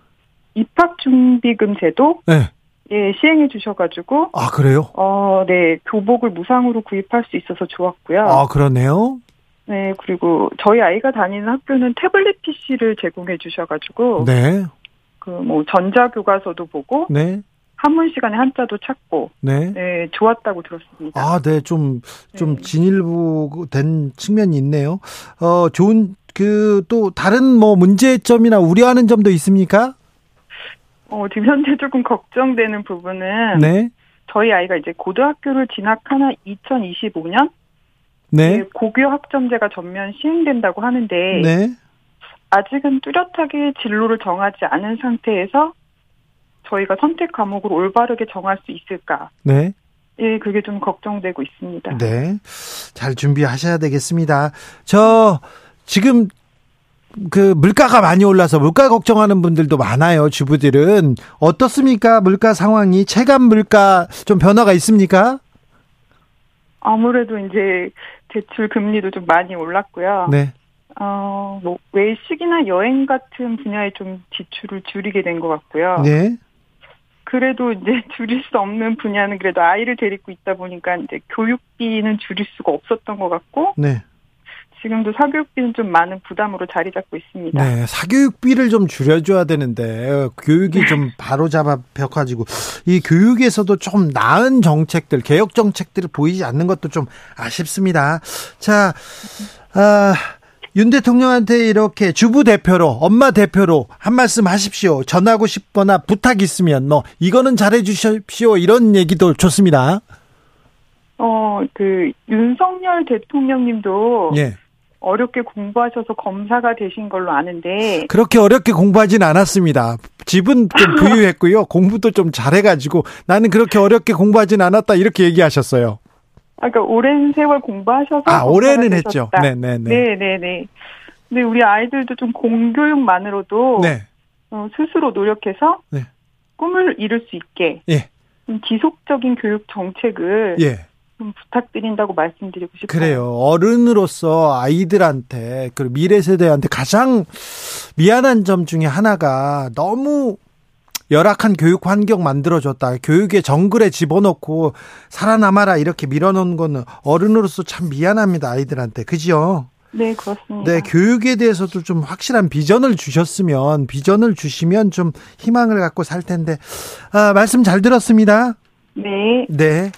입학 준비금 제도 네. 예, 시행해 주셔가지고. 아, 그래요? 어, 네. 교복을 무상으로 구입할 수 있어서 좋았고요. 아, 그러네요? 네, 그리고 저희 아이가 다니는 학교는 태블릿 PC를 제공해 주셔가지고. 네. 그, 뭐, 전자교과서도 보고. 네. 한문 시간에 한자도 찾고. 네. 네, 좋았다고 들었습니다. 아, 네. 좀, 좀 네. 진일보 된 측면이 있네요. 어, 좋은, 그, 또, 다른 뭐 문제점이나 우려하는 점도 있습니까? 어, 지금 현재 조금 걱정되는 부분은 네. 저희 아이가 이제 고등학교를 진학하나 2025년 네. 고교 학점제가 전면 시행된다고 하는데 네. 아직은 뚜렷하게 진로를 정하지 않은 상태에서 저희가 선택 과목을 올바르게 정할 수 있을까? 네. 예, 그게 좀 걱정되고 있습니다. 네. 잘 준비하셔야 되겠습니다. 저 지금 그 물가가 많이 올라서 물가 걱정하는 분들도 많아요. 주부들은 어떻습니까? 물가 상황이 체감 물가 좀 변화가 있습니까? 아무래도 이제 대출 금리도 좀 많이 올랐고요. 네. 어, 뭐 외식이나 여행 같은 분야에 좀 지출을 줄이게 된 것 같고요. 네. 그래도 이제 줄일 수 없는 분야는 그래도 아이를 데리고 있다 보니까 이제 교육비는 줄일 수가 없었던 것 같고. 네. 지금도 사교육비는 좀 많은 부담으로 자리 잡고 있습니다. 네, 사교육비를 좀 줄여줘야 되는데 교육이 네. 좀 바로 잡아펴가지고 이 교육에서도 좀 나은 정책들, 개혁 정책들을 보이지 않는 것도 좀 아쉽습니다. 자, 아, 윤 대통령한테 이렇게 주부 대표로, 엄마 대표로 한 말씀 하십시오. 전하고 싶거나 부탁 있으면 뭐 이거는 잘해 주십시오. 이런 얘기도 좋습니다. 어, 그 윤석열 대통령님도 예. 어렵게 공부하셔서 검사가 되신 걸로 아는데 그렇게 어렵게 공부하진 않았습니다. 집은 좀 부유했고요. 공부도 좀 잘해가지고 나는 그렇게 어렵게 공부하진 않았다 이렇게 얘기하셨어요. 아, 그러니까 오랜 세월 공부하셔서 아 올해는 했죠. 네네네. 네네네. 근데 우리 아이들도 좀 공교육만으로도 네. 어, 스스로 노력해서 네. 꿈을 이룰 수 있게 예. 지속적인 교육 정책을 예. 좀 부탁드린다고 말씀드리고 싶어요. 그래요. 어른으로서 아이들한테 그 미래 세대한테 가장 미안한 점 중에 하나가 너무 열악한 교육 환경 만들어줬다. 교육의 정글에 집어넣고 살아남아라 이렇게 밀어넣은 거는 어른으로서 참 미안합니다. 아이들한테. 그죠? 네, 그렇습니다. 네, 교육에 대해서도 좀 확실한 비전을 주셨으면, 비전을 주시면 좀 희망을 갖고 살 텐데, 아, 말씀 잘 들었습니다. 네. 네.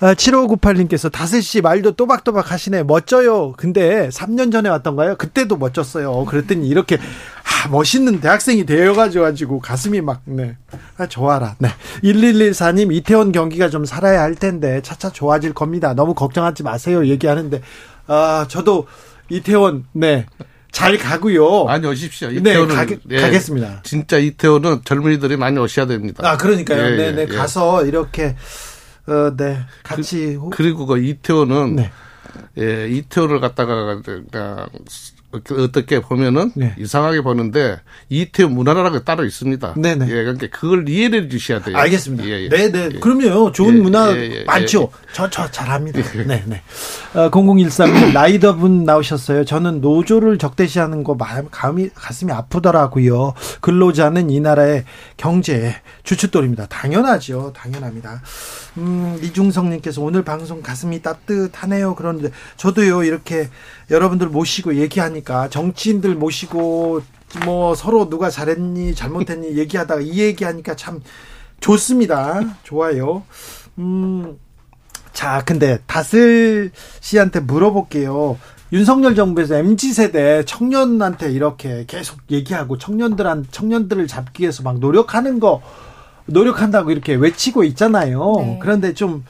아, 7598님께서 다슬씨 말도 또박또박 하시네. 멋져요. 근데 3년 전에 왔던가요? 그때도 멋졌어요. 그랬더니 이렇게, 아, 멋있는 대학생이 되어가지고 가슴이 막, 네. 아, 좋아라. 네. 1114님, 이태원 경기가 좀 살아야 할 텐데 차차 좋아질 겁니다. 너무 걱정하지 마세요. 얘기하는데, 아, 저도 이태원, 네. 잘 가고요. 많이 오십시오. 네, 이태원은 네, 가, 가겠습니다. 진짜 이태원은 젊은이들이 많이 오셔야 됩니다. 아, 그러니까요. 예, 네, 네. 예. 가서 이렇게 어, 네. 같이 그, 리고그 이태원은 네. 예, 이태원을 그 어떻게 보면은 네. 이상하게 보는데 이태원 문화라는 게 따로 있습니다. 네네. 예, 그러니까 그걸 이해해 주셔야 돼요. 알겠습니다. 예, 예. 네네. 예. 그럼요. 좋은 예, 문화 예, 예, 많죠. 저, 저 잘합니다. 네네. 어, 0013 라이더분 나오셨어요. 저는 노조를 적대시하는 거 마음, 가슴이, 가슴이 아프더라고요. 근로자는 이 나라의 경제 주춧돌입니다. 당연하죠. 당연합니다. 음, 이중성님께서 오늘 방송 가슴이 따뜻하네요. 그런데 저도요, 이렇게 여러분들 모시고 얘기하니까 정치인들 모시고 뭐 서로 누가 잘했니, 잘못했니 얘기하다가 이 얘기하니까 참 좋습니다. 좋아요. 음, 자, 근데 다슬 씨한테 물어볼게요. 윤석열 정부에서 MZ 세대 청년한테 이렇게 계속 얘기하고 청년들한 청년들을 잡기 위해서 막 노력하는 거 노력한다고 이렇게 외치고 있잖아요. 네. 그런데 좀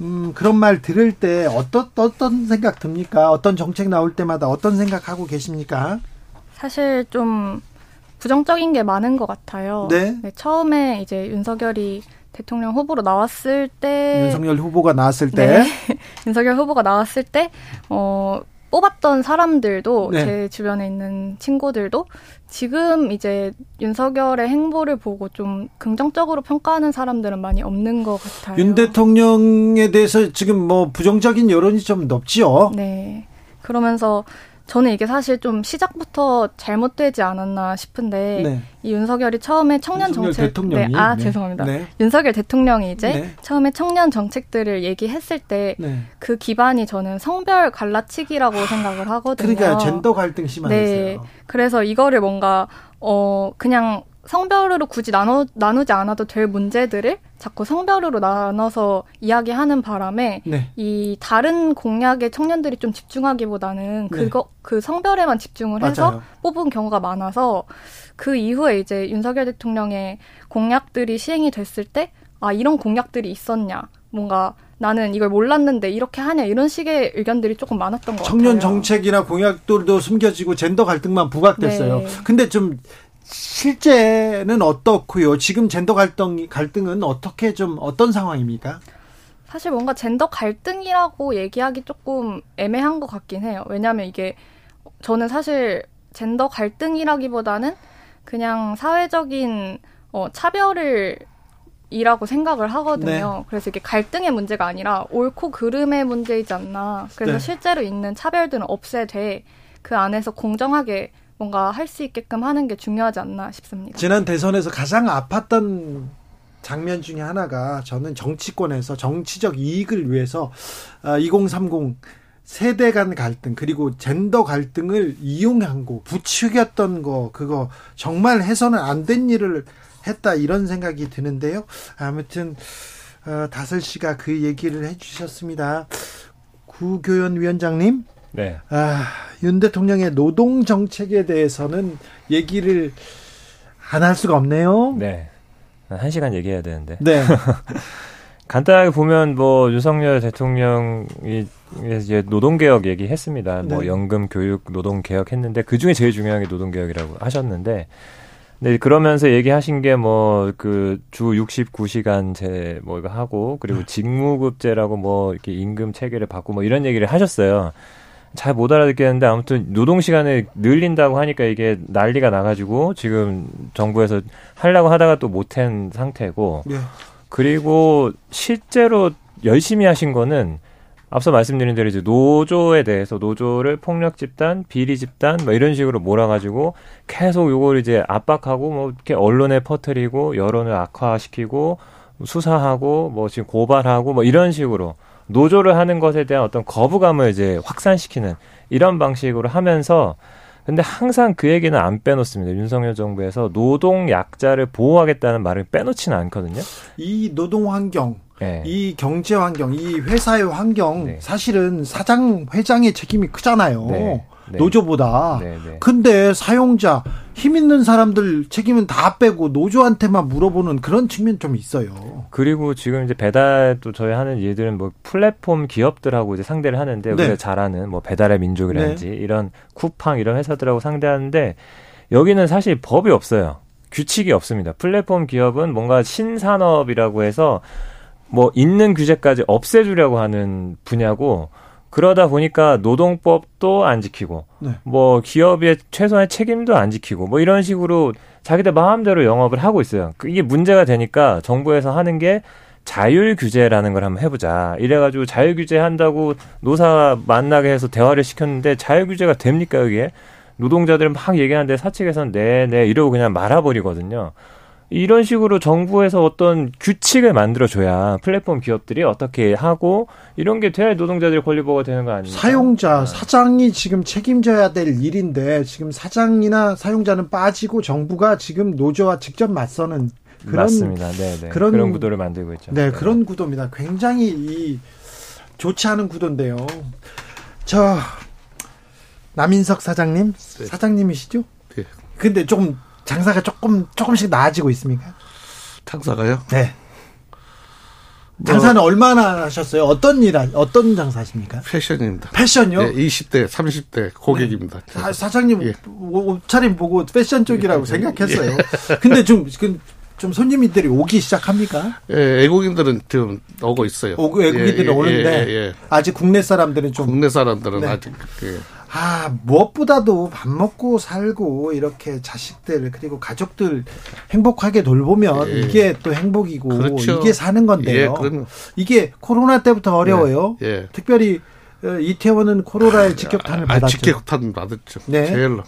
음, 그런 말 들을 때 어떤 어떤 생각 듭니까? 어떤 정책 나올 때마다 어떤 생각하고 계십니까? 사실 좀 부정적인 게 많은 것 같아요. 네. 네 처음에 이제 윤석열이 대통령 후보로 나왔을 때 윤석열 후보가 나왔을 때 네. 윤석열 후보가 나왔을 때 어, 뽑았던 사람들도 네. 제 주변에 있는 친구들도 지금 이제 윤석열의 행보를 보고 좀 긍정적으로 평가하는 사람들은 많이 없는 것 같아요. 윤 대통령에 대해서 지금 뭐 부정적인 여론이 좀 높지요. 네. 그러면서 저는 이게 사실 좀 시작부터 잘못되지 않았나 싶은데 네. 이 윤석열이 처음에 청년 정책 대통령이? 네, 아 네. 죄송합니다. 네. 윤석열 대통령이 이제 네. 처음에 청년 정책들을 얘기했을 때그 네. 기반이 저는 성별 갈라치기라고 생각을 하거든요. 그러니까 젠더 갈등 심하겠어요. 네. 그래서 이거를 뭔가 어 그냥 성별으로 굳이 나눠 나누지 않아도 될 문제들을 자꾸 성별으로 나눠서 이야기하는 바람에 네. 이 다른 공약에 청년들이 좀 집중하기보다는 네. 그거 그 성별에만 집중을 맞아요. 해서 뽑은 경우가 많아서 그 이후에 이제 윤석열 대통령의 공약들이 시행이 됐을 때 아 이런 공약들이 있었냐 뭔가 나는 이걸 몰랐는데 이렇게 하냐 이런 식의 의견들이 조금 많았던 것 청년 같아요. 청년 정책이나 공약들도 숨겨지고 젠더 갈등만 부각됐어요. 네. 근데 좀 실제는 어떻고요? 지금 젠더 갈등 갈등은 어떻게 좀 어떤 상황입니까? 사실 뭔가 젠더 갈등이라고 얘기하기 조금 애매한 것 같긴 해요. 왜냐하면 이게 저는 사실 젠더 갈등이라기보다는 그냥 사회적인 어, 차별을 이라고 생각을 하거든요. 네. 그래서 이게 갈등의 문제가 아니라 옳고 그름의 문제이지 않나. 그래서 네. 실제로 있는 차별들은 없애되 그 안에서 공정하게 뭔가 할 수 있게끔 하는 게 중요하지 않나 싶습니다. 지난 대선에서 가장 아팠던 장면 중에 하나가 저는 정치권에서 정치적 이익을 위해서 2030 아, 세대 간 갈등 그리고 젠더 갈등을 이용하고 부추겼던 거 그거 정말 해서는 안 된 일을 했다 이런 생각이 드는데요. 아무튼 어, 다슬 씨가 그 얘기를 해주셨습니다. 구교연 위원장님 네. 아, 윤 대통령의 노동 정책에 대해서는 얘기를 안 할 수가 없네요. 네. 한 시간 얘기해야 되는데. 네. 간단하게 보면 뭐 윤석열 대통령이 이제 노동개혁 얘기했습니다. 뭐 네. 뭐 연금, 교육, 노동개혁 했는데 그 중에 제일 중요한 게 노동개혁이라고 하셨는데 네, 그러면서 얘기하신 게 뭐 그 주 69시간제 뭐 이거 하고 그리고 네. 직무급제라고 뭐 이렇게 임금 체계를 바꾸고 뭐 이런 얘기를 하셨어요. 잘 못 알아듣겠는데 아무튼 노동 시간을 늘린다고 하니까 이게 난리가 나가지고 지금 정부에서 하려고 하다가 또 못한 상태고 네. 그리고 실제로 열심히 하신 거는 앞서 말씀드린 대로 이제 노조에 대해서 노조를 폭력 집단, 비리 집단 뭐 이런 식으로 몰아가지고 계속 요걸 이제 압박하고 뭐 이렇게 언론에 퍼뜨리고 여론을 악화시키고 수사하고 뭐 지금 고발하고 뭐 이런 식으로 노조를 하는 것에 대한 어떤 거부감을 이제 확산시키는 이런 방식으로 하면서 근데 항상 그 얘기는 안 빼놓습니다. 윤석열 정부에서 노동 약자를 보호하겠다는 말을 빼놓지는 않거든요. 이 노동 환경, 네. 이 경제 환경, 이 회사의 환경 네. 사실은 사장 회장의 책임이 크잖아요. 네. 네. 노조보다. 네, 네. 근데 사용자 힘 있는 사람들 책임은 다 빼고 노조한테만 물어보는 그런 측면 좀 있어요. 그리고 지금 이제 배달 또 저희 하는 일들은 뭐 플랫폼 기업들하고 이제 상대를 하는데 네. 우리가 잘하는 뭐 배달의 민족이라든지 네. 이런 쿠팡 이런 회사들하고 상대하는데 여기는 사실 법이 없어요. 규칙이 없습니다. 플랫폼 기업은 뭔가 신산업이라고 해서 뭐 있는 규제까지 없애주려고 하는 분야고 그러다 보니까 노동법도 안 지키고 네. 뭐 기업의 최소한의 책임도 안 지키고 뭐 이런 식으로 자기들 마음대로 영업을 하고 있어요. 그 이게 문제가 되니까 정부에서 하는 게 자율 규제라는 걸 한번 해보자. 이래가지고 자율 규제 한다고 노사 만나게 해서 대화를 시켰는데 자율 규제가 됩니까 여기에? 노동자들 막 얘기하는데 사측에서는 네네 네, 이러고 그냥 말아버리거든요. 이런 식으로 정부에서 어떤 규칙을 만들어줘야 플랫폼 기업들이 어떻게 하고 이런 게 돼야 노동자들의 권리 보호가 되는 거 아닙니까? 사용자, 네. 사장이 지금 책임져야 될 일인데 지금 사장이나 사용자는 빠지고 정부가 지금 노조와 직접 맞서는 그런 맞습니다. 네, 네. 그런, 그런 구도를 만들고 있죠. 네, 네, 그런 구도입니다. 굉장히 이 좋지 않은 구도인데요. 저 남인석 사장님, 네. 사장님이시죠? 네. 근데 조금 장사가 조금 조금씩 나아지고 있습니까? 장사가요? 네. 장사는 뭐, 얼마나 하셨어요? 어떤 일, 어떤 장사십니까? 패션입니다. 패션요? 네, 20대, 30대 고객입니다. 네. 사, 장님 예. 옷차림 보고 패션 쪽이라고 예. 생각했어요. 예. 근데 좀, 그, 좀 손님들이 오기 시작합니까? 예, 외국인들은 좀 오고 있어요. 오, 외국인들은 예, 예 오는데 예, 예, 아직 국내 사람들은 좀 국내 사람들은 네. 아직 그 아, 무엇보다도 밥 먹고 살고 이렇게 자식들 그리고 가족들 행복하게 돌보면 예. 이게 또 행복이고 그렇죠. 이게 사는 건데요. 예, 이게 코로나 때부터 어려워요. 예, 예. 특별히 어, 이태원은 코로나의 직격탄을 아, 받았죠. 직격탄 받았죠. 네. 제일.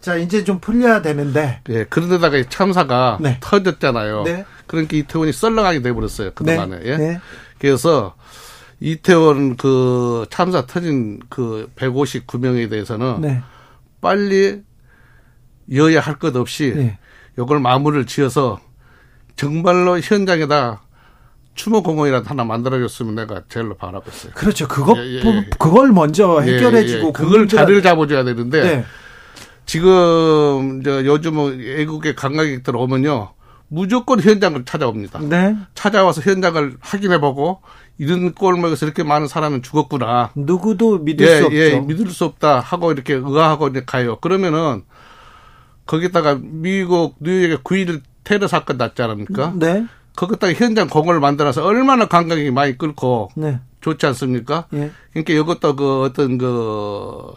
자, 이제 좀 풀려야 되는데. 예, 그런데다가 참사가 네. 터졌잖아요. 네. 그러니까 이태원이 썰렁하게 돼버렸어요. 그동안에. 네. 예. 네. 그래서 이태원 그 참사 터진 그 159명에 대해서는 네. 빨리 여야 할 것 없이 네. 이걸 마무리를 지어서 정말로 현장에다 추모 공원이라도 하나 만들어줬으면 내가 제일로 바라고 있어요. 그렇죠. 그거 예, 예, 예. 그걸 먼저 예, 해결해주고 예, 그걸 자리를 잡아줘야 되는데 네. 지금 저 요즘 외국의 관광객들 오면요 무조건 현장을 찾아옵니다. 네. 찾아와서 현장을 확인해보고 이런 꼴목에서 이렇게 많은 사람은 죽었구나. 누구도 믿을 수 없죠. 예, 믿을 수 없다 하고 이렇게 의아하고 이제 가요. 그러면은 거기다가 미국 뉴욕에 9일 테러 사건 났지 않습니까? 네. 거기다가 현장 공원을 만들어서 얼마나 관광객이 많이 끌고 네. 좋지 않습니까? 예. 그러니까 이것도 그 어떤 그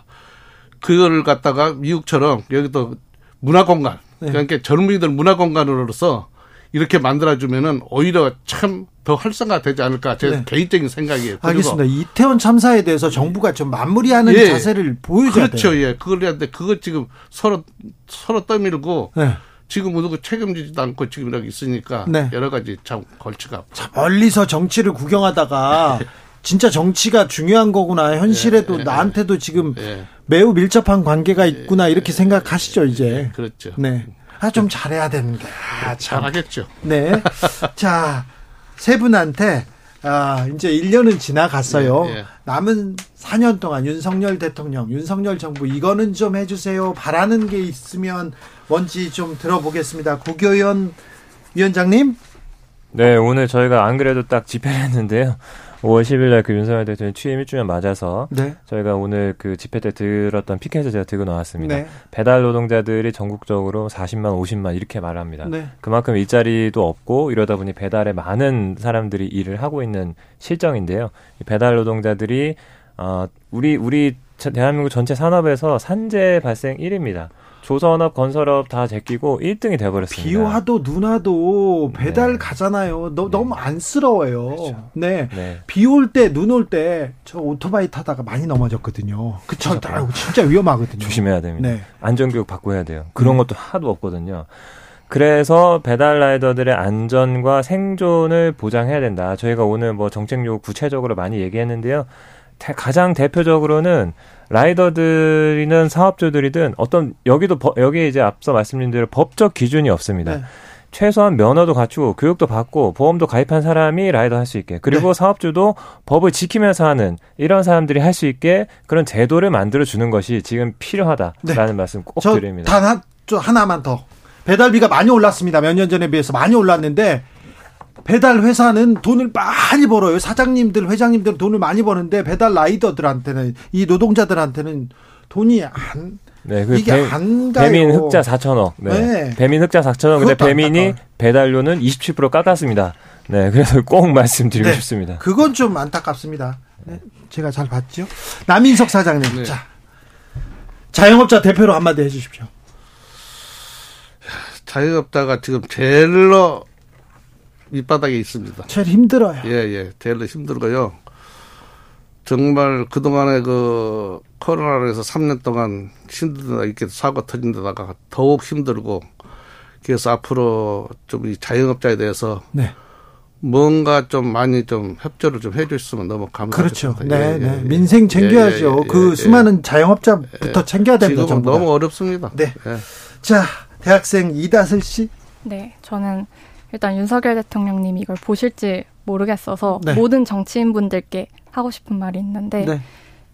그걸 갖다가 미국처럼 여기도 문화공간 네. 그러니까 젊은이들 문화 공간으로서 이렇게 만들어주면은 오히려 참 더 활성화되지 않을까 제 네. 개인적인 생각이에요. 알겠습니다. 이태원 참사에 대해서 정부가 좀 마무리하는 예. 자세를 보여줘야 그렇죠. 돼요. 예, 그걸 해야 돼. 그거 지금 서로 서로 떠밀고 네. 지금 누구 책임지지도 않고 지금 이렇게 있으니까 네. 여러 가지 참 걸치가. 참 멀리서 정치를 구경하다가 진짜 정치가 중요한 거구나. 현실에도 예, 예, 나한테도 지금 예. 매우 밀접한 관계가 있구나 이렇게 생각하시죠 이제. 그렇죠. 네. 아, 좀 잘해야 되는데. 아, 참. 잘하겠죠. 네. 자, 세 분한테 아, 이제 1년은 지나갔어요. 예, 예. 남은 4년 동안 윤석열 대통령, 윤석열 정부 이거는 좀 해주세요. 바라는 게 있으면 뭔지 좀 들어보겠습니다. 국교연 위원장님. 네, 오늘 저희가 안 그래도 딱 집회를 했는데요. 5월 10일 날 그 윤석열 대통령 취임 1주년 맞아서 네. 저희가 오늘 그 집회 때 들었던 피켓을 제가 들고 나왔습니다. 네. 배달 노동자들이 전국적으로 40만, 50만 이렇게 말합니다. 네. 그만큼 일자리도 없고 이러다 보니 배달에 많은 사람들이 일을 하고 있는 실정인데요. 배달 노동자들이 어 우리 우리 대한민국 전체 산업에서 산재 발생 1위입니다. 조선업, 건설업 다 제끼고 1등이 돼버렸습니다. 비 와도 눈 와도 배달 네. 가잖아요. 너, 네. 너무 안쓰러워요. 그렇죠. 네. 네. 비 올 때, 눈 올 때 저 오토바이 타다가 많이 넘어졌거든요. 그쵸. 그렇죠. 진짜 위험하거든요. 조심해야 됩니다. 네. 안전교육 받고 해야 돼요. 그런 네. 것도 하도 없거든요. 그래서 배달 라이더들의 안전과 생존을 보장해야 된다. 저희가 오늘 뭐 정책 요구 구체적으로 많이 얘기했는데요. 가장 대표적으로는 라이더들이든 사업주들이든 어떤 여기도 여기 이제 앞서 말씀드린 대로 법적 기준이 없습니다. 네. 최소한 면허도 갖추고 교육도 받고 보험도 가입한 사람이 라이더 할 수 있게 그리고 네. 사업주도 법을 지키면서 하는 이런 사람들이 할 수 있게 그런 제도를 만들어 주는 것이 지금 필요하다라는 네. 말씀 꼭 드립니다. 단 한, 하나만 더 배달비가 많이 올랐습니다. 몇 년 전에 비해서 많이 올랐는데 배달 회사는 돈을 많이 벌어요. 사장님들, 회장님들 돈을 많이 버는데 배달 라이더들한테는 이 노동자들한테는 돈이 안 네, 그 이게 배, 안 가요. 배민 흑자 4천억. 네. 네. 배민 흑자 4천억. 근데 배민이. 배달료는 27% 깎았습니다. 네, 그래서 꼭 말씀드리고 네, 싶습니다. 그건 좀 안타깝습니다. 네, 제가 잘 봤죠. 남인석 사장님, 네. 자 자영업자 대표로 한마디 해주십시오. 자영업자가 지금 제일로 밑바닥에 있습니다. 제일 힘들어요. 예, 예. 제일 힘들고요. 정말 그동안에 그 코로나로 해서 3년 동안 힘들다 이렇게 사고 터진 데다가 더욱 힘들고 그래서 앞으로 좀 이 자영업자에 대해서 네. 뭔가 좀 많이 좀 협조를 좀 해주셨으면 너무 감사하겠습니다. 그렇죠. 네, 예, 네. 예, 민생 챙겨야죠. 예, 예, 그 예, 수많은 자영업자부터 챙겨야 됩니다. 지금 너무 어렵습니다. 네. 자, 대학생 이다슬 씨. 네, 저는 일단 윤석열 대통령님이 이걸 보실지 모르겠어서 네. 모든 정치인분들께 하고 싶은 말이 있는데 네.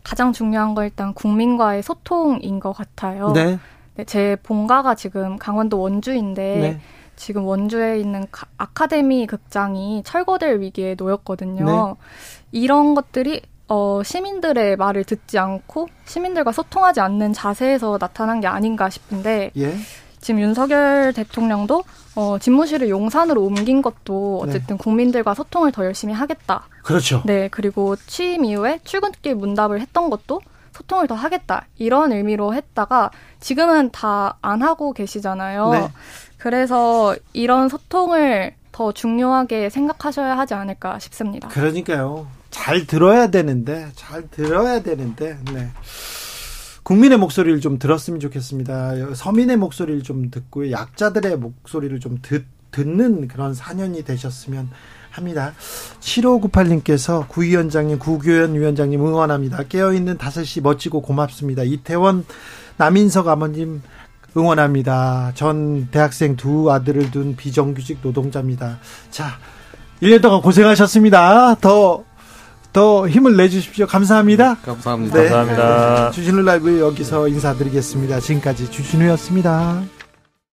가장 중요한 거 일단 국민과의 소통인 것 같아요. 네. 네, 제 본가가 지금 강원도 원주인데 네. 지금 원주에 있는 아카데미 극장이 철거될 위기에 놓였거든요. 네. 이런 것들이 어, 시민들의 말을 듣지 않고 시민들과 소통하지 않는 자세에서 나타난 게 아닌가 싶은데 예. 지금 윤석열 대통령도 어, 집무실을 용산으로 옮긴 것도 네. 어쨌든 네. 국민들과 소통을 더 열심히 하겠다. 그렇죠. 네, 그리고 취임 이후에 출근길 문답을 했던 것도 소통을 더 하겠다. 이런 의미로 했다가 지금은 다 안 하고 계시잖아요. 네. 그래서 이런 소통을 더 중요하게 생각하셔야 하지 않을까 싶습니다. 그러니까요. 잘 들어야 되는데, 잘 들어야 되는데, 네. 국민의 목소리를 좀 들었으면 좋겠습니다. 서민의 목소리를 좀 듣고 약자들의 목소리를 좀 듣, 듣는 그런 4년이 되셨으면 합니다. 7598님께서 구위원장님, 구교연 위원장님 응원합니다. 깨어있는 5시 멋지고 고맙습니다. 이태원 남인석 아버님 응원합니다. 전 대학생 두 아들을 둔 비정규직 노동자입니다. 자, 1년 동안 고생하셨습니다. 더, 더 힘을 내주십시오. 감사합니다. 감사합니다. 네. 감사합니다. 주진우 라이브 여기서 인사드리겠습니다. 지금까지 주진우였습니다.